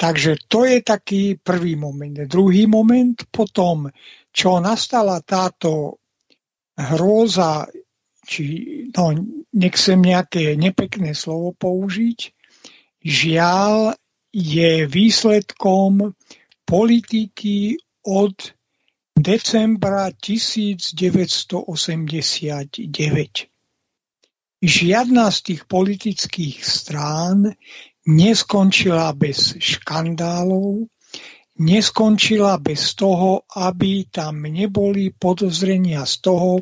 Takže to je taký prvý moment. Druhý moment potom, čo nastala táto hrôza či no, nechcem nejaké nepekné slovo použiť, žiaľ je výsledkom politiky od decembra 1989. Žiadna z tých politických strán neskončila bez škandálov, neskončila bez toho, aby tam neboli podozrenia z toho,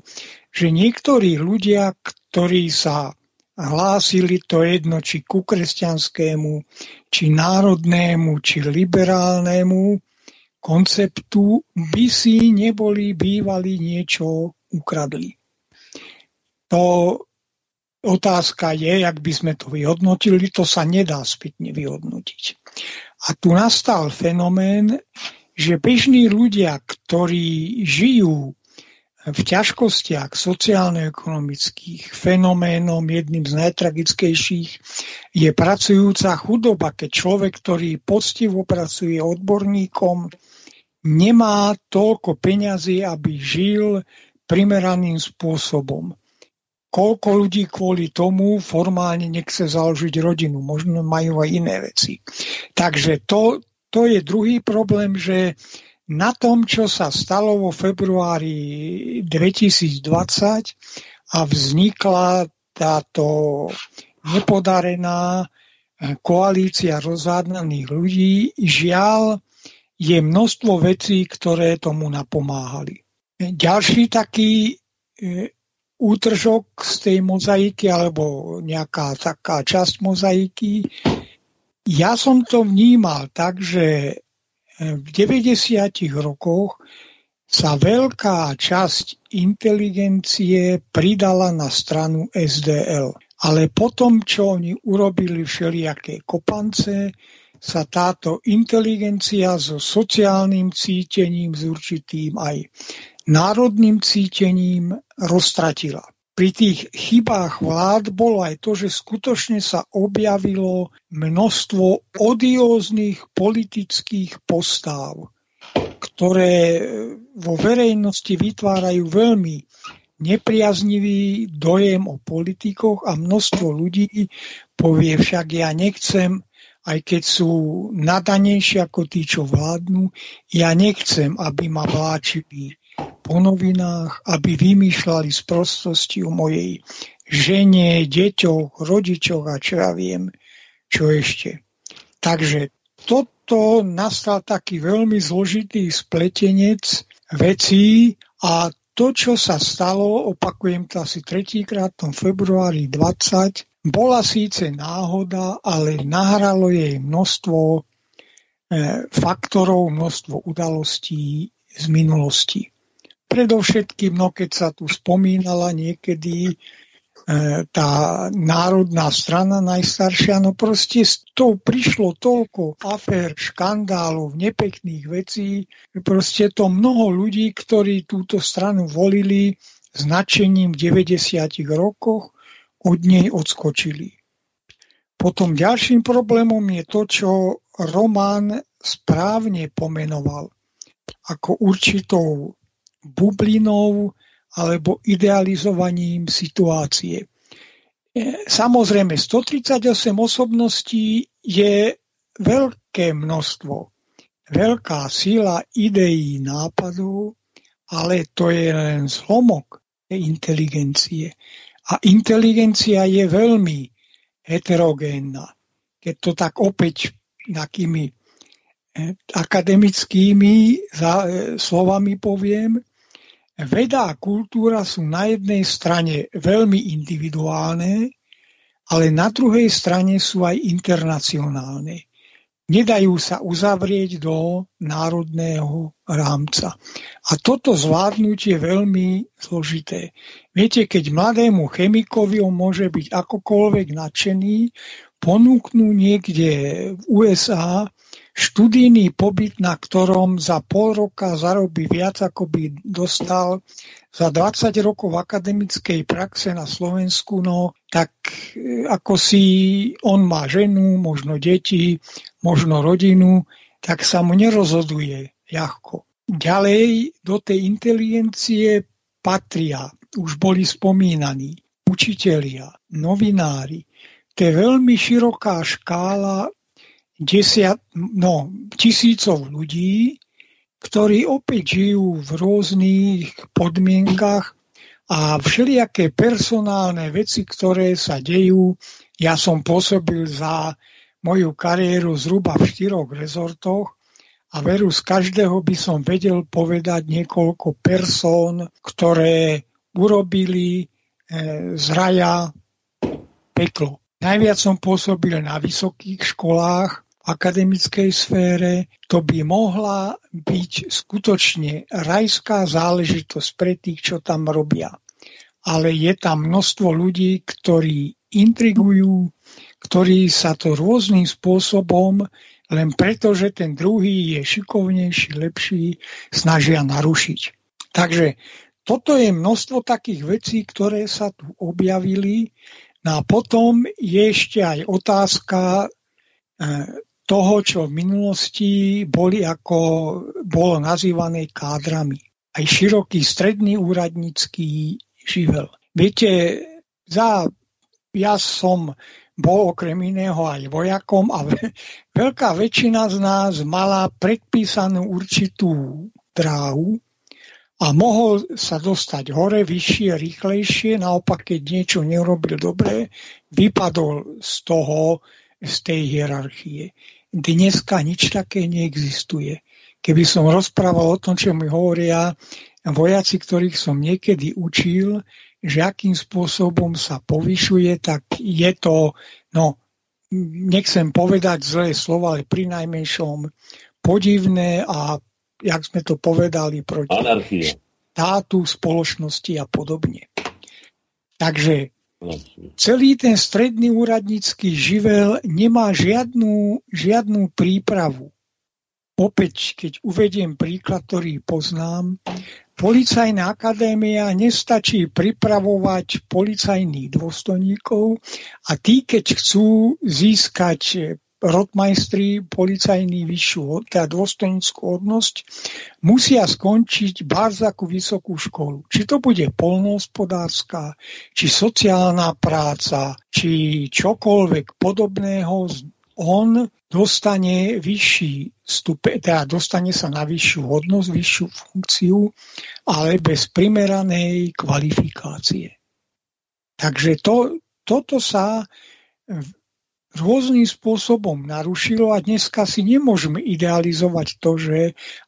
že niektorí ľudia, ktorí sa hlásili to jedno, či ku kresťanskému, či národnému, či liberálnemu konceptu, by si neboli bývali niečo ukradli. To otázka je, jak by sme to vyhodnotili, to sa nedá spätne vyhodnotiť. A tu nastal fenomén, že bežní ľudia, ktorí žijú v ťažkostiach sociálno-ekonomických fenoménom jedným z najtragickejších je pracujúca chudoba, keď človek, ktorý poctivo pracuje odborníkom, nemá toľko peňazí, aby žil primeraným spôsobom. Koľko ľudí kvôli tomu formálne nechce založiť rodinu, možno majú aj iné veci. Takže to, to je druhý problém, že na tom, čo sa stalo vo februári 2020 a vznikla táto nepodarená koalícia rozhádnaných ľudí, žiaľ, je množstvo vecí, ktoré tomu napomáhali. Ďalší taký e, útržok z tej mozaiky alebo nejaká taká časť mozaiky. Ja som to vnímal tak, že v 90. rokoch sa veľká časť inteligencie pridala na stranu SDL. Ale potom, čo oni urobili všelijaké kopance, sa táto inteligencia so sociálnym cítením, s určitým aj národným cítením roztratila pri tých chybách vlád bolo aj to, že skutočne sa objavilo množstvo odióznych politických postáv, ktoré vo verejnosti vytvárajú veľmi nepriaznivý dojem o politikoch a množstvo ľudí povie však ja nechcem, aj keď sú nadanejšie ako tí, čo vládnu, ja nechcem, aby ma vláčili po novinách, aby vymýšľali z prostosti o mojej žene, deťoch, rodičoch a čo ja viem, čo ešte. Takže toto nastal taký veľmi zložitý spletenec vecí a to, čo sa stalo, opakujem to asi tretíkrát v februári 20, bola síce náhoda, ale nahralo jej množstvo e, faktorov, množstvo udalostí z minulosti. Predovšetkým, no keď sa tu spomínala niekedy e, tá národná strana najstaršia, no proste s tou prišlo toľko afér, škandálov, nepekných vecí, proste to mnoho ľudí, ktorí túto stranu volili značením v 90 rokoch, od nej odskočili. Potom ďalším problémom je to, čo Roman správne pomenoval ako určitou bublinou alebo idealizovaním situácie. E, samozrejme, 138 osobností je veľké množstvo, veľká sila ideí, nápadov, ale to je len zlomok inteligencie. A inteligencia je veľmi heterogénna. Keď to tak opäť takými akademickými e, slovami poviem, Veda a kultúra sú na jednej strane veľmi individuálne, ale na druhej strane sú aj internacionálne. Nedajú sa uzavrieť do národného rámca. A toto zvládnuť je veľmi zložité. Viete, keď mladému chemikovi on môže byť akokoľvek nadšený, ponúknú niekde v USA študijný pobyt, na ktorom za pol roka zarobí viac, ako by dostal za 20 rokov akademickej praxe na Slovensku, no tak e, ako si on má ženu, možno deti, možno rodinu, tak sa mu nerozhoduje ľahko. Ďalej do tej inteligencie patria, už boli spomínaní, učitelia, novinári. To je veľmi široká škála desiat, no, tisícov ľudí, ktorí opäť žijú v rôznych podmienkach a všelijaké personálne veci, ktoré sa dejú. Ja som pôsobil za moju kariéru zhruba v štyroch rezortoch a veru z každého by som vedel povedať niekoľko persón, ktoré urobili e, z raja peklo. Najviac som pôsobil na vysokých školách, akademickej sfére, to by mohla byť skutočne rajská záležitosť pre tých, čo tam robia. Ale je tam množstvo ľudí, ktorí intrigujú, ktorí sa to rôznym spôsobom, len preto, že ten druhý je šikovnejší, lepší, snažia narušiť. Takže toto je množstvo takých vecí, ktoré sa tu objavili. No a potom je ešte aj otázka eh, toho, čo v minulosti boli ako bolo nazývané kádrami. Aj široký stredný úradnícky živel. Viete, za, ja som bol okrem iného aj vojakom a veľká väčšina z nás mala predpísanú určitú dráhu a mohol sa dostať hore, vyššie, rýchlejšie. Naopak, keď niečo neurobil dobre, vypadol z toho, z tej hierarchie. Dneska nič také neexistuje. Keby som rozprával o tom, čo mi hovoria vojaci, ktorých som niekedy učil, že akým spôsobom sa povyšuje, tak je to, no, nechcem povedať zlé slovo, ale pri najmenšom podivné a, jak sme to povedali, proti Anarchie. štátu, spoločnosti a podobne. Takže Celý ten stredný úradnícky živel nemá žiadnu, žiadnu prípravu. Opäť, keď uvediem príklad, ktorý poznám, Policajná akadémia nestačí pripravovať policajných dôstojníkov a tí, keď chcú získať rotmajstri policajní vyššiu, teda dôstojnickú hodnosť, musia skončiť Barzakú vysokú školu. Či to bude polnohospodárska, či sociálna práca, či čokoľvek podobného, on dostane vyšší stupe, teda dostane sa na vyššiu hodnosť, vyššiu funkciu, ale bez primeranej kvalifikácie. Takže to, toto sa rôznym spôsobom narušilo a dneska si nemôžeme idealizovať to, že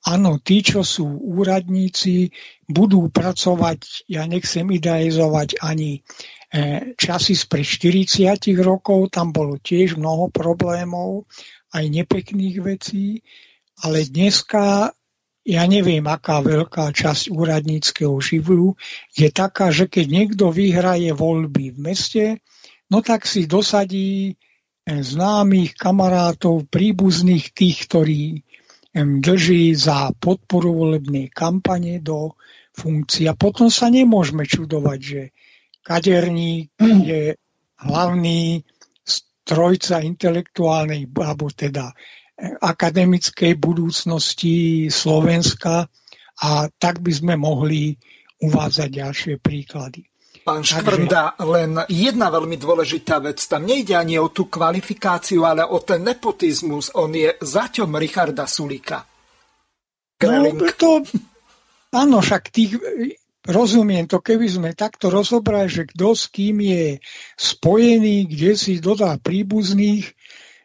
áno, tí, čo sú úradníci, budú pracovať, ja nechcem idealizovať ani e, časy spred 40 rokov, tam bolo tiež mnoho problémov, aj nepekných vecí, ale dneska ja neviem, aká veľká časť úradníckého živlu je taká, že keď niekto vyhraje voľby v meste, no tak si dosadí známych kamarátov, príbuzných tých, ktorí drží za podporu volebnej kampane do funkcie. A potom sa nemôžeme čudovať, že kaderník je hlavný strojca intelektuálnej, alebo teda akademickej budúcnosti Slovenska a tak by sme mohli uvádzať ďalšie príklady. Pán Škvrnda, len jedna veľmi dôležitá vec. Tam nejde ani o tú kvalifikáciu, ale o ten nepotizmus. On je zaťom Richarda Sulika. No, to, áno, však tých, rozumiem to, keby sme takto rozobrali, že kto s kým je spojený, kde si dodá príbuzných.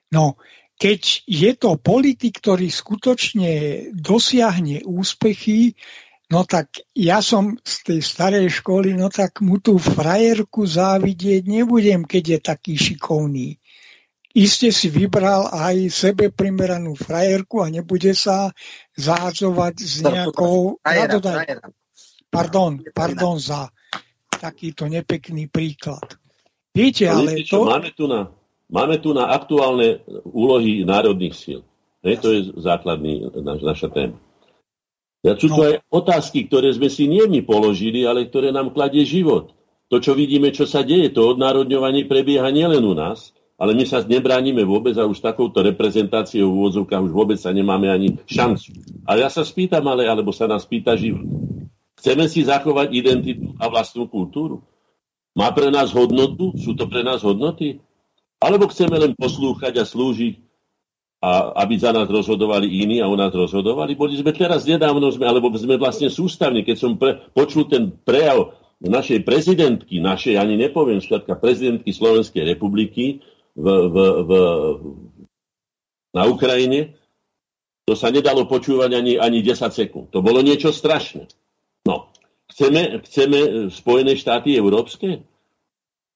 No, keď je to politik, ktorý skutočne dosiahne úspechy, No tak ja som z tej starej školy, no tak mu tú frajerku závidieť nebudem, keď je taký šikovný. Iste si vybral aj sebe primeranú frajerku a nebude sa záhadzovať s nejakou... Frajera. Pardon, pardon za takýto nepekný príklad. Viete, ale to... Máme tu, na, máme tu na aktuálne úlohy národných síl. To je základný naš, naša téma. Ja sú to no. aj otázky, ktoré sme si nie my položili, ale ktoré nám kladie život. To, čo vidíme, čo sa deje, to odnárodňovanie prebieha nielen u nás, ale my sa nebránime vôbec a už takouto reprezentáciou v úvodzovkách už vôbec sa nemáme ani šancu. A ja sa spýtam, ale, alebo sa nás pýta život. Chceme si zachovať identitu a vlastnú kultúru? Má pre nás hodnotu? Sú to pre nás hodnoty? Alebo chceme len poslúchať a slúžiť a aby za nás rozhodovali iní a o nás rozhodovali. Boli sme teraz nedávno, sme, alebo sme vlastne sústavní, keď som pre, počul ten prejav našej prezidentky, našej, ani nepoviem, štátka prezidentky Slovenskej republiky v, v, v, na Ukrajine, to sa nedalo počúvať ani, ani 10 sekúnd. To bolo niečo strašné. No, chceme, chceme Spojené štáty európske?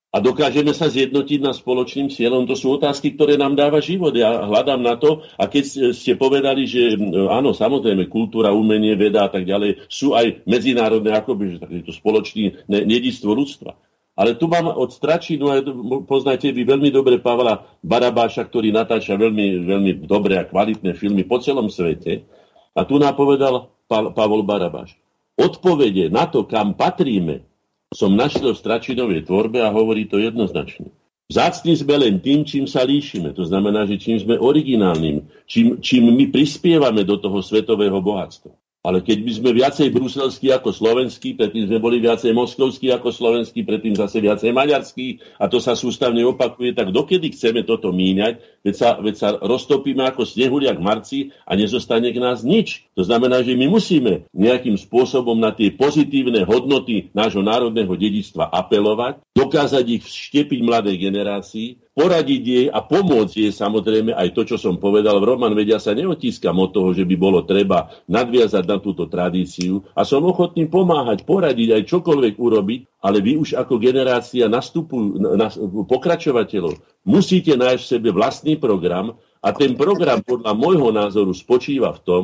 A dokážeme sa zjednotiť na spoločným cieľom. To sú otázky, ktoré nám dáva život. Ja hľadám na to a keď ste povedali, že áno, samozrejme, kultúra, umenie, veda a tak ďalej sú aj medzinárodné, akoby, že takýto spoločný nedístvo ľudstva. Ale tu mám od Stračinu, a poznáte vy veľmi dobre Pavla Barabáša, ktorý natáča veľmi, veľmi dobré a kvalitné filmy po celom svete. A tu nám povedal Pavol Barabáš. Odpovede na to, kam patríme, som našiel v Stračinovej tvorbe a hovorí to jednoznačne. Vzácni sme len tým, čím sa líšime. To znamená, že čím sme originálnym, čím, čím my prispievame do toho svetového bohatstva. Ale keď by sme viacej bruselskí ako slovenskí, predtým sme boli viacej moskovskí ako slovenskí, predtým zase viacej maďarskí a to sa sústavne opakuje, tak dokedy chceme toto míňať, veď sa, veď sa roztopíme ako snehuliak v marci a nezostane k nás nič. To znamená, že my musíme nejakým spôsobom na tie pozitívne hodnoty nášho národného dedičstva apelovať, dokázať ich vštepiť mladej generácii, poradiť jej a pomôcť jej samozrejme aj to, čo som povedal. V Roman, vedia sa neotískam od toho, že by bolo treba nadviazať na túto tradíciu. A som ochotný pomáhať, poradiť aj čokoľvek urobiť, ale vy už ako generácia nastupujú, na, pokračovateľov musíte nájsť v sebe vlastný program. A ten program podľa môjho názoru spočíva v tom,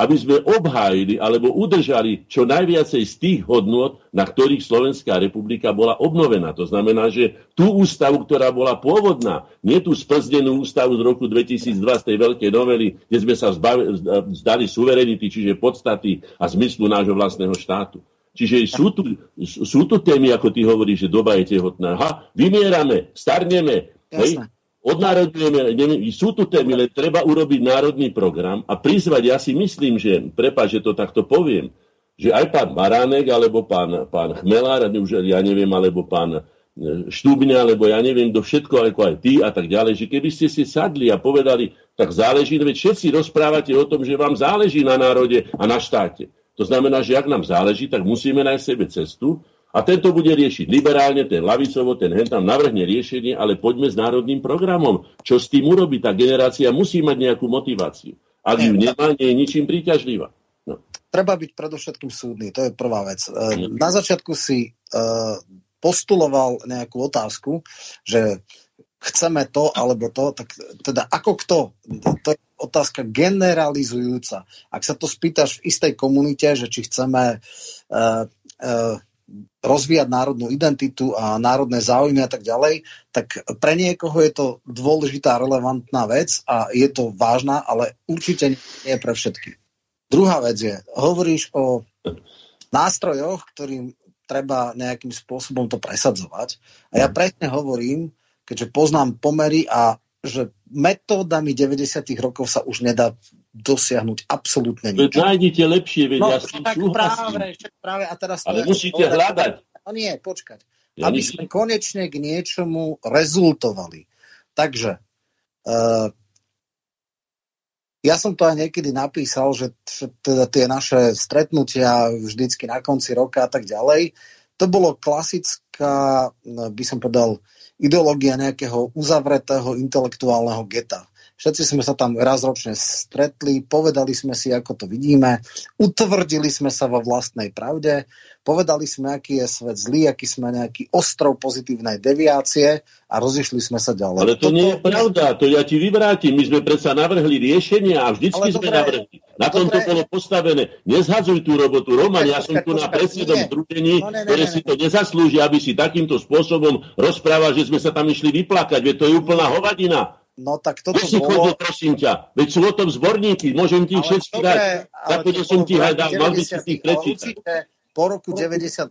aby sme obhájili alebo udržali čo najviacej z tých hodnôt, na ktorých Slovenská republika bola obnovená. To znamená, že tú ústavu, ktorá bola pôvodná, nie tú sprzdenú ústavu z roku 2002 z tej veľkej novely, kde sme sa zdali suverenity, čiže podstaty a zmyslu nášho vlastného štátu. Čiže sú tu, sú tu témy, ako ty hovoríš, že doba je tehotná. Ha, vymierame, starneme. Hej? Odnárodňujeme, neviem, sú tu témy, ale treba urobiť národný program a prizvať, ja si myslím, že, prepáč, že to takto poviem, že aj pán Baránek, alebo pán, pán Chmelár, už ja neviem, alebo pán e, Štúbňa, alebo ja neviem, do všetko, ako aj ty a tak ďalej, že keby ste si sadli a povedali, tak záleží, veď všetci rozprávate o tom, že vám záleží na národe a na štáte. To znamená, že ak nám záleží, tak musíme nájsť sebe cestu, a tento bude riešiť liberálne, ten lavicovo, ten hen tam navrhne riešenie, ale poďme s národným programom. Čo s tým urobiť? Tá generácia musí mať nejakú motiváciu. Ak ju nemá, nie je ničím príťažlivá. No. Treba byť predovšetkým súdny, to je prvá vec. E, na začiatku si uh, postuloval nejakú otázku, že chceme to alebo to, tak teda ako kto? To je otázka generalizujúca. Ak sa to spýtaš v istej komunite, že či chceme uh, uh, rozvíjať národnú identitu a národné záujmy a tak ďalej, tak pre niekoho je to dôležitá, relevantná vec a je to vážna, ale určite nie pre všetkých. Druhá vec je, hovoríš o nástrojoch, ktorým treba nejakým spôsobom to presadzovať. A ja presne hovorím, keďže poznám pomery a že metódami 90. rokov sa už nedá dosiahnuť absolútne nič. Nájdete lepšie, veď no, ja tak práve, práve, a teraz Ale musíte povedať, hľadať. No nie, počkať. Ja aby nič... sme konečne k niečomu rezultovali. Takže uh, ja som to aj niekedy napísal, že teda tie naše stretnutia vždycky na konci roka a tak ďalej, to bolo klasická, by som povedal, ideológia nejakého uzavretého intelektuálneho geta. Všetci sme sa tam raz ročne stretli, povedali sme si, ako to vidíme, utvrdili sme sa vo vlastnej pravde, povedali sme, aký je svet zlý, aký sme nejaký ostrov pozitívnej deviácie a rozišli sme sa ďalej. Ale to Toto... nie je pravda, to ja ti vyvrátim. My sme predsa navrhli riešenia a vždycky Ale sme navrhli. Na tom to bolo postavené. Nezhadzuj tú robotu, Roman, ja som tu na predsedom združení, no, ktoré si to nezaslúži, aby si takýmto spôsobom rozprával, že sme sa tam išli vyplakať, veď to je úplná hovadina. No tak toto Veď bolo... Chodil, prosím ťa, veď sú o tom zborníky, môžem ti všetky dať. Takto som ti dal, mal by si tých prečítať. Po roku 98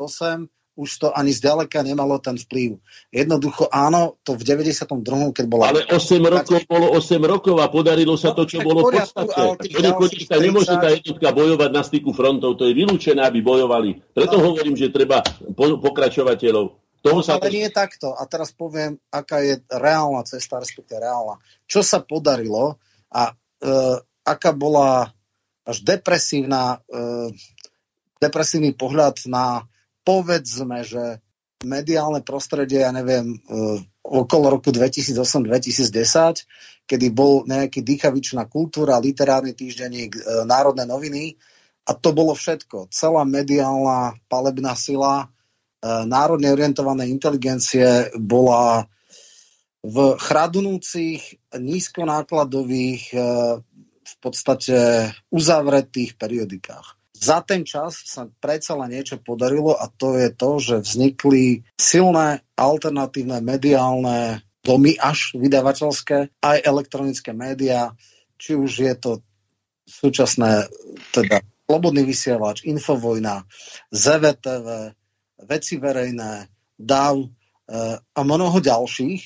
už to ani zďaleka nemalo ten vplyv. Jednoducho áno, to v 92. keď bola... Ale 8 rokov bolo 8 rokov a podarilo sa to, čo no, bolo podstatné. Nemôže tá jednotka bojovať na styku frontov, to je vylúčené, aby bojovali. Preto no. hovorím, že treba pokračovateľov toho sa ale to... nie je takto. A teraz poviem, aká je reálna cesta, respektíve reálna. Čo sa podarilo a e, aká bola až depresívna, e, depresívny pohľad na povedzme, že mediálne prostredie, ja neviem, e, okolo roku 2008-2010, kedy bol nejaký dýchavičná kultúra, literárny týždenník, e, národné noviny a to bolo všetko. Celá mediálna palebná sila národne orientované inteligencie bola v chradnúcich, nízkonákladových, e, v podstate uzavretých periodikách. Za ten čas sa predsa len niečo podarilo a to je to, že vznikli silné alternatívne mediálne domy až vydavateľské, aj elektronické médiá, či už je to súčasné, teda Slobodný vysielač, Infovojna, ZVTV, Veci verejné, DAV e, a mnoho ďalších.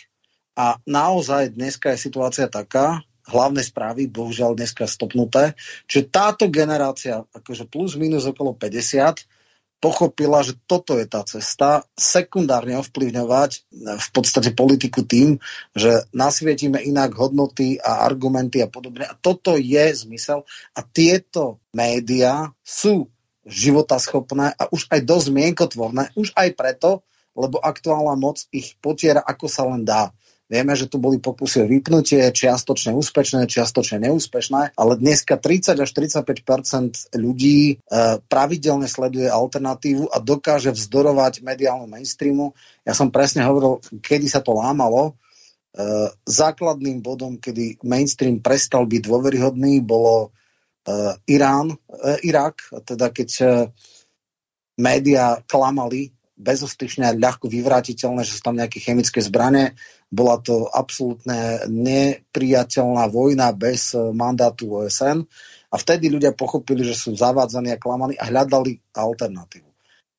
A naozaj dneska je situácia taká, hlavné správy, bohužiaľ dneska stopnuté. Čiže táto generácia, akože plus minus okolo 50, pochopila, že toto je tá cesta, sekundárne ovplyvňovať v podstate politiku tým, že nasvietime inak hodnoty a argumenty a podobne. A toto je zmysel. A tieto médiá sú životaschopné a už aj dosť mienkotvorné, už aj preto, lebo aktuálna moc ich potiera, ako sa len dá. Vieme, že tu boli pokusy o vypnutie, čiastočne úspešné, čiastočne neúspešné, ale dneska 30 až 35% ľudí e, pravidelne sleduje alternatívu a dokáže vzdorovať mediálnu mainstreamu. Ja som presne hovoril, kedy sa to lámalo. E, základným bodom, kedy mainstream prestal byť dôveryhodný, bolo Irán, Irak, teda keď média klamali bezostyšne a ľahko vyvrátiteľné, že sú tam nejaké chemické zbranie. Bola to absolútne nepriateľná vojna bez eh, mandátu OSN a vtedy ľudia pochopili, že sú zavádzaní a klamaní a hľadali alternatívu.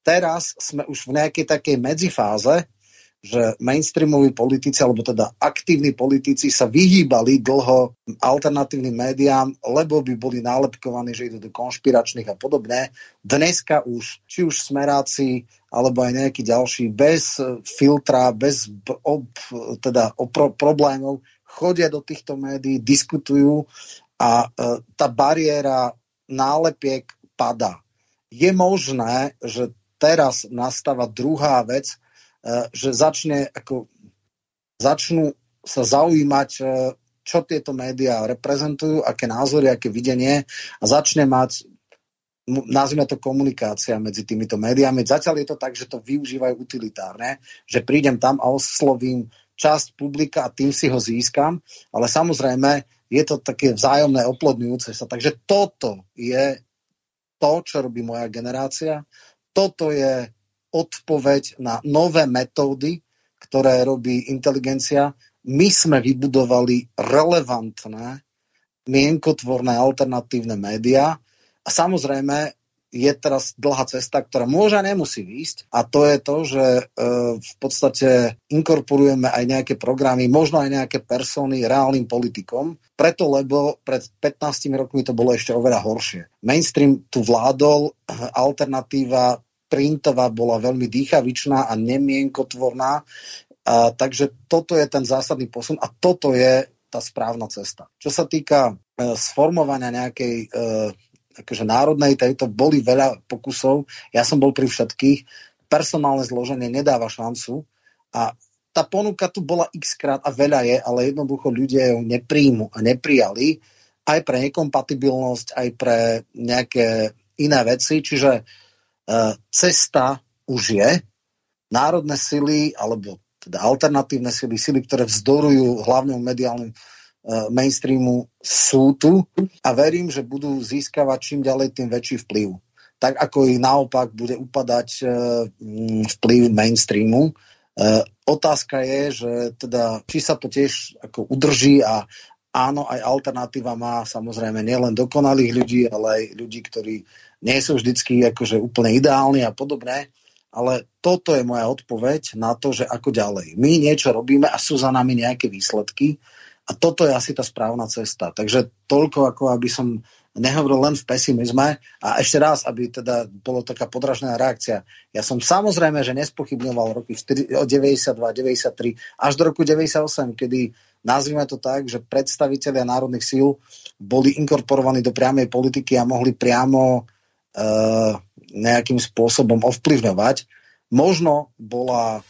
Teraz sme už v nejakej takej medzifáze, že mainstreamoví politici, alebo teda aktívni politici sa vyhýbali dlho alternatívnym médiám, lebo by boli nálepkovaní, že idú do konšpiračných a podobne. Dneska už, či už smeráci, alebo aj nejaký ďalší, bez filtra, bez ob, teda opro, problémov, chodia do týchto médií, diskutujú a e, tá bariéra nálepiek padá. Je možné, že teraz nastáva druhá vec, že začne ako, začnú sa zaujímať, eh, čo tieto médiá reprezentujú, aké názory, aké videnie a začne mať nazvime to komunikácia medzi týmito médiami. Zatiaľ je to tak, že to využívajú utilitárne, že prídem tam a oslovím časť publika a tým si ho získam, ale samozrejme je to také vzájomné oplodňujúce sa. Takže toto je to, čo robí moja generácia. Toto je odpoveď na nové metódy, ktoré robí inteligencia. My sme vybudovali relevantné, mienkotvorné alternatívne médiá a samozrejme je teraz dlhá cesta, ktorá môže a nemusí výjsť a to je to, že e, v podstate inkorporujeme aj nejaké programy, možno aj nejaké persony reálnym politikom, preto lebo pred 15 rokmi to bolo ešte oveľa horšie. Mainstream tu vládol, alternatíva printová bola veľmi dýchavičná a nemienkotvorná. A, takže toto je ten zásadný posun a toto je tá správna cesta. Čo sa týka e, sformovania nejakej e, akože národnej tejto, boli veľa pokusov, ja som bol pri všetkých, personálne zloženie nedáva šancu. A tá ponuka tu bola x krát a veľa je, ale jednoducho ľudia ju nepríjmu a neprijali. Aj pre nekompatibilnosť, aj pre nejaké iné veci, čiže cesta už je. Národné sily, alebo teda alternatívne sily, sily, ktoré vzdorujú hlavnému mediálnemu e, mainstreamu sú tu a verím, že budú získavať čím ďalej tým väčší vplyv. Tak ako ich naopak bude upadať e, vplyv mainstreamu. Otázka je, že teda, či sa to tiež ako udrží a áno, aj alternatíva má samozrejme nielen dokonalých ľudí, ale aj ľudí, ktorí nie sú vždycky akože úplne ideálni a podobné, ale toto je moja odpoveď na to, že ako ďalej. My niečo robíme a sú za nami nejaké výsledky a toto je asi tá správna cesta. Takže toľko, ako aby som nehovoril len v pesimizme. A ešte raz, aby teda bolo taká podražná reakcia. Ja som samozrejme, že nespochybňoval roky 92, 93 až do roku 98, kedy nazvime to tak, že predstavitelia národných síl boli inkorporovaní do priamej politiky a mohli priamo nejakým spôsobom ovplyvňovať. Možno bola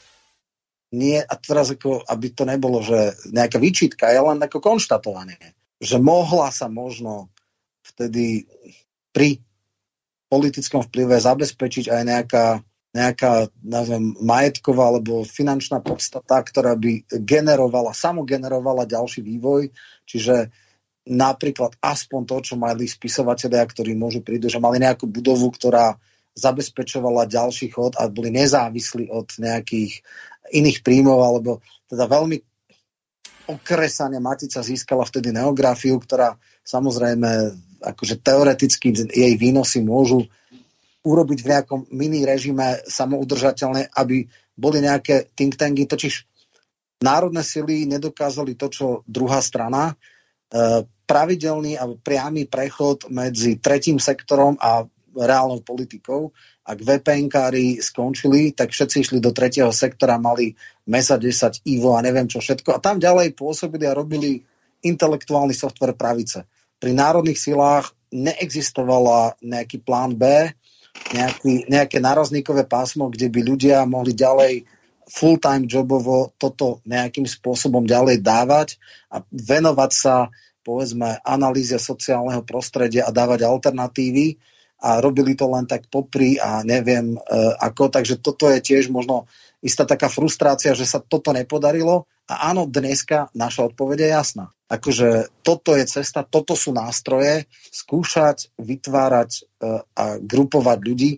nie, a teraz ako, aby to nebolo, že nejaká výčitka, je len ako konštatovanie, že mohla sa možno vtedy pri politickom vplyve zabezpečiť aj nejaká, nejaká neviem, majetková alebo finančná podstata, ktorá by generovala, samogenerovala ďalší vývoj, čiže napríklad aspoň to, čo mali spisovatelia, ktorí môžu prísť, že mali nejakú budovu, ktorá zabezpečovala ďalší chod a boli nezávislí od nejakých iných príjmov, alebo teda veľmi okresane Matica získala vtedy neografiu, ktorá samozrejme akože teoreticky jej výnosy môžu urobiť v nejakom mini režime samoudržateľné, aby boli nejaké think tanky, totiž národné sily nedokázali to, čo druhá strana. E, pravidelný a priamy prechod medzi tretím sektorom a reálnou politikou. Ak VPNkári skončili, tak všetci išli do tretieho sektora, mali MESA 10, IVO a neviem čo všetko. A tam ďalej pôsobili a robili intelektuálny software pravice. Pri národných silách neexistovala nejaký plán B, nejaký, nejaké nárazníkové pásmo, kde by ľudia mohli ďalej full-time jobovo toto nejakým spôsobom ďalej dávať a venovať sa povedzme analýze sociálneho prostredia a dávať alternatívy a robili to len tak popri a neviem e, ako, takže toto je tiež možno istá taká frustrácia, že sa toto nepodarilo a áno, dneska naša odpoveď je jasná. Akože toto je cesta, toto sú nástroje, skúšať, vytvárať e, a grupovať ľudí.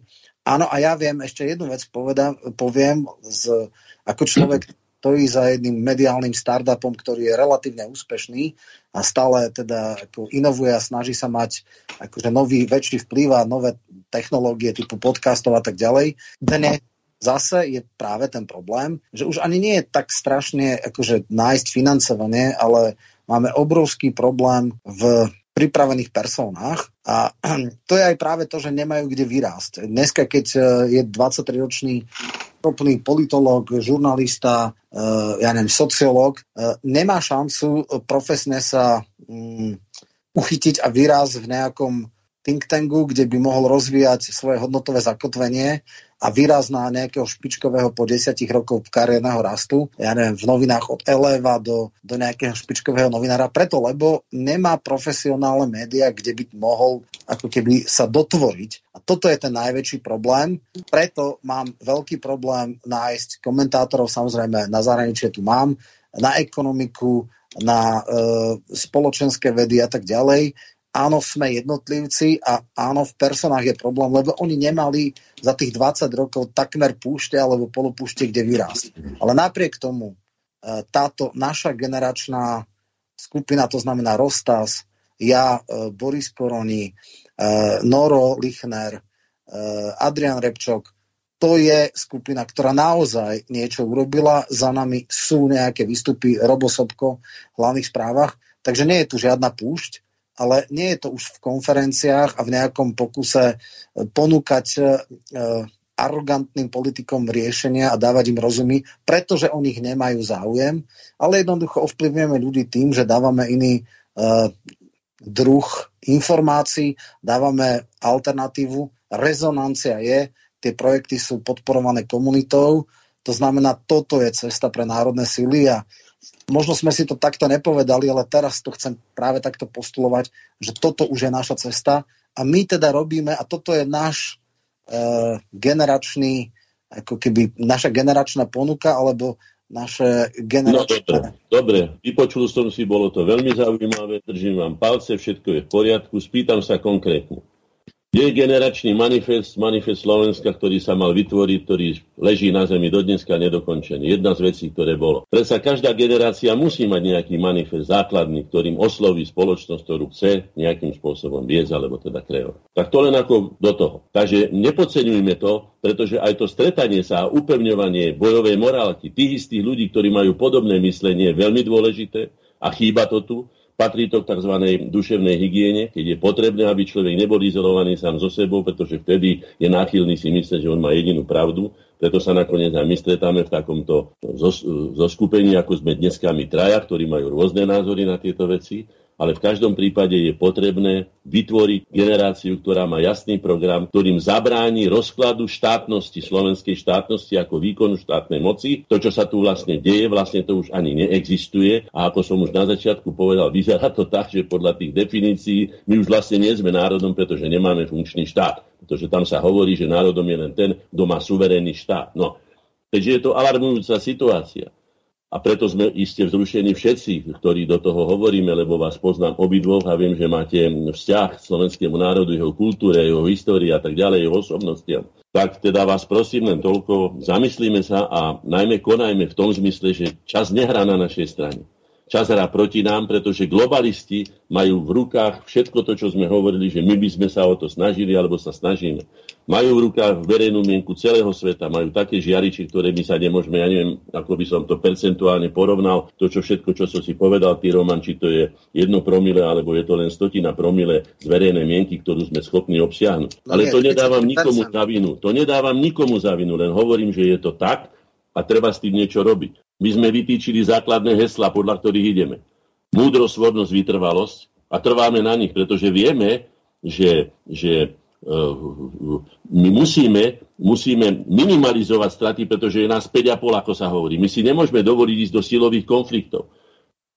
Áno, a ja viem, ešte jednu vec povedam, poviem, z, ako človek, stojí za jedným mediálnym startupom, ktorý je relatívne úspešný a stále teda ako inovuje a snaží sa mať akože nový, väčší vplyv a nové technológie typu podcastov a tak ďalej. Dnes zase je práve ten problém, že už ani nie je tak strašne akože nájsť financovanie, ale máme obrovský problém v pripravených personách a to je aj práve to, že nemajú kde vyrásť. Dneska, keď je 23-ročný schopný politolog, žurnalista, uh, ja neviem, sociológ, uh, nemá šancu profesne sa um, uchytiť a výraz v nejakom think tanku, kde by mohol rozvíjať svoje hodnotové zakotvenie a výraz na nejakého špičkového po desiatich rokov kariérneho rastu, ja neviem, v novinách od Eleva do, do nejakého špičkového novinára, preto, lebo nemá profesionálne médiá, kde by mohol ako keby sa dotvoriť. A toto je ten najväčší problém. Preto mám veľký problém nájsť komentátorov, samozrejme na zahraničie tu mám, na ekonomiku, na e, spoločenské vedy a tak ďalej áno, sme jednotlivci a áno, v personách je problém, lebo oni nemali za tých 20 rokov takmer púšte alebo polopúšte, kde vyrásť. Ale napriek tomu e, táto naša generačná skupina, to znamená Rostas, ja, e, Boris Koroni, e, Noro Lichner, Adrian Repčok, to je skupina, ktorá naozaj niečo urobila. Za nami sú nejaké výstupy Robosobko v hlavných správach, takže nie je tu žiadna púšť ale nie je to už v konferenciách a v nejakom pokuse e, ponúkať e, arogantným politikom riešenia a dávať im rozumy, pretože o nich nemajú záujem, ale jednoducho ovplyvňujeme ľudí tým, že dávame iný uh, druh informácií, dávame alternatívu. Rezonancia je, tie projekty sú podporované komunitou, to znamená, toto je cesta pre národné sily a Možno sme si to takto nepovedali, ale teraz to chcem práve takto postulovať, že toto už je naša cesta a my teda robíme, a toto je náš e, generačný, ako keby naša generačná ponuka, alebo naše generačné... No, dobre, dobre, vypočul som si, bolo to veľmi zaujímavé, držím vám palce, všetko je v poriadku, spýtam sa konkrétne. Je generačný manifest, manifest Slovenska, ktorý sa mal vytvoriť, ktorý leží na zemi do dneska nedokončený. Jedna z vecí, ktoré bolo. Predsa každá generácia musí mať nejaký manifest základný, ktorým osloví spoločnosť, ktorú chce nejakým spôsobom viesť alebo teda kreovať. Tak to len ako do toho. Takže nepodceňujme to, pretože aj to stretanie sa a upevňovanie bojovej morálky tých istých ľudí, ktorí majú podobné myslenie, je veľmi dôležité a chýba to tu Patrí to k tzv. duševnej hygiene, keď je potrebné, aby človek nebol izolovaný sám so sebou, pretože vtedy je náchylný si myslieť, že on má jedinú pravdu. Preto sa nakoniec aj my stretáme v takomto zoskupení, ako sme dneska my traja, ktorí majú rôzne názory na tieto veci ale v každom prípade je potrebné vytvoriť generáciu, ktorá má jasný program, ktorým zabráni rozkladu štátnosti, slovenskej štátnosti ako výkonu štátnej moci. To, čo sa tu vlastne deje, vlastne to už ani neexistuje a ako som už na začiatku povedal, vyzerá to tak, že podľa tých definícií my už vlastne nie sme národom, pretože nemáme funkčný štát. Pretože tam sa hovorí, že národom je len ten, kto má suverénny štát. No, Takže je to alarmujúca situácia. A preto sme iste vzrušení všetci, ktorí do toho hovoríme, lebo vás poznám obidvoch a viem, že máte vzťah k slovenskému národu, jeho kultúre, jeho histórii a tak ďalej, jeho osobnostiam. Tak teda vás prosím len toľko, zamyslíme sa a najmä konajme v tom zmysle, že čas nehrá na našej strane čas hrá proti nám, pretože globalisti majú v rukách všetko to, čo sme hovorili, že my by sme sa o to snažili alebo sa snažíme. Majú v rukách verejnú mienku celého sveta, majú také žiariči, ktoré my sa nemôžeme, ja neviem, ako by som to percentuálne porovnal, to, čo všetko, čo som si povedal, ty Roman, či to je jedno promile, alebo je to len stotina promile z verejnej mienky, ktorú sme schopní obsiahnuť. No Ale to nedávam nikomu za vinu. To nedávam nikomu za vinu, len hovorím, že je to tak a treba s tým niečo robiť. My sme vytýčili základné hesla, podľa ktorých ideme. Múdrosť, svornosť, vytrvalosť a trváme na nich, pretože vieme, že, že uh, my musíme, musíme minimalizovať straty, pretože je nás 5,5, ako sa hovorí. My si nemôžeme dovoliť ísť do silových konfliktov.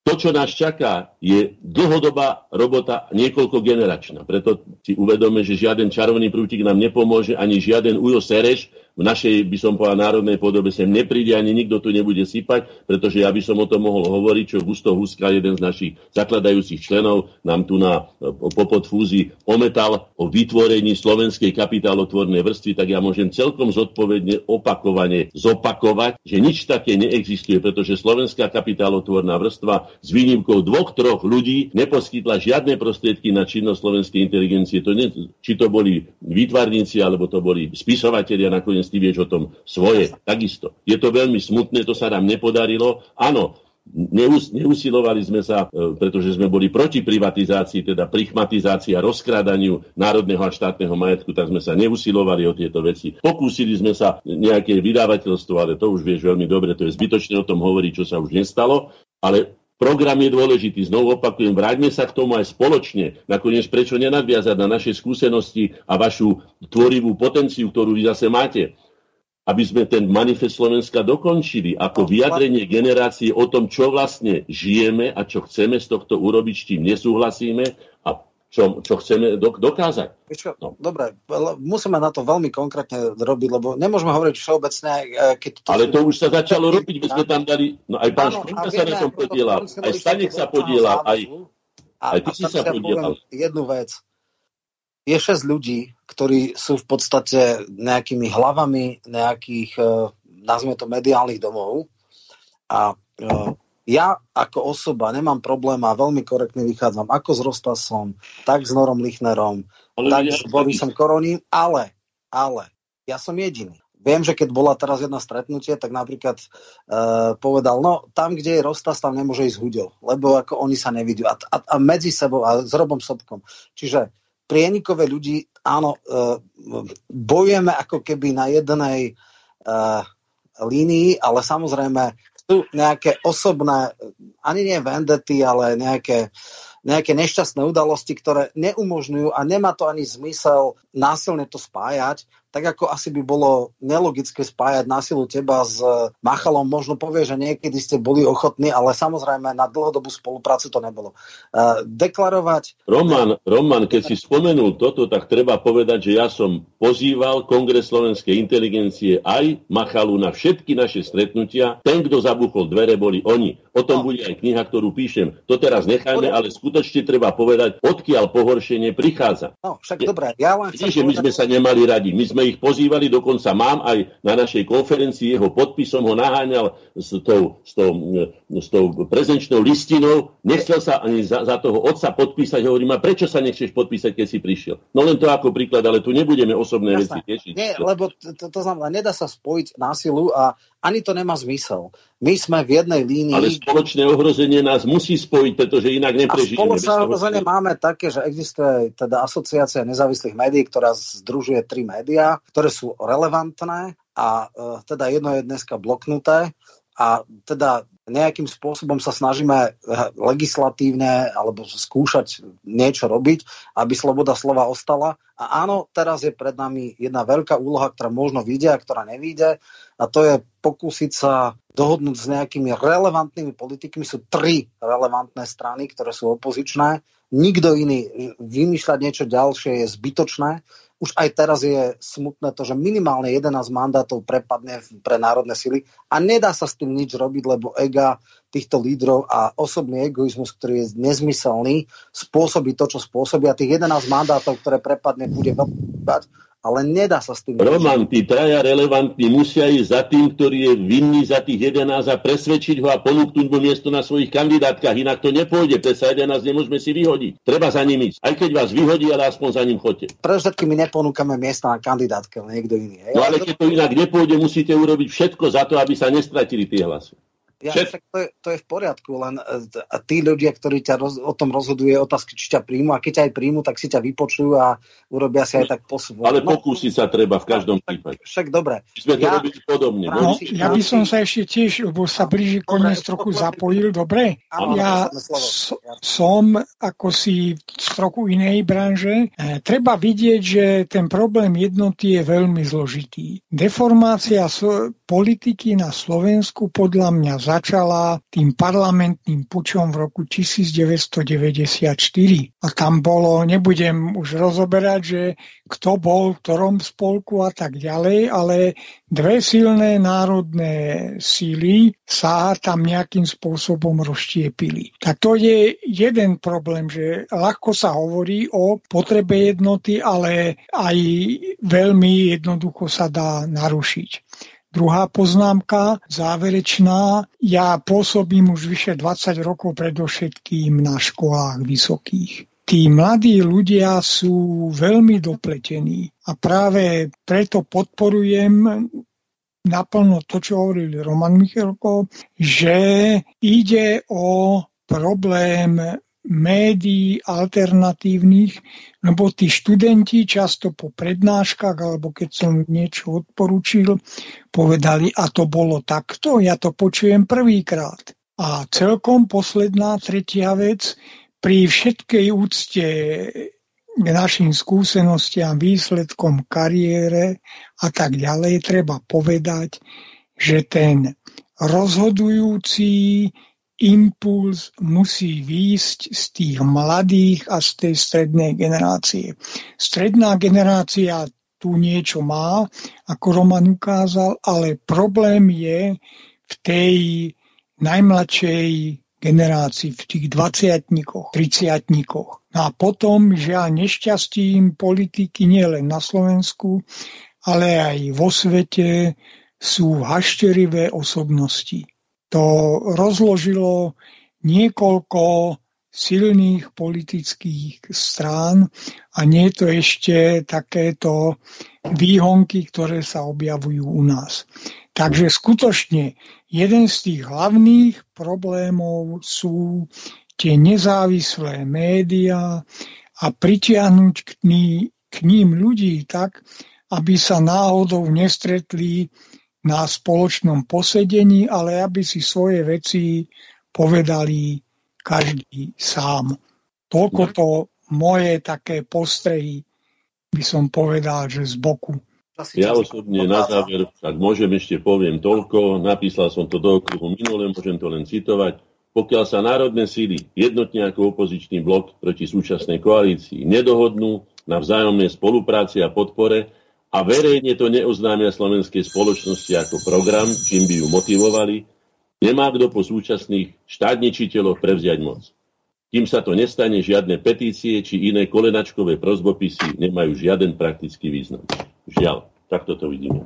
To, čo nás čaká, je dlhodobá robota niekoľko generačná. Preto si uvedome, že žiaden čarovný prútik nám nepomôže, ani žiaden ujo sereš v našej, by som povedal, národnej podobe sem nepríde, ani nikto tu nebude sypať, pretože ja by som o tom mohol hovoriť, čo Gusto Huska, jeden z našich zakladajúcich členov, nám tu na popod fúzi ometal o vytvorení slovenskej kapitálotvornej vrstvy, tak ja môžem celkom zodpovedne opakovane zopakovať, že nič také neexistuje, pretože slovenská kapitálotvorná vrstva s výnimkou dvoch, troch ľudí neposkytla žiadne prostriedky na činnosť slovenskej inteligencie. To ne, či to boli výtvarníci, alebo to boli spisovatelia nakoniec ty vieš o tom svoje. Takisto. Je to veľmi smutné, to sa nám nepodarilo. Áno, Neus, neusilovali sme sa, e, pretože sme boli proti privatizácii, teda prichmatizácii a rozkrádaniu národného a štátneho majetku, tak sme sa neusilovali o tieto veci. Pokúsili sme sa nejaké vydávateľstvo, ale to už vieš veľmi dobre, to je zbytočné o tom hovoriť, čo sa už nestalo, ale Program je dôležitý, znovu opakujem, vráťme sa k tomu aj spoločne. Nakoniec prečo nenadviazať na naše skúsenosti a vašu tvorivú potenciu, ktorú vy zase máte aby sme ten manifest Slovenska dokončili ako no, vyjadrenie generácie o tom, čo vlastne žijeme a čo chceme z tohto urobiť, s tým nesúhlasíme čo, čo chceme dokázať. Čo, no. Dobre, musíme na to veľmi konkrétne robiť, lebo nemôžeme hovoriť všeobecne. Keď to Ale to už sa začalo robiť, my sme tam dali, no aj pán Škrínka sa na tom podielal, aj Stanek sa podielal, aj, aj ty si sa podielal. Jednu vec. Je 6 ľudí, ktorí sú v podstate nejakými hlavami nejakých, e, nazvime to, mediálnych domov a e, ja ako osoba nemám problém a veľmi korektne vychádzam ako s Rostasom, tak s Norom Lichnerom, ale tak s Borisom Koroním, ale, ale, ja som jediný. Viem, že keď bola teraz jedna stretnutie, tak napríklad uh, povedal, no tam, kde je Rostas, tam nemôže ísť Hudel, lebo ako oni sa nevidú. A, a, a medzi sebou, a s Robom Sobkom. Čiže prienikové ľudí, áno, uh, bojujeme ako keby na jednej uh, línii, ale samozrejme sú nejaké osobné, ani nie vendety, ale nejaké, nejaké nešťastné udalosti, ktoré neumožňujú a nemá to ani zmysel násilne to spájať, tak ako asi by bolo nelogické spájať násilu teba s Machalom, možno povie, že niekedy ste boli ochotní, ale samozrejme na dlhodobú spoluprácu to nebolo. Uh, deklarovať... Roman, Roman, keď si spomenul toto, tak treba povedať, že ja som pozýval Kongres slovenskej inteligencie aj Machalu na všetky naše stretnutia. Ten, kto zabuchol dvere, boli oni. O tom no. bude aj kniha, ktorú píšem. To teraz nechajme, ale skutočne treba povedať, odkiaľ pohoršenie prichádza. No, však dobre, ja len chcem... že my sme sa nemali radi. My sme sme ich pozývali, dokonca mám aj na našej konferencii jeho podpisom, ho naháňal s tou, s tou, s tou prezenčnou listinou, nechcel sa ani za, za toho otca podpísať, hovorím, a prečo sa nechceš podpísať, keď si prišiel? No len to ako príklad, ale tu nebudeme osobné Jasne. veci tiešiť. Nie, lebo to, to znamená, nedá sa spojiť násilu a ani to nemá zmysel. My sme v jednej línii... Ale spoločné ohrozenie nás musí spojiť, pretože inak neprežijeme. A spoločné ohrozenie máme také, že existuje teda asociácia nezávislých médií, ktorá združuje tri médiá, ktoré sú relevantné a e, teda jedno je dneska bloknuté a teda nejakým spôsobom sa snažíme eh, legislatívne alebo skúšať niečo robiť, aby sloboda slova ostala. A áno, teraz je pred nami jedna veľká úloha, ktorá možno vyjde a ktorá nevíde. A to je pokúsiť sa dohodnúť s nejakými relevantnými politikmi. Sú tri relevantné strany, ktoré sú opozičné. Nikto iný vymýšľať niečo ďalšie je zbytočné už aj teraz je smutné to, že minimálne 11 mandátov prepadne pre národné sily a nedá sa s tým nič robiť, lebo ega týchto lídrov a osobný egoizmus, ktorý je nezmyselný, spôsobí to, čo spôsobí a tých 11 mandátov, ktoré prepadne, bude veľmi ale nedá sa s tým... Roman, tí traja relevantní musia ísť za tým, ktorý je vinný za tých 11 a presvedčiť ho a ponúknuť mu miesto na svojich kandidátkach, inak to nepôjde, sa 11 nemôžeme si vyhodiť. Treba za ním ísť. Aj keď vás vyhodí, ale aspoň za ním chodte. Pre všetky my neponúkame miesta na kandidátke, ale niekto iný. No ale keď to inak nepôjde, musíte urobiť všetko za to, aby sa nestratili tie hlasy. Ja, však to, je, to je v poriadku, len e, a tí ľudia, ktorí ťa roz, o tom rozhoduje otázky, či ťa príjmu, a keď ťa aj príjmu, tak si ťa vypočujú a urobia si aj tak po Ale no, pokúsiť sa treba v každom prípade. Však dobre. Sme to ja, robili podobne. No, ja by som sa ešte tiež, lebo sa blíži koniec trochu zapojil, dobre? Áno, ja so, som ako si z trochu inej branže. E, treba vidieť, že ten problém jednoty je veľmi zložitý. Deformácia so, politiky na Slovensku podľa mňa začala tým parlamentným pučom v roku 1994. A tam bolo, nebudem už rozoberať, že kto bol v ktorom spolku a tak ďalej, ale dve silné národné síly sa tam nejakým spôsobom rozštiepili. Tak to je jeden problém, že ľahko sa hovorí o potrebe jednoty, ale aj veľmi jednoducho sa dá narušiť. Druhá poznámka, záverečná. Ja pôsobím už vyše 20 rokov predovšetkým na školách vysokých. Tí mladí ľudia sú veľmi dopletení a práve preto podporujem naplno to, čo hovoril Roman Michalko, že ide o problém médií alternatívnych, lebo tí študenti často po prednáškach, alebo keď som niečo odporučil, povedali, a to bolo takto, ja to počujem prvýkrát. A celkom posledná tretia vec, pri všetkej úcte k našim skúsenostiam, výsledkom kariére a tak ďalej, treba povedať, že ten rozhodujúci impuls musí výjsť z tých mladých a z tej strednej generácie. Stredná generácia tu niečo má, ako Roman ukázal, ale problém je v tej najmladšej generácii, v tých 20 30 No a potom, že a nešťastím politiky nielen na Slovensku, ale aj vo svete sú hašterivé osobnosti to rozložilo niekoľko silných politických strán a nie je to ešte takéto výhonky, ktoré sa objavujú u nás. Takže skutočne jeden z tých hlavných problémov sú tie nezávislé médiá a pritiahnuť k, ní, k ním ľudí tak, aby sa náhodou nestretli na spoločnom posedení, ale aby si svoje veci povedali každý sám. Toľko to moje také postrehy by som povedal, že z boku. Ja osobne na záver, ak môžem ešte poviem toľko, napísal som to do okruhu minule, môžem to len citovať. Pokiaľ sa národné síly jednotne ako opozičný blok proti súčasnej koalícii nedohodnú na vzájomnej spolupráci a podpore, a verejne to neoznámia slovenskej spoločnosti ako program, čím by ju motivovali, nemá kto po súčasných štátničiteľoch prevziať moc. Kým sa to nestane, žiadne petície či iné kolenačkové prozbopisy nemajú žiaden praktický význam. Žiaľ, takto to vidíme.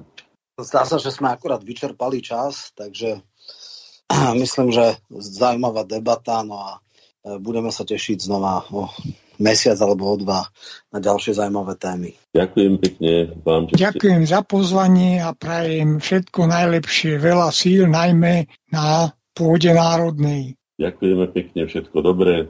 Zdá sa, že sme akurát vyčerpali čas, takže myslím, že zaujímavá debata, no a e, budeme sa tešiť znova o mesiac alebo o dva na ďalšie zaujímavé témy. Ďakujem pekne vám. Ďakujem za pozvanie a prajem všetko najlepšie, veľa síl, najmä na pôde národnej. Ďakujeme pekne, všetko dobré